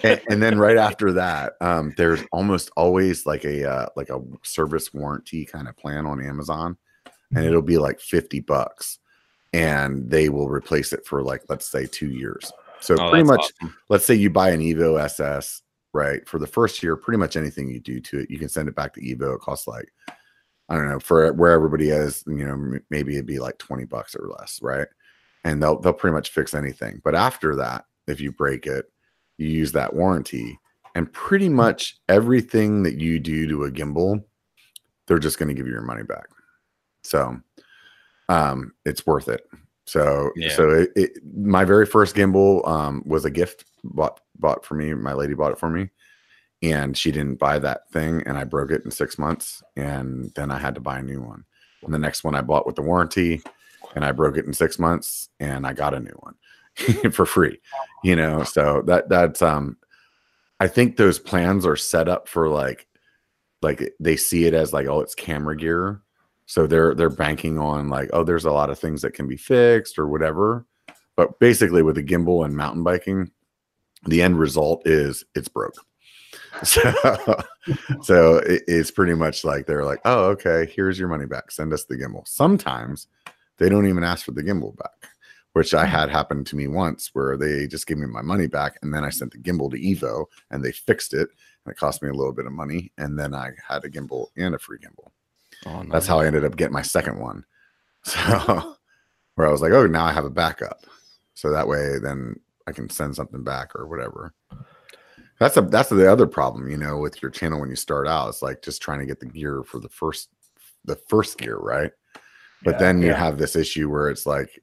and, and then right after that, um, there's almost always like a uh, like a service warranty kind of plan on Amazon, Mm-hmm. and it'll be like fifty bucks, and they will replace it for like let's say two years. So Oh, pretty much, awesome. let's say you buy an Evo SS, right? For the first year, pretty much anything you do to it, you can send it back to Evo. It costs like I don't know for where everybody is, you know, maybe it'd be like twenty bucks or less, right? And they'll they'll pretty much fix anything. But after that, if you break it, you use that warranty, and pretty much everything that you do to a gimbal, they're just going to give you your money back. So, um, it's worth it. So, Yeah. so it, it, my very first gimbal um, was a gift bought bought for me. My lady bought it for me, and she didn't buy that thing, and I broke it in six months, and then I had to buy a new one. And the next one I bought with the warranty, and I broke it in six months, and I got a new one for free. You know, so that that's um, I think those plans are set up for like, like they see it as like, oh, it's camera gear, so they're they're banking on like, oh, there's a lot of things that can be fixed or whatever. But basically, with a gimbal and mountain biking, the end result is it's broke. So, so it, it's pretty much like they're like, oh, okay, here's your money back. Send us the gimbal. Sometimes they don't even ask for the gimbal back, which I mm. had happen to me once where they just gave me my money back and then I sent the gimbal to Evo and they fixed it and it cost me a little bit of money and then I had a gimbal and a free gimbal. Oh, That's how I ended up getting my second one. So where I was like, oh, now I have a backup. So that way then I can send something back or whatever. That's a that's the other problem, you know, with your channel when you start out. It's like just trying to get the gear for the first the first gear, right? But Yeah, then you yeah. have this issue where it's like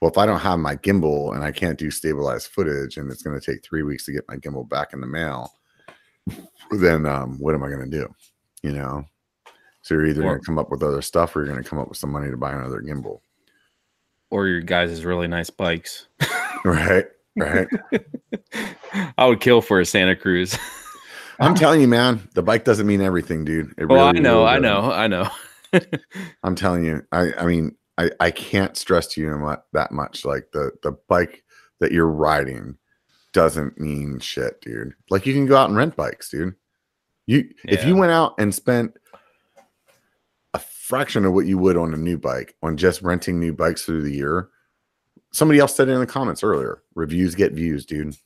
well, if I don't have my gimbal and I can't do stabilized footage and it's going to take three weeks to get my gimbal back in the mail, then um, what am I going to do? You know? So you're either going to come up with other stuff or you're going to come up with some money to buy another gimbal. Or your guys' really nice bikes. Right. Right. I would kill for a Santa Cruz. I'm telling you, man, the bike doesn't mean everything, dude. It well, I know, really I know, I know. I'm telling you, I, I mean, I, I can't stress to you that much. Like the the bike that you're riding doesn't mean shit, dude. Like you can go out and rent bikes, dude. You if you went out and spent a fraction of what you would on a new bike on just renting new bikes through the year. Somebody else said it in the comments earlier. Reviews get views, dude.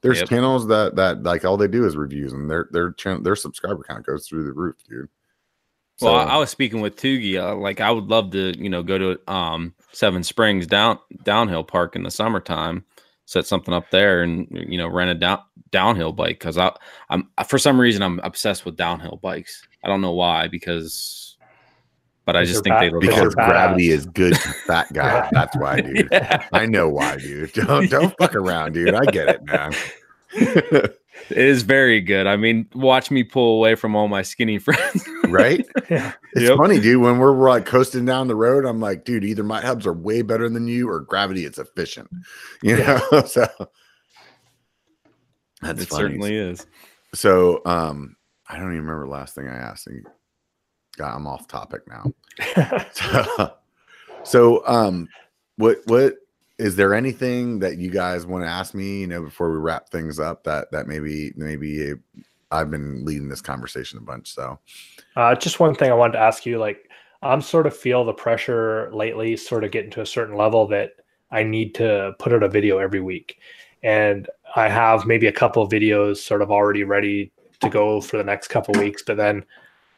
There's Yep. channels that that like all they do is reviews, and their their channel their subscriber count goes through the roof, dude. Well, I, So- I was speaking with Tugi. Uh, like, I would love to, you know, go to um Seven Springs down downhill park in the summertime, set something up there, and you know, rent a down downhill bike because I I'm for some reason I'm obsessed with downhill bikes. I don't know why because, but I just they're think they bad- look because they're gravity is good to fat guy. That's why, dude. Yeah. I know why, dude. Don't don't fuck around, dude. I get it, man. It is very good. I mean, watch me pull away from all my skinny friends. right? Yeah. It's Yep. funny, dude. When we're, like coasting down the road, I'm like, dude, either my hubs are way better than you or gravity is efficient. You know, so that's it funny. certainly is. So, um, I don't even remember the last thing I asked. God, I'm off topic now. so, so um what what is there anything that you guys want to ask me you know before we wrap things up that that maybe maybe i've been leading this conversation a bunch so Uh, just one thing I wanted to ask you, like I'm sort of feel the pressure lately, sort of getting to a certain level that I need to put out a video every week, and I have maybe a couple videos sort of already ready to go for the next couple weeks, but then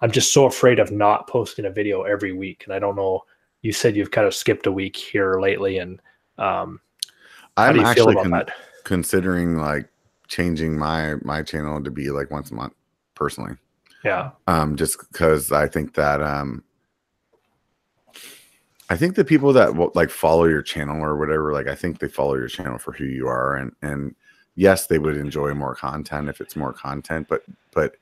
I'm just so afraid of not posting a video every week, and I don't know. You said you've kind of skipped a week here lately, and um, i'm do you feel actually con- considering like changing my my channel to be like once a month personally. Yeah, um just because i think that um i think the people that like follow your channel or whatever like i think they follow your channel for who you are and and yes they would enjoy more content if it's more content but but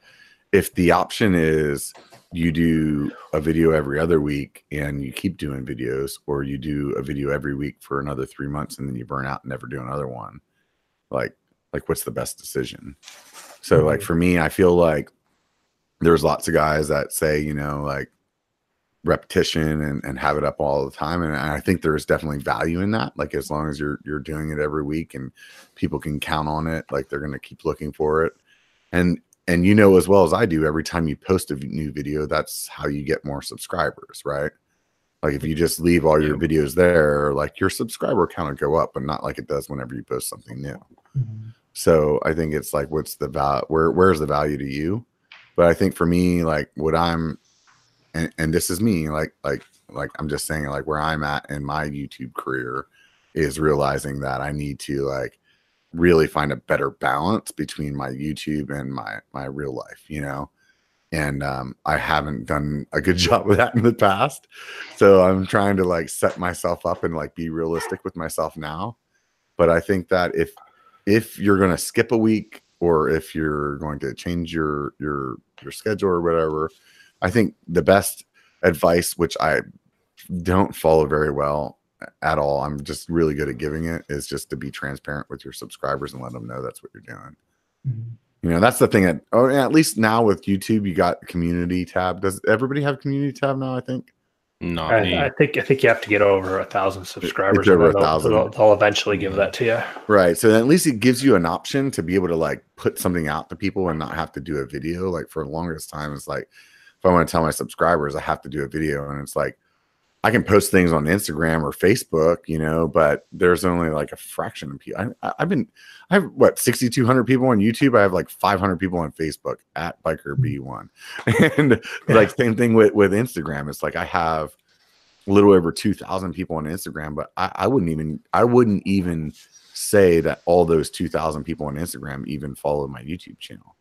if the option is you do a video every other week and you keep doing videos or you do a video every week for another three months and then you burn out and never do another one like like what's the best decision so like Mhm. for me i feel like there's lots of guys that say you know like repetition and, and have it up all the time and i think there's definitely value in that like as long as you're you're doing it every week and people can count on it like they're going to keep looking for it and and you know as well as i do every time you post a new video that's how you get more subscribers right like if you just leave all your videos there like your subscriber count will go up but not like it does whenever you post something new mm-hmm. so I think it's like, what's the value? Where where's the value to you? But I think for me, like what I'm, and, and this is me, like like like I'm just saying, like where I'm at in my YouTube career is realizing that I need to like really find a better balance between my YouTube and my my real life, you know. And um, I haven't done a good job of that in the past, so I'm trying to like set myself up and like be realistic with myself now. But I think that if if you're going to skip a week or if you're going to change your your your schedule or whatever i think the best advice which i don't follow very well at all i'm just really good at giving it is just to be transparent with your subscribers and let them know that's what you're doing mm-hmm. you know that's the thing that oh at least now with youtube you got community tab does everybody have community tab now i think Not me. I, I think I think you have to get over a thousand subscribers. over a thousand. They'll, they'll eventually give that to you. Right. So at least it gives you an option to be able to like put something out to people and not have to do a video. Like for the longest time, it's like if I want to tell my subscribers I have to do a video, and it's like I can post things on Instagram or Facebook, you know, but there's only like a fraction of people. I, I've been, I have what 6,200 people on YouTube. I have like 500 people on Facebook at Biker mm. B1, and like same thing with with Instagram. It's like I have a little over 2,000 people on Instagram, but I, I wouldn't even, I wouldn't even say that all those 2,000 people on Instagram even follow my YouTube channel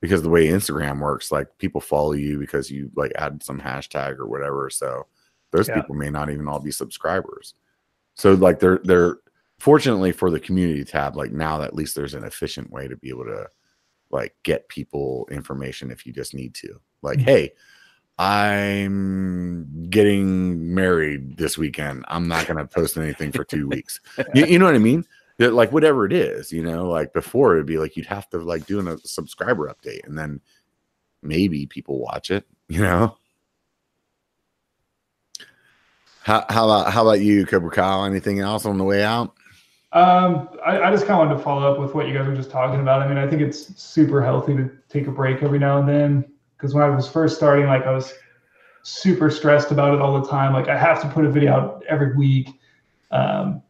because the way Instagram works, like people follow you because you like add some hashtag or whatever. So those Yeah. people may not even all be subscribers. So like they're they're fortunately for the community tab, like now at least there's an efficient way to be able to like get people information if you just need to. Like, Mhm. hey, I'm getting married this weekend. I'm not gonna post anything for two weeks. You, you know what I mean? Like whatever it is, you know, like before it'd be like you'd have to like do a subscriber update and then maybe people watch it, you know. How, about how about you, Cobra Kyle? Anything else on the way out? Um, I, I just kind of wanted to follow up with what you guys were just talking about. I mean, I think it's super healthy to take a break every now and then. Because when I was first starting, like I was super stressed about it all the time. Like I have to put a video out every week. Um,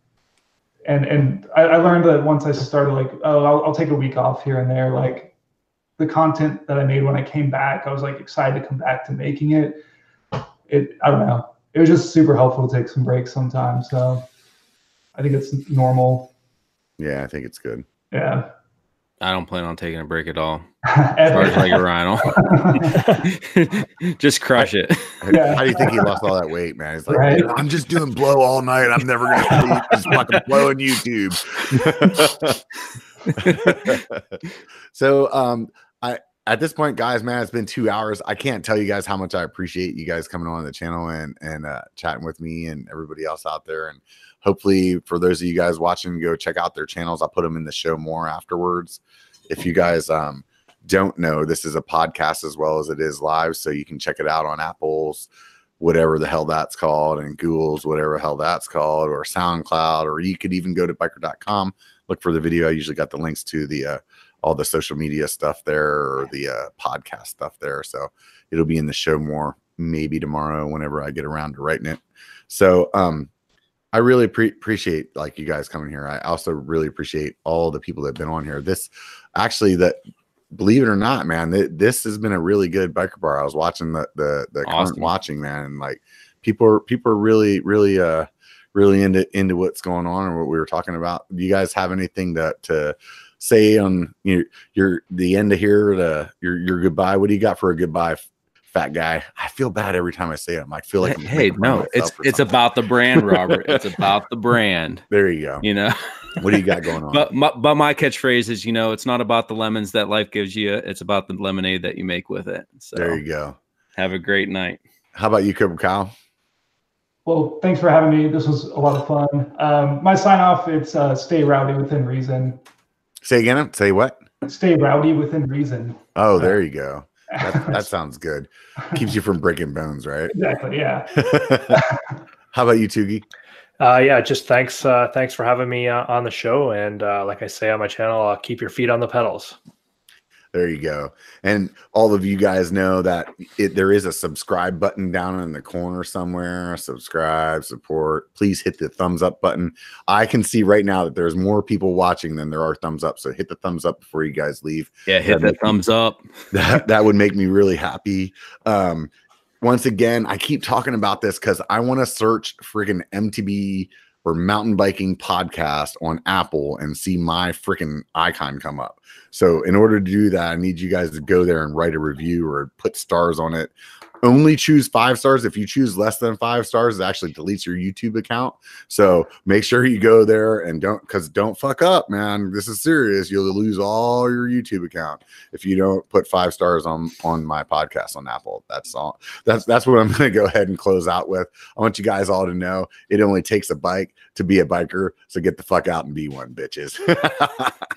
and and I, I learned that once I started, like, oh, I'll, I'll take a week off here and there. Like the content that I made when I came back, I was like excited to come back to making it. It, I don't know. It was just super helpful to take some breaks sometimes. So I think it's normal. Yeah, I think it's good. Yeah. I don't plan on taking a break at all. Charge like a rhino. just crush it. Yeah. How do you think he lost all that weight, man? He's like, Right. I'm just doing blow all night. I'm never gonna sleep. Just fucking blow on YouTube. so um I at this point, guys, man, it's been two hours. I can't tell you guys how much I appreciate you guys coming on the channel and and uh, chatting with me and everybody else out there. And hopefully, for those of you guys watching, go check out their channels. I'll put them in the show more afterwards. If you guys um don't know, this is a podcast as well as it is live, so you can check it out on Apple's whatever the hell that's called and Google's whatever the hell that's called or SoundCloud or you could even go to biker.com look for the video. I usually got the links to the uh, all the social media stuff there or the uh, podcast stuff there. So it'll be in the show more maybe tomorrow whenever I get around to writing it. So um I really pre- appreciate like you guys coming here. I also really appreciate all the people that have been on here. This actually that believe it or not, man, th- this has been a really good biker bar. I was watching the the the current watching man, and like people are people are really really uh really into into what's going on and what we were talking about. Do you guys have anything to to say on your your the end of here the your your goodbye? What do you got for a goodbye, fat guy? I feel bad every time I say it. I'm like, feel like I'm hey, making fun of no, it's it's something. about the brand, Robert. it's about the brand. there you go. You know. What do you got going on? But my, but my catchphrase is, you know, it's not about the lemons that life gives you; it's about the lemonade that you make with it. So there you go. have a great night. How about you, Cobra Kyle? Well, thanks for having me. This was a lot of fun. Um, my sign off, it's uh, stay rowdy within reason. Say again. Say what? Stay rowdy within reason. Oh, there you go. That, that sounds good. Keeps you from breaking bones, right? exactly. Yeah. How about you, Tugi? Uh, yeah, just thanks. Uh, thanks for having me uh, on the show. And uh, like I say on my channel, uh, keep your feet on the pedals. There you go. And all of you guys know that it, there is a subscribe button down in the corner somewhere. Subscribe, support. Please hit the thumbs up button. I can see right now that there's more people watching than there are thumbs up. So hit the thumbs up before you guys leave. Yeah, hit That make me- thumbs up. that that would make me really happy. Um, once again, I keep talking about this because I want to search freaking MTB or mountain biking podcast on Apple and see my freaking icon come up. So, in order to do that, I need you guys to go there and write a review or put stars on it. Only choose five stars. If you choose less than five stars, it actually deletes your YouTube account. So make sure you go there and don't because don't fuck up, man. This is serious. You'll lose all your YouTube account if you don't put five stars on on my podcast on Apple. That's all. That's that's what I'm going to go ahead and close out with. I want you guys all to know it only takes a bike to be a biker. So get the fuck out and be one, bitches.